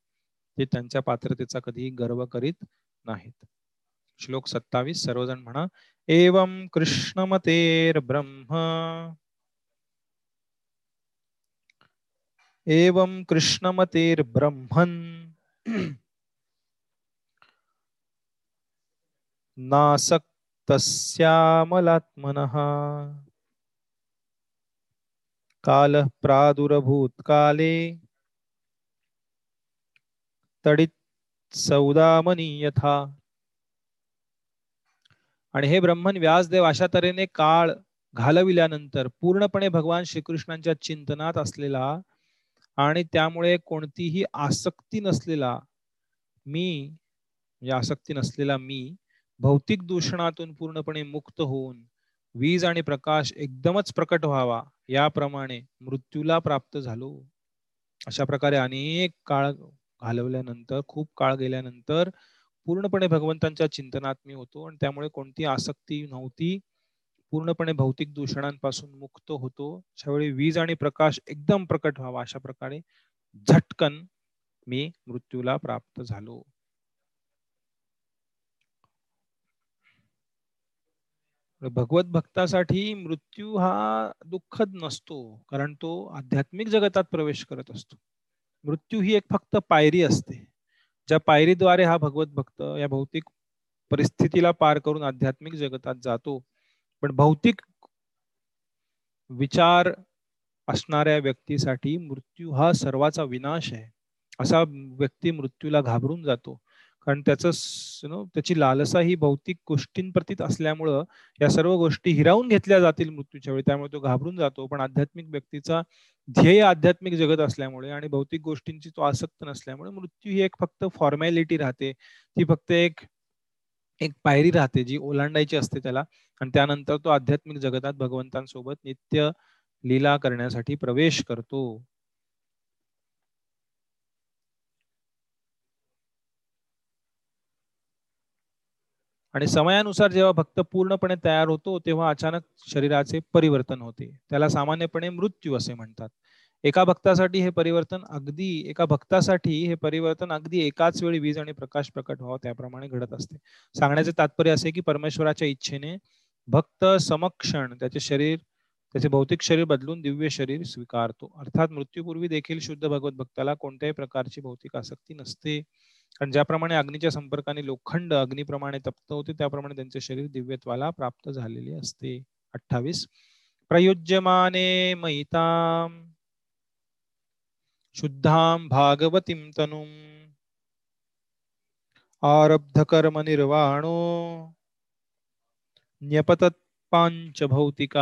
ते त्यांच्या पात्रतेचा कधीही गर्व करीत नाहीत. श्लोक सत्तावीस सर्वजण म्हणा एवं कृष्णमतेर्ब्रह्म. एवं कृष्णमतेर्ब्रह्मन्. नासक्तस्यामलात्मनः। कालः प्रादुरभूत्काले तडित सौदामनी यथा। आणि हे ब्रह्मन व्यासदेव अशा तऱ्हेने काळ घालविल्यानंतर पूर्णपणे भगवान श्रीकृष्णांच्या चिंतनात असलेला आणि त्यामुळे कोणतीही आसक्ती नसलेला मी म्हणजे आसक्ती नसलेला मी भौतिक दूषणातून पूर्णपणे मुक्त होऊन वीज आणि प्रकाश एकदमच प्रकट व्हावा याप्रमाणे मृत्यूला प्राप्त झालो. अशा प्रकारे अनेक काळ घालवल्यानंतर खूप काळ गेल्यानंतर पूर्णपणे भगवंतांच्या चिंतनात मी होतो आणि त्यामुळे कोणती आसक्ती नव्हती. पूर्णपणे भौतिक दूषणांपासून मुक्त होतो. अशावेळी वीज आणि प्रकाश एकदम प्रकट व्हावा अशा प्रकारे झटकन मी मृत्यूला प्राप्त झालो. भगवत भक्तासाठी मृत्यू हा दुःखद नसतो कारण तो आध्यात्मिक जगतात प्रवेश करत असतो. मृत्यू ही एक फक्त पायरी असते. ज्या पायरीद्वारे हा भगवत भक्त या भौतिक परिस्थितीला पार करून आध्यात्मिक जगतात जातो. पण भौतिक विचार असणाऱ्या व्यक्तीसाठी मृत्यू हा सर्वाचा विनाश आहे. असा व्यक्ती मृत्यूला घाबरून जातो. कारण त्याचं नो त्याची लालसा ही भौतिक गोष्टींप्रतीत असल्यामुळं या सर्व गोष्टी हिरावून घेतल्या जातील मृत्यूच्या वेळी. त्यामुळे तो घाबरून जातो. पण आध्यात्मिक व्यक्तीचा ध्येय आध्यात्मिक जगत असल्यामुळे आणि भौतिक गोष्टींची तो आसक्त नसल्यामुळे मृत्यू ही एक फक्त फॉर्मॅलिटी राहते. ती फक्त एक एक पायरी राहते जी ओलांडायची असते त्याला. आणि त्यानंतर तो आध्यात्मिक जगतात भगवंतांसोबत नित्य लीला करण्यासाठी प्रवेश करतो. आणि समयानुसार जेव्हा भक्त पूर्णपणे तयार होतो तेव्हा अचानक शरीराचे परिवर्तन होते. त्याला सामान्यपणे मृत्यू असे म्हणतात. एका भक्तासाठी हे परिवर्तन अगदी एका भक्तासाठी हे परिवर्तन अगदी एकाच वेळी वीज आणि प्रकाश प्रकट व्हावा त्याप्रमाणे घडत असते. सांगण्याचे तात्पर्य असे की परमेश्वराच्या इच्छेने भक्त समक्षण त्याचे शरीर त्याचे भौतिक शरीर बदलून दिव्य शरीर स्वीकारतो. अर्थात मृत्यूपूर्वी देखील शुद्ध भगवत भक्ताला कोणत्याही प्रकारची भौतिक आसक्ती नसते. कारण ज्याप्रमाणे अग्नीच्या संपर्काने लोखंड अग्निप्रमाणे तप्त होते त्याप्रमाणे त्यांचे शरीर दिव्यत्वाला प्राप्त झालेले असते. अठ्ठावीस. प्रयुज्यमाने महिताम शुद्धां भागवतीं तनुम आरब्ध कर्म निर्वाणो न्यपतत पांच भौतिक।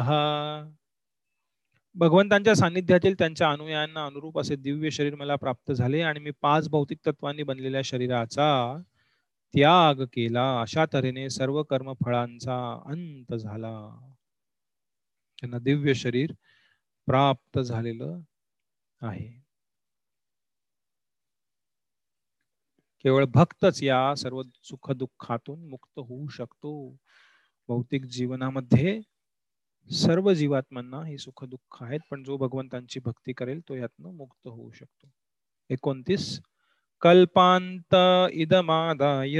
भगवंतांच्या सान्निध्यातील त्यांच्या अनुयायांना अनुरूप असे दिव्य शरीर मला प्राप्त झाले आणि मी पाच भौतिक तत्वांनी बनलेल्या शरीराचा त्याग केला. अशा तऱ्हेने सर्व कर्म फळांचा अंत झाला. त्यांना दिव्य शरीर प्राप्त झालेलं आहे. केवळ भक्तच या सर्व सुख दुःखातून मुक्त होऊ शकतो. भौतिक जीवनामध्ये सर्व जीवात्मांना ही सुख दुःख आहेत पण जो भगवंतांची भक्ती करेल तो यातनं मुक्त होऊ शकतो. एकोणतीस. कल्पांत इदमादाय।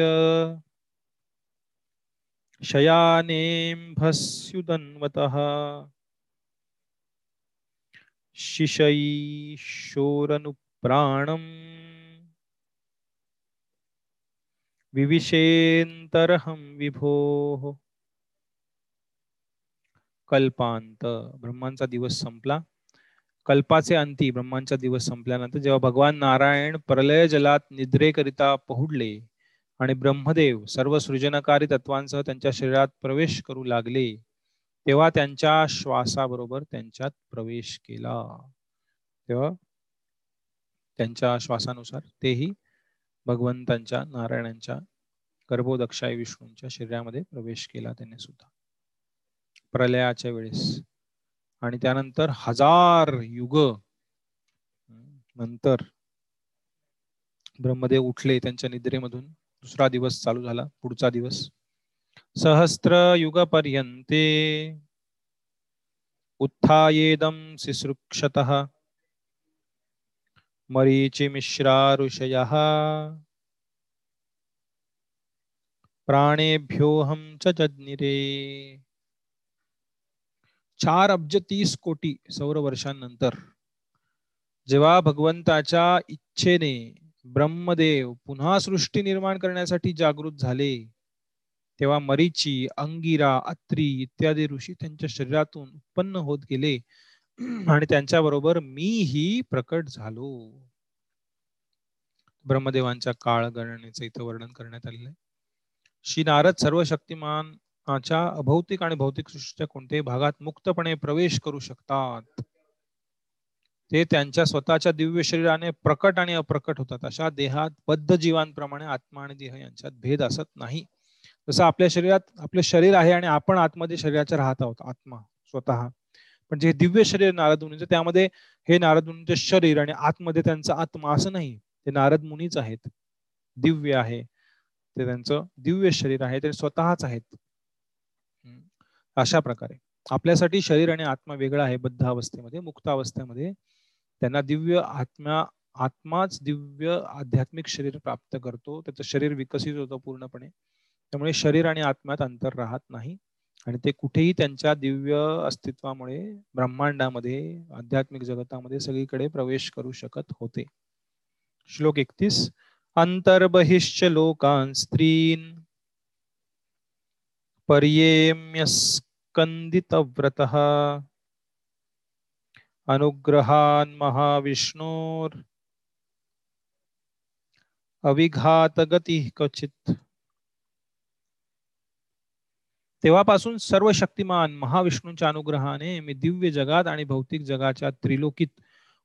शयानेम्भस्युदन्वत शिशैशोरनुप्राणम्। विविशेन्तरहं विभोः। कल्पांत. ब्रह्मांचा दिवस संपला. कल्पाचे अंती ब्रह्मांचा दिवस संपल्यानंतर जेव्हा भगवान नारायण प्रलय जलात निद्रेकरिता पहुडले आणि ब्रह्मदेव सर्व सृजनकारी तत्वांसह त्यांच्या शरीरात प्रवेश करू लागले तेव्हा त्यांच्या श्वासाबरोबर त्यांच्यात प्रवेश केला. तेव्हा त्यांच्या श्वासानुसार तेही भगवंतांच्या नारायणांच्या गर्भोदक्षाय विष्णूंच्या शरीरामध्ये प्रवेश केला त्याने सुद्धा. प्रलयाच्या वेळेस. आणि त्यानंतर हजार युग नंतर ब्रह्मदेव उठले त्यांच्या निद्रेमधून. दुसरा दिवस चालू झाला पुढचा दिवस. सहस्त्र युग पर्यंते उत्थायेदम सिसृक्षत मरीचि मिश्रा ऋषय प्राणेभ्योहम च जज्ञिरे। चार अब्ज तीस कोटी सौर वर्षांनंतर. जेव्हा भगवंताच्या इच्छेने ब्रह्मदेव पुन्हा सृष्टी निर्माण करण्यासाठी जागृत झाले तेव्हा मरीची अंगिरा अत्री इत्यादी ऋषी त्यांच्या शरीरातून उत्पन्न होत गेले. आणि त्यांच्याबरोबर मीही प्रकट झालो. ब्रह्मदेवांच्या काळ गणनेचं इथं वर्णन करण्यात आलेलं आहे. श्री नारद सर्व शक्तिमान अभौतिक आणि भौतिक सृष्टीच्या कोणत्याही भागात मुक्तपणे प्रवेश करू शकतात. ते त्यांच्या स्वतःच्या दिव्य शरीराने प्रकट आणि अप्रकट होतात. अशा देहात बद्ध जीवांप्रमाणे आत्मा आणि देह यांच्यात भेद असत नाही. जसं आपल्या शरीरात आपले शरीर आहे आणि आपण आतमध्ये शरीराच्या राहत आहोत आत्मा स्वतः. पण जे दिव्य शरीर नारद मुनीचं त्यामध्ये हे नारद मुनीचे शरीर आणि आतमध्ये त्यांचा आत्मा असं नाही. ते नारद मुनीच आहेत. दिव्य आहे. ते त्यांचं दिव्य शरीर आहे. ते स्वतःच आहेत. अशा प्रकारे. आपल्यासाठी शरीर आणि आत्मा वेगळा आहे बद्ध अवस्थेमध्ये मुक्त अवस्थेमध्ये त्यांना दिव्य आत्मा आत्माच दिव्य आध्यात्मिक शरीर प्राप्त करतो. त्याचं शरीर विकसित होतं पूर्णपणे. त्यामुळे शरीर आणि आत्म्यात अंतर राहत नाही. आणि ते कुठेही त्यांच्या दिव्य अस्तित्वामुळे ब्रह्मांडामध्ये आध्यात्मिक जगतामध्ये सगळीकडे प्रवेश करू शकत होते. श्लोक एकतीस. अंतर्बहिश्च लोकान स्त्रीन पर्येम्यस्कन्दितव्रतः। अनुग्रहान् महाविष्णोर्। अविघात गती क्वचित। तेव्हापासून सर्व शक्तिमान महाविष्णूंच्या अनुग्रहाने मी दिव्य जगात आणि भौतिक जगाच्या त्रिलोकीत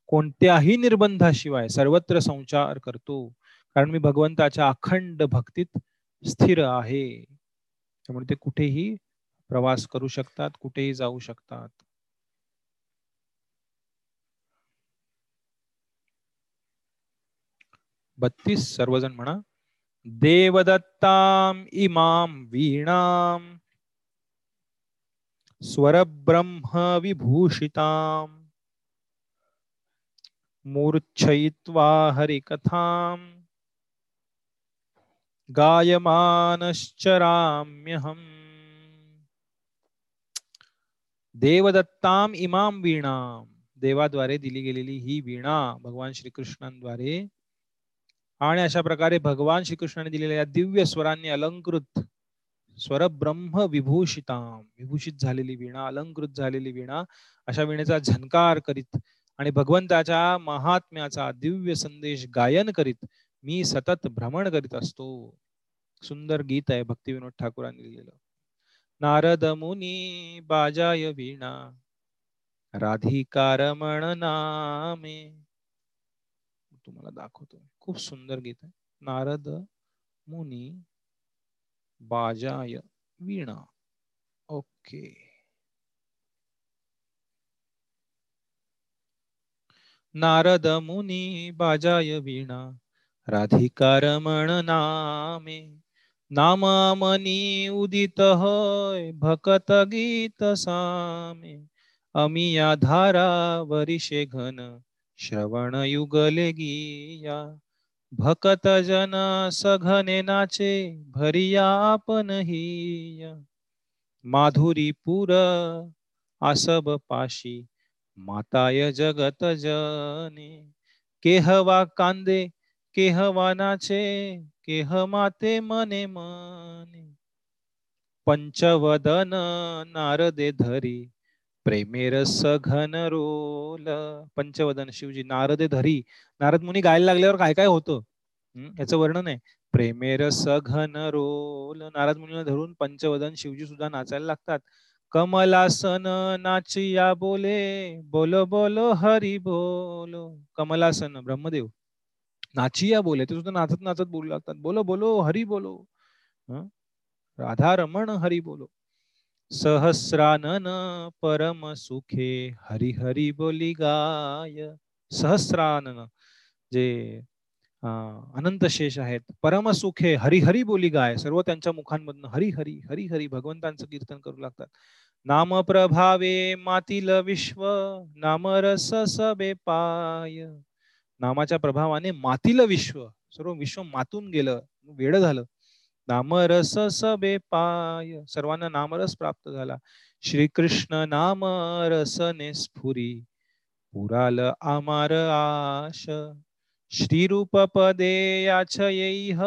कोणत्याही निर्बंधाशिवाय सर्वत्र संचार करतो कारण मी भगवंताच्या अखंड भक्तीत स्थिर आहे. त्यामुळे ते कुठेही प्रवास करू शकतात कुठेही जाऊ शकतात. बत्तीस सर्वजण म्हणा देवदत्ताम इमाम वीणाम स्वरब्रह्म विभूषिताम मूर्छयित्वा हरिकथाम गायमानश्चराम्यहम् देवदत्ताम इमाम वीणा देवाद्वारे दिली गेलेली ही वीणा भगवान श्रीकृष्णांद्वारे आणि अशा प्रकारे भगवान श्रीकृष्णाने दिलेल्या दिव्य स्वरांनी अलंकृत स्वर ब्रह्म विभूषिताम। विभूषित झालेली वीणा अलंकृत झालेली वीणा अशा वीणेचा झनकार करीत आणि भगवंताच्या महात्म्याचा दिव्य संदेश गायन करीत मी सतत भ्रमण करीत असतो. सुंदर गीत आहे भक्ती विनोद ठाकूरांनी लिहिलेलं. नारद मुनी बाजाय वीणा राधिकारमण नामे. तुम्हाला दाखवतो खूप सुंदर गीत आहे. नारद मुनी बाजाय वीणा. ओके. नारद मुनी बाजाय वीणा. राधिकारमण नामे नामामनी उदित होय भकत गीत सामे। अमिया धारा वरिषे घन श्रवण युगले गिया। भकत जन सघने नाचे भरिया आपण हिया। माधुरी पुर आसब पाशी माताय जगत जने। केहवा कांदे केह वानाचे केह माते मने मने। पंचवदन नारदे धरी प्रेमेर सघन रोल। पंचवदन शिवजी नारदे धरी। नारद मुनी गायला लागल्यावर काय काय होतं? याचं वर्णन आहे. प्रेमेर सघन रोल। नारद मुनीला धरून पंचवदन शिवजी सुद्धा नाचायला लागतात. कमलासन नाचिया बोले बोलो बोलो हरी बोलो। कमलासन ब्रह्मदेव। नाचिया बोले ते सुद्धा नाचत नाचत बोलू लागतात. बोलो बोलो हरी बोलो. राधा रमण हरी बोलो. सहस्रानन परम सुखे हरी हरी बोली गाय. सहस्रानन जे अनंत शेष आहेत परम सुखे हरी हरी बोली गाय. सर्व त्यांच्या मुखांमधून हरी हरी हरी हरी भगवंतांचं कीर्तन करू लागतात. नाम प्रभावे मातील विश्व नामरस सबे पाय. नामाच्या प्रभावाने मातील विश्व सर्व विश्व मातून गेलं वेड झालं. नामरस सबे पाय सर्वांना नामरस प्राप्त झाला. श्रीकृष्ण नाम रसने स्फुरी पुराल आमार आश. श्रीरूप पदे याचयैह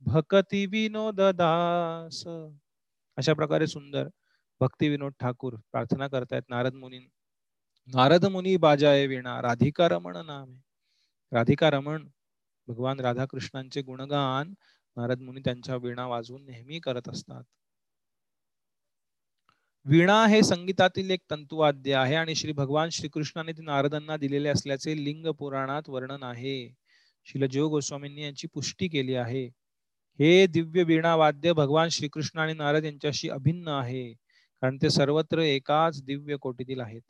भक्ती विनोद दास. अशा प्रकारे सुंदर भक्ती विनोद ठाकूर प्रार्थना करतायत. नारद मुनी नारद मुनी बाजाय विणा राधिका रमण नामे. राधिका रमण भगवान राधाकृष्णांचे गुणगान नारद मुनी त्यांच्या वीणा वाजवून नेहमी करत असतात. वीणा हे संगीतातील एक तंतुवाद्य आहे आणि श्री भगवान श्रीकृष्णाने ते नारदांना दिलेले असल्याचे लिंग पुराणात वर्णन आहे. शिल जीव गोस्वामींनी यांची पुष्टी केली आहे. हे दिव्य वीणा वाद्य भगवान श्रीकृष्ण आणि नारद यांच्याशी अभिन्न आहे कारण ते सर्वत्र एकाच दिव्य कोटीतील आहेत.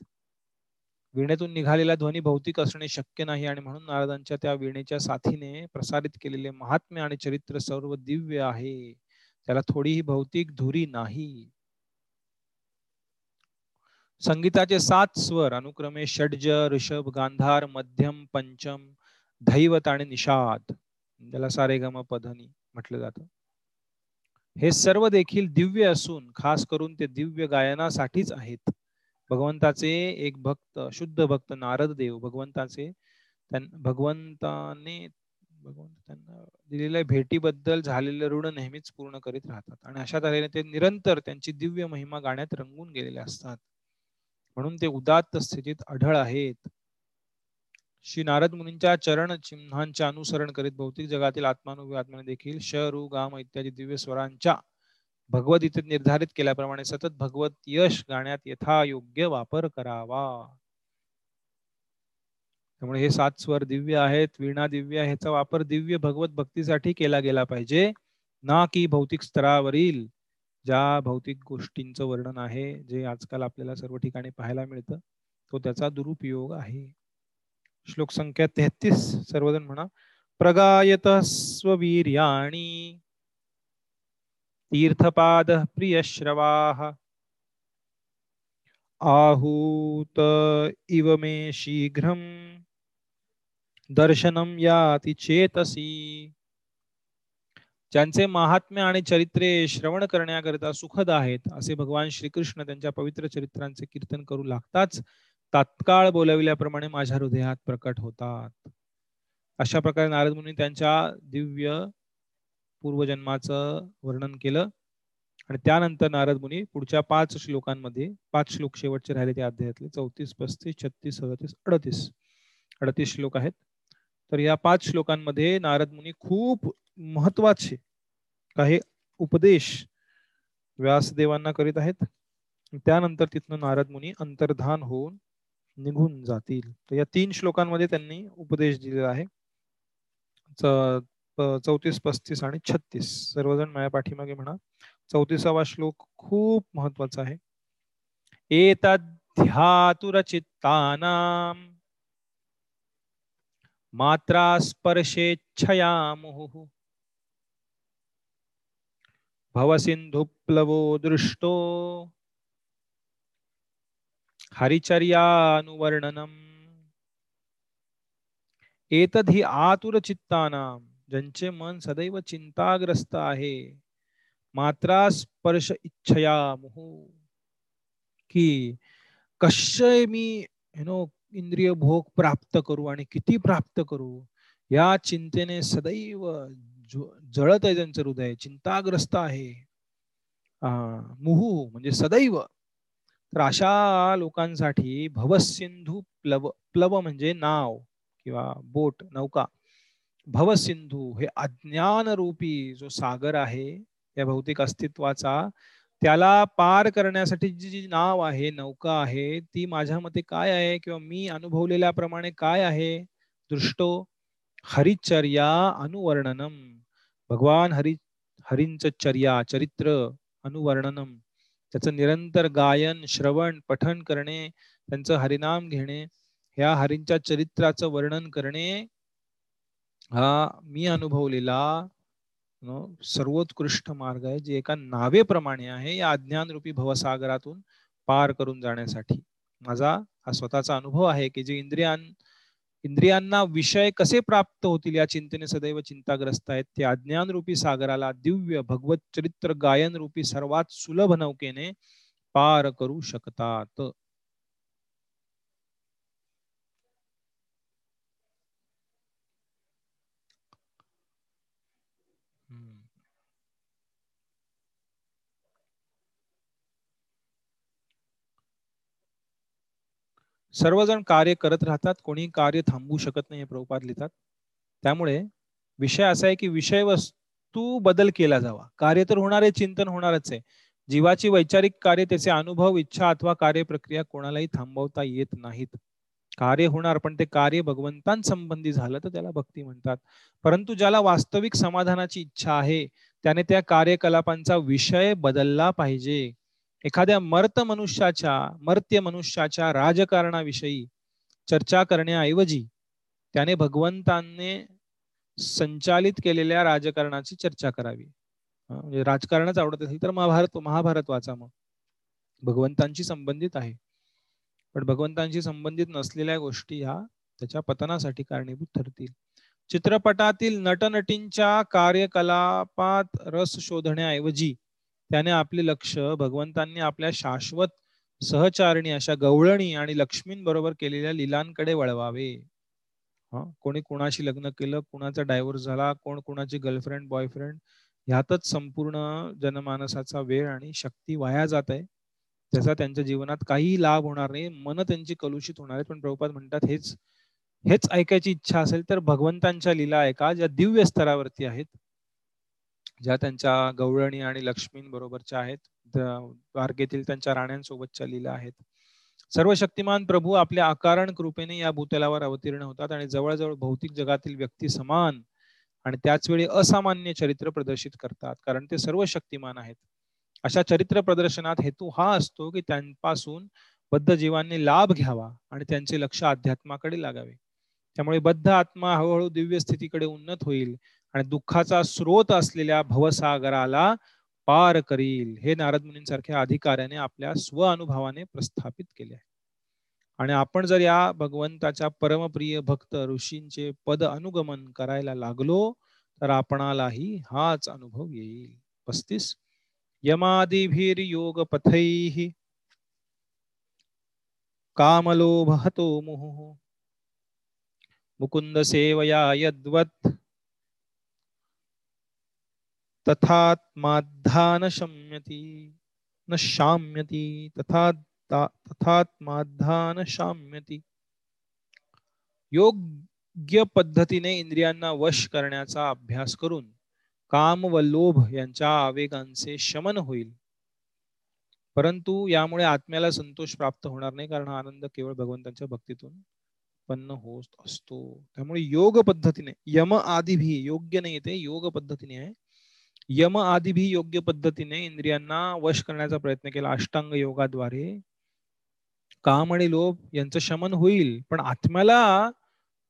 वीणेतून निघालेला ध्वनी भौतिक असणे शक्य नाही आणि म्हणून नारदांच्या त्या वीणेच्या साथीने प्रसारित केलेले महात्म्य आणि चरित्र सर्व दिव्य आहे. त्याला थोडीही भौतिक धुरी नाही. संगीताचे सात स्वर अनुक्रमे षडज ऋषभ गांधार मध्यम पंचम धैवत आणि निषाद. त्याला सारेगम पधनी म्हटलं जात. हे सर्व देखील दिव्य असून खास करून ते दिव्य गायनासाठीच आहेत. भगवंताचे एक भक्त शुद्ध भक्त नारद देव भगवंताचे भगवंताने भगवंत त्यांना दिलेल्या भेटीबद्दल झालेले ऋण नेहमीच पूर्ण करीत राहतात. आणि अशा तऱ्हेने ते निरंतर त्यांची दिव्य महिमा गाण्यात रंगून गेलेले असतात. म्हणून ते उदात्त स्थितीत आढळ आहेत. श्री नारद मुनींच्या चरण चिन्हांचे अनुसरण करीत भौतिक जगातील आत्मानुभव आत्म्याने देखील श रु गाम इत्यादी दिव्य स्वरांच्या भगवद्गीतेत निर्धारित केल्याप्रमाणे सतत भगवत यश गाण्यात यथा योग्य वापर करावा. त्यामुळे हे सात स्वर दिव्य आहेत वीणा दिव्य ह्याचा वापर दिव्य भगवत भक्तीसाठी केला गेला पाहिजे. ना की भौतिक स्तरावरील ज्या भौतिक गोष्टींचं वर्णन आहे जे आजकाल आपल्याला सर्व ठिकाणी पाहायला मिळतं तो त्याचा दुरुपयोग आहे. श्लोक संख्या तेहतीस सर्वजण म्हणा प्रगायत स्ववीर्याणी तीर्थपाद प्रियश्रवा आहूत इव मे शीघ्रम। दर्शनम याति चेतसी। ज्यांचे महात्म्य आणि चरित्रे श्रवण करण्याकरिता सुखद आहेत असे भगवान श्रीकृष्ण त्यांच्या पवित्र चरित्रांचे कीर्तन करू लागताच तात्काळ बोलविल्याप्रमाणे माझ्या हृदयात प्रकट होतात. अशा प्रकारे नारद मुनी त्यांच्या दिव्य पूर्वजन्माचं वर्णन केलं. आणि त्यानंतर नारद मुनी पुढच्या पाच श्लोकांमध्ये पाच श्लोक शेवटचे राहिले त्या अध्यायातले चौतीस पस्तीस छत्तीस सदतीस अडतीस. अडतीस श्लोक आहेत. तर या पाच श्लोकांमध्ये नारद मुनी खूप महत्त्वाचे काही उपदेश व्यासदेवांना करीत आहेत. त्यानंतर तिथनं नारद मुनी अंतर्धान होऊन निघून जातील. तर या तीन श्लोकांमध्ये त्यांनी उपदेश दिलेला आहे. चौतीस पस्तीस आणि छत्तीस. सर्वजण माझ्या पाठीमागे म्हणा. चौतीसावा श्लोक खूप महत्त्वाचा आहे. एतध्यातुरचित्तानां मात्रा स्पर्शेच्छया मुहुः भवसिन्धुप्लवो दृष्टो हरिचर्यानुवर्णनम्। एतद् हि आतुरचित्तानां ज्यांचे मन सदैव चिंताग्रस्त आहे मात्रा स्पर्श इच्छया मुहू की कसे मी यु नो इंद्रिय भोग प्राप्त करू आणि किती प्राप्त करू या चिंतेने सदैव जळत आहे त्यांचं हृदय चिंताग्रस्त आहे. मुहू म्हणजे सदैव. तर अशा लोकांसाठी भवसिंधू प्लव प्लव म्हणजे नाव किंवा बोट नौका. भवसिंधू हे अज्ञानरूपी जो सागर आहे या भौतिक अस्तित्वाचा त्याला पार करण्यासाठी जी जी नाव आहे नौका आहे ती माझ्या मते काय आहे किंवा मी अनुभवलेल्याप्रमाणे काय आहे? दृष्टो हरिचर्या अनुवर्णनम. भगवान हरि हरींच चर्या चरित्र अनुवर्णनम. त्याचं निरंतर गायन श्रवण पठन करणे त्यांचं हरिनाम घेणे ह्या हरींच्या चरित्राचं वर्णन करणे हा मी अनुभवलेला सर्वोत्कृष्ट मार्ग आहे जे एका नावेप्रमाणे आहे या अज्ञान रूपी भवसागरातून पार करून जाण्यासाठी. माझा हा स्वतःचा अनुभव आहे की जे इंद्रियां इंद्रियांना विषय कसे प्राप्त होतील या चिंतेने सदैव चिंताग्रस्त आहेत ते अज्ञान रूपी सागराला दिव्य भगवत चरित्र गायन रूपी सर्वात सुलभ नौकेने पार करू शकतात. सर्वजण कार्य करत राहतात कोणी कार्य थांबवू शकत नाही हे प्रभुपाद लिहितात. त्यामुळे विषय असा आहे की विषय वस्तू बदल केला जावा. कार्य तर होणार आहे चिंतन होणारच आहे. जीवाची वैचारिक कार्य त्याचे अनुभव इच्छा अथवा कार्य प्रक्रिया कोणालाही थांबवता येत नाहीत. कार्य होणार पण ते कार्य भगवंतांसंबंधी झालं तर त्याला भक्ती म्हणतात. परंतु ज्याला वास्तविक समाधानाची इच्छा आहे त्याने त्या कार्यकलापांचा विषय बदलला पाहिजे. एखाद्या मर्त मनुष्याच्या मर्त्य मनुष्याच्या राजकारणाविषयी चर्चा करण्याऐवजी त्याने भगवंतांनी संचालित केलेल्या राजकारणाची चर्चा करावी. म्हणजे राजकारणच आवडत असेल तर महाभारत महाभारत वाचा मग. भगवंतांशी संबंधित आहे. पण भगवंतांशी संबंधित नसलेल्या गोष्टी ह्या त्याच्या पतनासाठी कारणीभूत ठरतील. चित्रपटातील नटनटींच्या कार्यकलापात रस शोधण्याऐवजी त्याने आपले लक्ष भगवंतांनी आपल्या शाश्वत सहचारिणी अशा गवळणी आणि लक्ष्मींबरोबर केलेल्या लिलांकडे वळवावे. हा? कोणी कुणाशी लग्न केलं कुणाचा डायव्होर्स झाला कोण कुणाची गर्लफ्रेंड बॉयफ्रेंड ह्यातच संपूर्ण जनमानसाचा वेळ आणि शक्ती वाया जात आहे. त्याचा त्यांच्या जीवनात काही लाभ होणार नाही मन त्यांची कलुषित होणार आहे पण प्रभुपाद म्हणतात हेच हेच ऐकायची इच्छा असेल तर भगवंतांच्या लीला ऐका ज्या दिव्य स्तरावरती आहेत. ज्या त्यांच्या गौरणी आणि लक्ष्मींबरोबरच्या आहेत द्वारकेतील त्यांच्या राण्यांसोबतच्या लीला आहेत. सर्व शक्तिमान प्रभू आपल्या अकारण कृपेने या भूतलावर अवतीर्ण होतात आणि जवळजवळ भौतिक जगातील व्यक्ती समान आणि त्याच वेळी असामान्य चरित्र प्रदर्शित करतात कारण ते सर्व शक्तिमान आहेत. अशा चरित्र प्रदर्शनात हेतू हा असतो की त्यांपासून बद्ध जीवांनी लाभ घ्यावा आणि त्यांचे लक्ष अध्यात्माकडे लागावे. त्यामुळे बद्ध आत्मा हळूहळू दिव्य स्थितीकडे उन्नत होईल आणि दुःखाचा स्रोत असलेल्या भवसागराला पार करील. हे नारद मुनींसारख्या अधिकाऱ्याने आपल्या स्व अनुभवाने प्रस्थापित केले आहे. आणि आपण जर या भगवंताच्या परमप्रिय भक्त ऋषींचे पद अनुगमन करायला लागलो तर आपणालाही हाच अनुभव येईल. पस्तीस. यमादिभीर योग पथै कामलोभ हतो मुहु। मुकुंद सेवया यद्वत् तथात्माद्धा न शम्यति न शाम्यति तथा तथात्माद्धा न शाम्यति योग्य पद्धतीने इंद्रियांना वश करण्याचा अभ्यास करून काम व लोभ यांच्या आवेगांचे शमन होईल. परंतु यामुळे आत्म्याला संतोष प्राप्त होणार नाही कारण आनंद केवळ भगवंतांच्या भक्तीतून उत्पन्न होत असतो. त्यामुळे योग पद्धतीने यम आधी भी योग्य नाही ते योग पद्धतीने आहे. यम आदी भी योग्य पद्धतीने इंद्रियांना वश करण्याचा प्रयत्न केला. अष्टांग योगाद्वारे. काम आणि लोभ यांचं शमन होईल पण आत्म्याला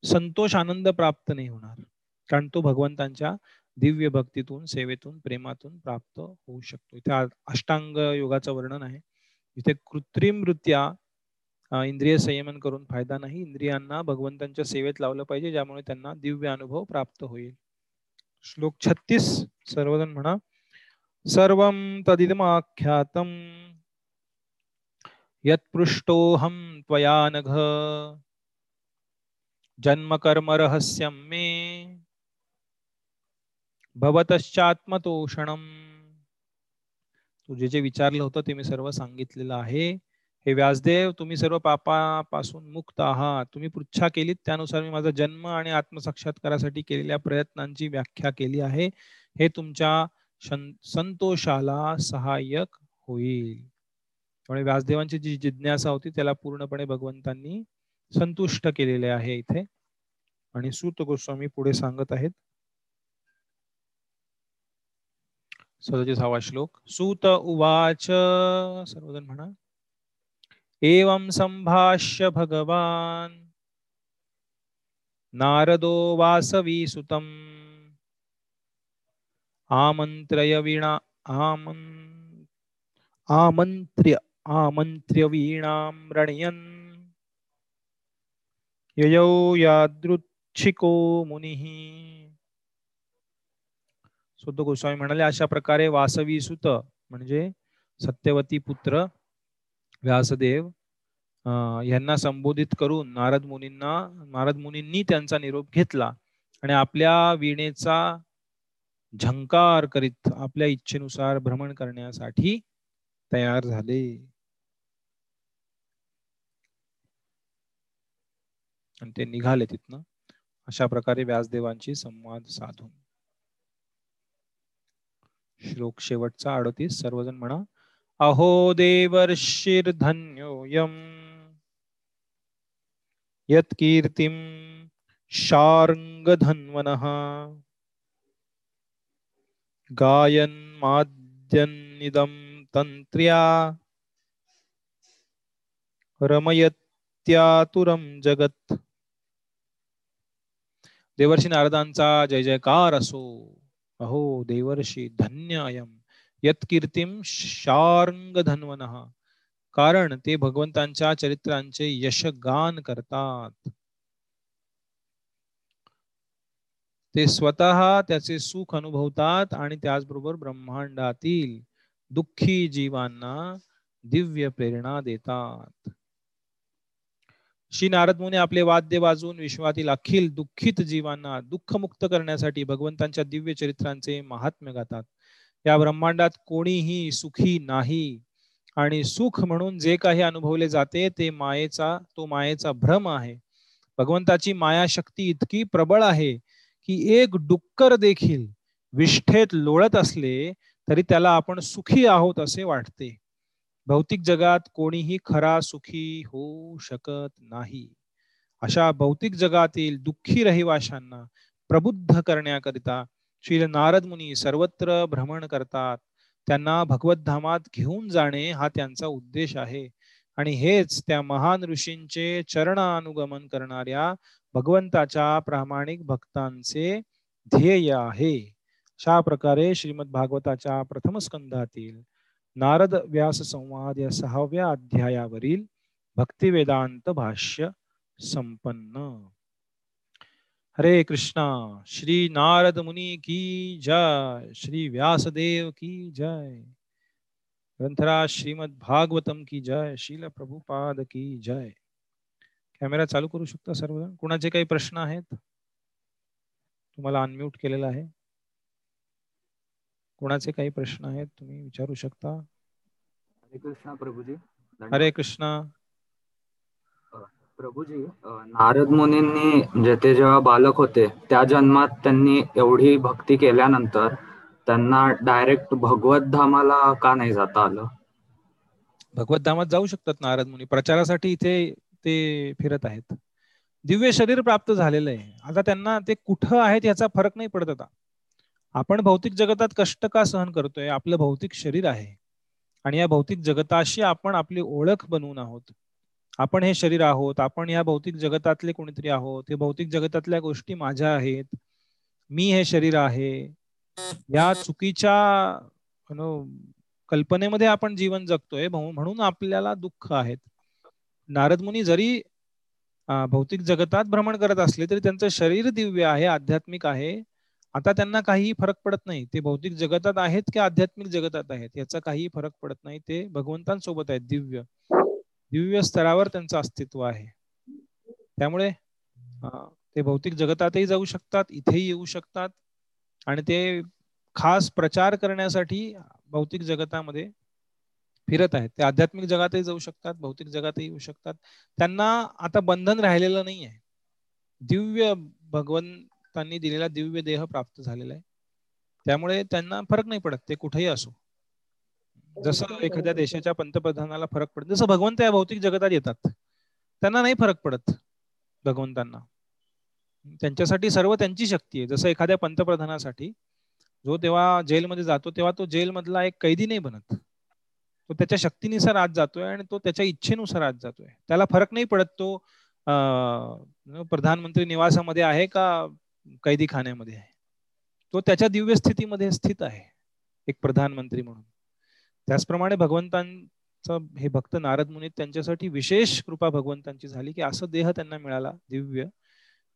संतोष आनंद प्राप्त नाही होणार. कारण तो भगवंतांच्या दिव्य भक्तीतून सेवेतून प्रेमातून प्राप्त होऊ शकतो. इथे अष्टांग योगाचं वर्णन आहे. इथे कृत्रिमरित्या इंद्रिय संयमन करून फायदा नाही. इंद्रियांना भगवंतांच्या सेवेत लावलं पाहिजे ज्यामुळे त्यांना दिव्य अनुभव प्राप्त होईल. श्लोक छत्तीस सर्वजण म्हणा. सर्व तदिदमाख्यात यत्पृष्टोहम त्वया नघ। जन्म कर्म रहस्यम मे। भवतश्चात्मतोषणम। तुझे जे विचारलं होतं ते मी सर्व सांगितलेलं आहे. हे व्यासदेव तुम्ही सर्व पापापासून मुक्त आहात. तुम्ही पृच्छा केलीत त्यानुसार मी माझा जन्म आणि आत्मसाक्षात्कारासाठी केलेल्या प्रयत्नांची व्याख्या केली आहे. हे तुमच्या संतोषाला सहाय्यक होईल. त्यामुळे व्यासदेवांची जी जिज्ञासा होती त्याला पूर्णपणे भगवंतांनी संतुष्ट केलेले आहे इथे. आणि सूत गोस्वामी पुढे सांगत आहेत. सहावा श्लोक. सूत उवाच सर्वजण म्हणा. एवं संभाष्य भगवान। नारदो वासवीसुतम् आमंत्रय वीणा आमन् आमंत्र्य आमंत्र्य वीणां रणयन्। ययौ यादृच्छिको मुनिः। सुद्ध गोस्वामी म्हणाले अशा प्रकारे वासवी सुत म्हणजे सत्यवती पुत्र व्यासदेव यांना संबोधित करून नारद मुनींना नारद मुनींनी त्यांचा निरोप घेतला आणि आपल्या वीणेचा झंकार करीत आपल्या इच्छेनुसार भ्रमण करण्यासाठी तयार झाले. आणि ते निघाले तिथनं. अशा प्रकारे व्यासदेवांची संवाद साधून. श्लोक शेवटचा अडतीस सर्वजण म्हणा अहो देवर्षिर्धन्योऽयम्। यत्कीर्तिं शार्ङ्गधन्वनः। गायन्माद्यन्निदं तन्त्र्या। रमयत्यातुरं जगत्। देवर्षी नारदांचा जय जयकार असो। अहो देवर्षी धन्य अयम यत्कीर्तीम शार्ंग धन्वन कारण ते भगवंतांच्या चरित्रांचे यशगान करतात. ते स्वतः त्याचे सुख अनुभवतात आणि त्याचबरोबर ब्रह्मांडातील दुःखी जीवांना दिव्य प्रेरणा देतात. श्री नारद मुनी आपले वाद्य वाजवून विश्वातील अखिल दुःखित जीवांना दुःखमुक्त करण्यासाठी भगवंतांच्या दिव्य चरित्रांचे महात्म्य गातात. या ब्रह्मांडात कोणीही सुखी नाही. आणि सुख म्हणून जे काही अनुभवले जाते ते मायेचा तो मायेचा भ्रम आहे. भगवंताची माया शक्ती इतकी प्रबळ आहे की एक डुक्कर देखील विष्ठेत लोळत असले तरी त्याला आपण सुखी आहोत असे वाटते. भौतिक जगात कोणीही खरा सुखी होऊ शकत नाही. अशा भौतिक जगातील दुःखी रहिवाशांना प्रबुद्ध करण्याकरिता श्री नारद मुनी सर्वत्र भ्रमण करतात. त्यांना भगवतधामात घेऊन जाणे हा त्यांचा उद्देश आहे. आणि हेच त्या महान ऋषींचे चरणानुगमन करणाऱ्या भगवंताच्या प्रामाणिक भक्तांचे ध्येय आहे. अशा प्रकारे श्रीमद भागवताच्या प्रथम स्कंधातील नारद व्यास संवाद या सहाव्या अध्यायावरील भक्तिवेदांत भाष्य संपन्न. हरे कृष्णा श्री नारद मुनी की जय श्री व्यासदेव की जय। ग्रंथराज श्रीमद भागवतम की जय शील प्रभुपाद की जय। कॅमेरा चालू करू शकता सर्वजण? कुणाचे काही प्रश्न आहेत? तुम्हाला अनम्यूट केलेला आहे. कुणाचे काही प्रश्न आहेत? तुम्ही विचारू शकता. हरे कृष्णा प्रभूजी हरे कृष्णा. प्रभूजी नारद मुनींनी म्हणजे ते जेव्हा बालक होते त्या जन्मात त्यांनी एवढी भक्ती केल्यानंतर त्यांना डायरेक्ट भगवत धामाला का नाही जाता आलं? भगवत धामात जाऊ शकतात नारद मुनी. प्रचारासाठी इथे ते फिरत आहेत. दिव्य शरीर प्राप्त झालेलं आहे. आता त्यांना ते कुठं आहेत याचा फरक नाही पडत आता. आपण भौतिक जगतात कष्ट का सहन करतोय? आपलं भौतिक शरीर आहे. आणि या भौतिक जगताशी आपण आपली ओळख बनवून आहोत. आपण हे शरीर आहोत आपण या भौतिक जगतातले कोणीतरी आहोत हे भौतिक जगतातल्या गोष्टी माझ्या आहेत मी हे शरीर आहे या चुकीच्या कल्पनेमध्ये आपण जीवन जगतोय म्हणून आपल्याला दुःख आहेत. नारद मुनी जरी भौतिक जगतात भ्रमण करत असले तरी त्यांचं शरीर दिव्य आहे आध्यात्मिक आहे. आता त्यांना काहीही फरक पडत नाही ते भौतिक जगतात आहेत की आध्यात्मिक जगतात आहेत याचा काही फरक पडत नाही ते भगवंतांसोबत आहेत दिव्य. दिव्य स्तरावर त्यांचं अस्तित्व आहे. त्यामुळे ते भौतिक जगतातही जाऊ शकतात इथेही येऊ शकतात आणि ते खास प्रचार करण्यासाठी भौतिक जगतामध्ये फिरत आहेत. ते आध्यात्मिक जगातही जाऊ शकतात भौतिक जगातही येऊ शकतात. त्यांना आता बंधन राहिलेलं नाही आहे. दिव्य भगवंतांनी दिलेला दिव्य देह प्राप्त झालेला आहे. त्यामुळे त्यांना फरक नाही पडत ते कुठेही असो. जसं एखाद्या देशाच्या पंतप्रधानाला फरक पडत जसं भगवंत या भौतिक जगतात येतात. त्यांना नाही फरक पडत भगवंतांना. त्यांच्यासाठी सर्व त्यांची शक्ती आहे. जसं एखाद्या पंतप्रधानासाठी जो तेव्हा जेलमध्ये जातो तेव्हा तो जेलमधला एक कैदी नाही बनत. तो त्याच्या शक्तीनुसार आज जातोय आणि तो त्याच्या इच्छेनुसार आज जातोय. त्याला फरक नाही पडत तो प्रधानमंत्री निवासामध्ये आहे का कैदी खाण्यामध्ये आहे? तो त्याच्या दिव्य स्थितीमध्ये स्थित आहे एक प्रधानमंत्री म्हणून. त्याचप्रमाणे भगवंतांचं हे भक्त नारद मुनी त्यांच्यासाठी विशेष कृपा भगवंतांची झाली की असं देह त्यांना मिळाला दिव्य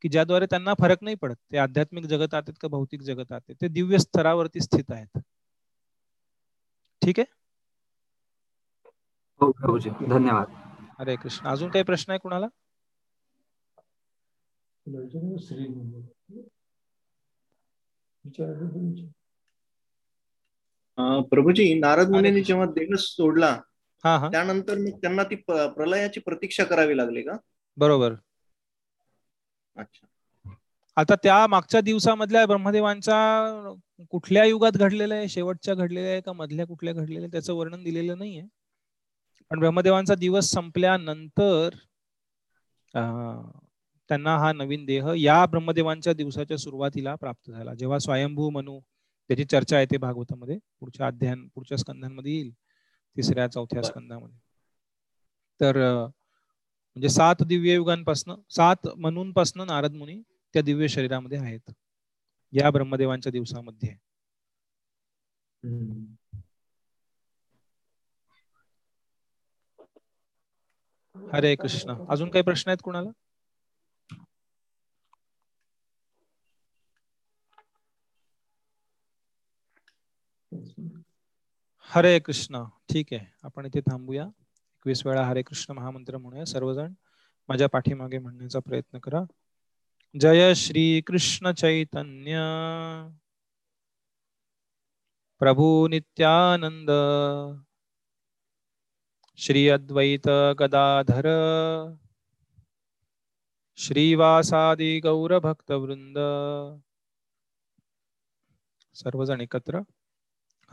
की ज्याद्वारे त्यांना फरक नाही पडत. ते आध्यात्मिक जगतात आहेत का भौतिक जगतात आहेत? ते दिव्य स्तरावरती स्थित आहेत. ठीक आहे? हो प्रभूजी. धन्यवाद. हरे कृष्ण. अजून काही प्रश्न आहे कुणाला? प्रभूजी नारद मुनींनी जेव्हा देह सोडला हा हा. त्यानंतर मग त्यांना ती प्रलयाची प्रतीक्षा करावी लागली का? बरोबर. अच्छा. आता त्या मागच्या दिवसामधल्या ब्रह्मदेवांच्या कुठल्या युगात घडलेलं आहे? शेवटच्या घडलेल्या आहे का? मधल्या कुठल्या घडलेल्या त्याचं वर्णन दिलेलं नाहीये. पण ब्रह्मदेवांचा दिवस संपल्यानंतर त्यांना हा नवीन देह या ब्रह्मदेवांच्या दिवसाच्या सुरुवातीला प्राप्त झाला. जेव्हा स्वयंभू मनू त्याची चर्चा येते भागवतामध्ये. पुढच्या अध्याय पुढच्या स्कंधांमध्ये येईल. तिसऱ्या चौथ्या स्कंधामध्ये तर म्हणजे सात दिव्य युगांपासनं सात मनूंपासनं नारद मुनी त्या दिव्य शरीरामध्ये आहेत. या ब्रह्मदेवांच्या दिवसामध्ये. हरे कृष्ण. अजून काही प्रश्न आहेत कुणाला? हरे कृष्ण. ठीक आहे. आपण इथे थांबूया. एकवीस वेळा हरे कृष्ण महामंत्र म्हणूया. सर्वजण माझ्या पाठीमागे म्हणण्याचा प्रयत्न करा. जय श्री कृष्ण चैतन्य. प्रभू नित्यानंद. श्री अद्वैत गदाधर. श्रीवासादि गौरभक्तवृंद सर्वजण एकत्र.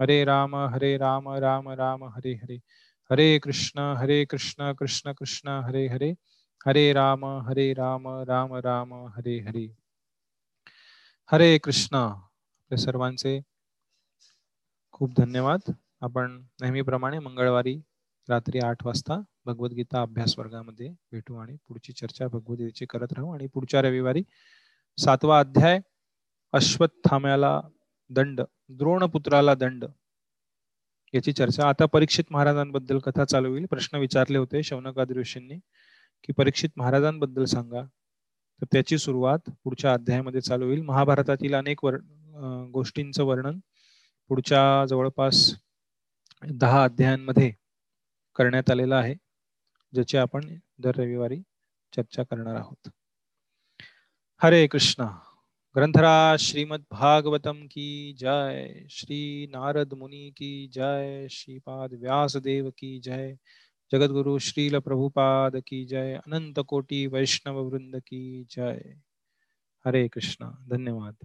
हरे राम हरे राम राम राम हरे हरे. हरे कृष्ण हरे कृष्ण कृष्ण कृष्ण हरे हरे. हरे राम हरे राम राम राम हरे हरे. हरे कृष्ण. आपल्या सर्वांचे खूप धन्यवाद. आपण नेहमीप्रमाणे मंगळवारी रात्री आठ वाजता भगवद्गीता अभ्यास वर्गामध्ये भेटू आणि पुढची चर्चा भगवद्गीतेची करत राहू. आणि पुढच्या रविवारी सातवा अध्याय अश्वत्थाम्याला दंड द्रोणपुत्राला दंड याची चर्चा. आता परीक्षित महाराजांबद्दल कथा चालू होईल. प्रश्न विचारले होते शौनकादी ऋषींनी की परीक्षित महाराजांबद्दल सांगा. तर त्याची सुरुवात पुढच्या अध्यायामध्ये चालू होईल. महाभारतातील अनेक वर गोष्टींचं वर्णन पुढच्या जवळपास दहा अध्यायांमध्ये करण्यात आलेलं आहे ज्याची आपण दर रविवारी चर्चा करणार आहोत. हरे कृष्णा. ग्रंथराज श्रीमद भागवतम की जय श्री नारद मुनि की जय श्रीपाद व्यास देव की जय जगद्गुरु श्रील प्रभुपाद की जय अनंत कोटि वैष्णव वृंद की जय। हरे कृष्णा धन्यवाद।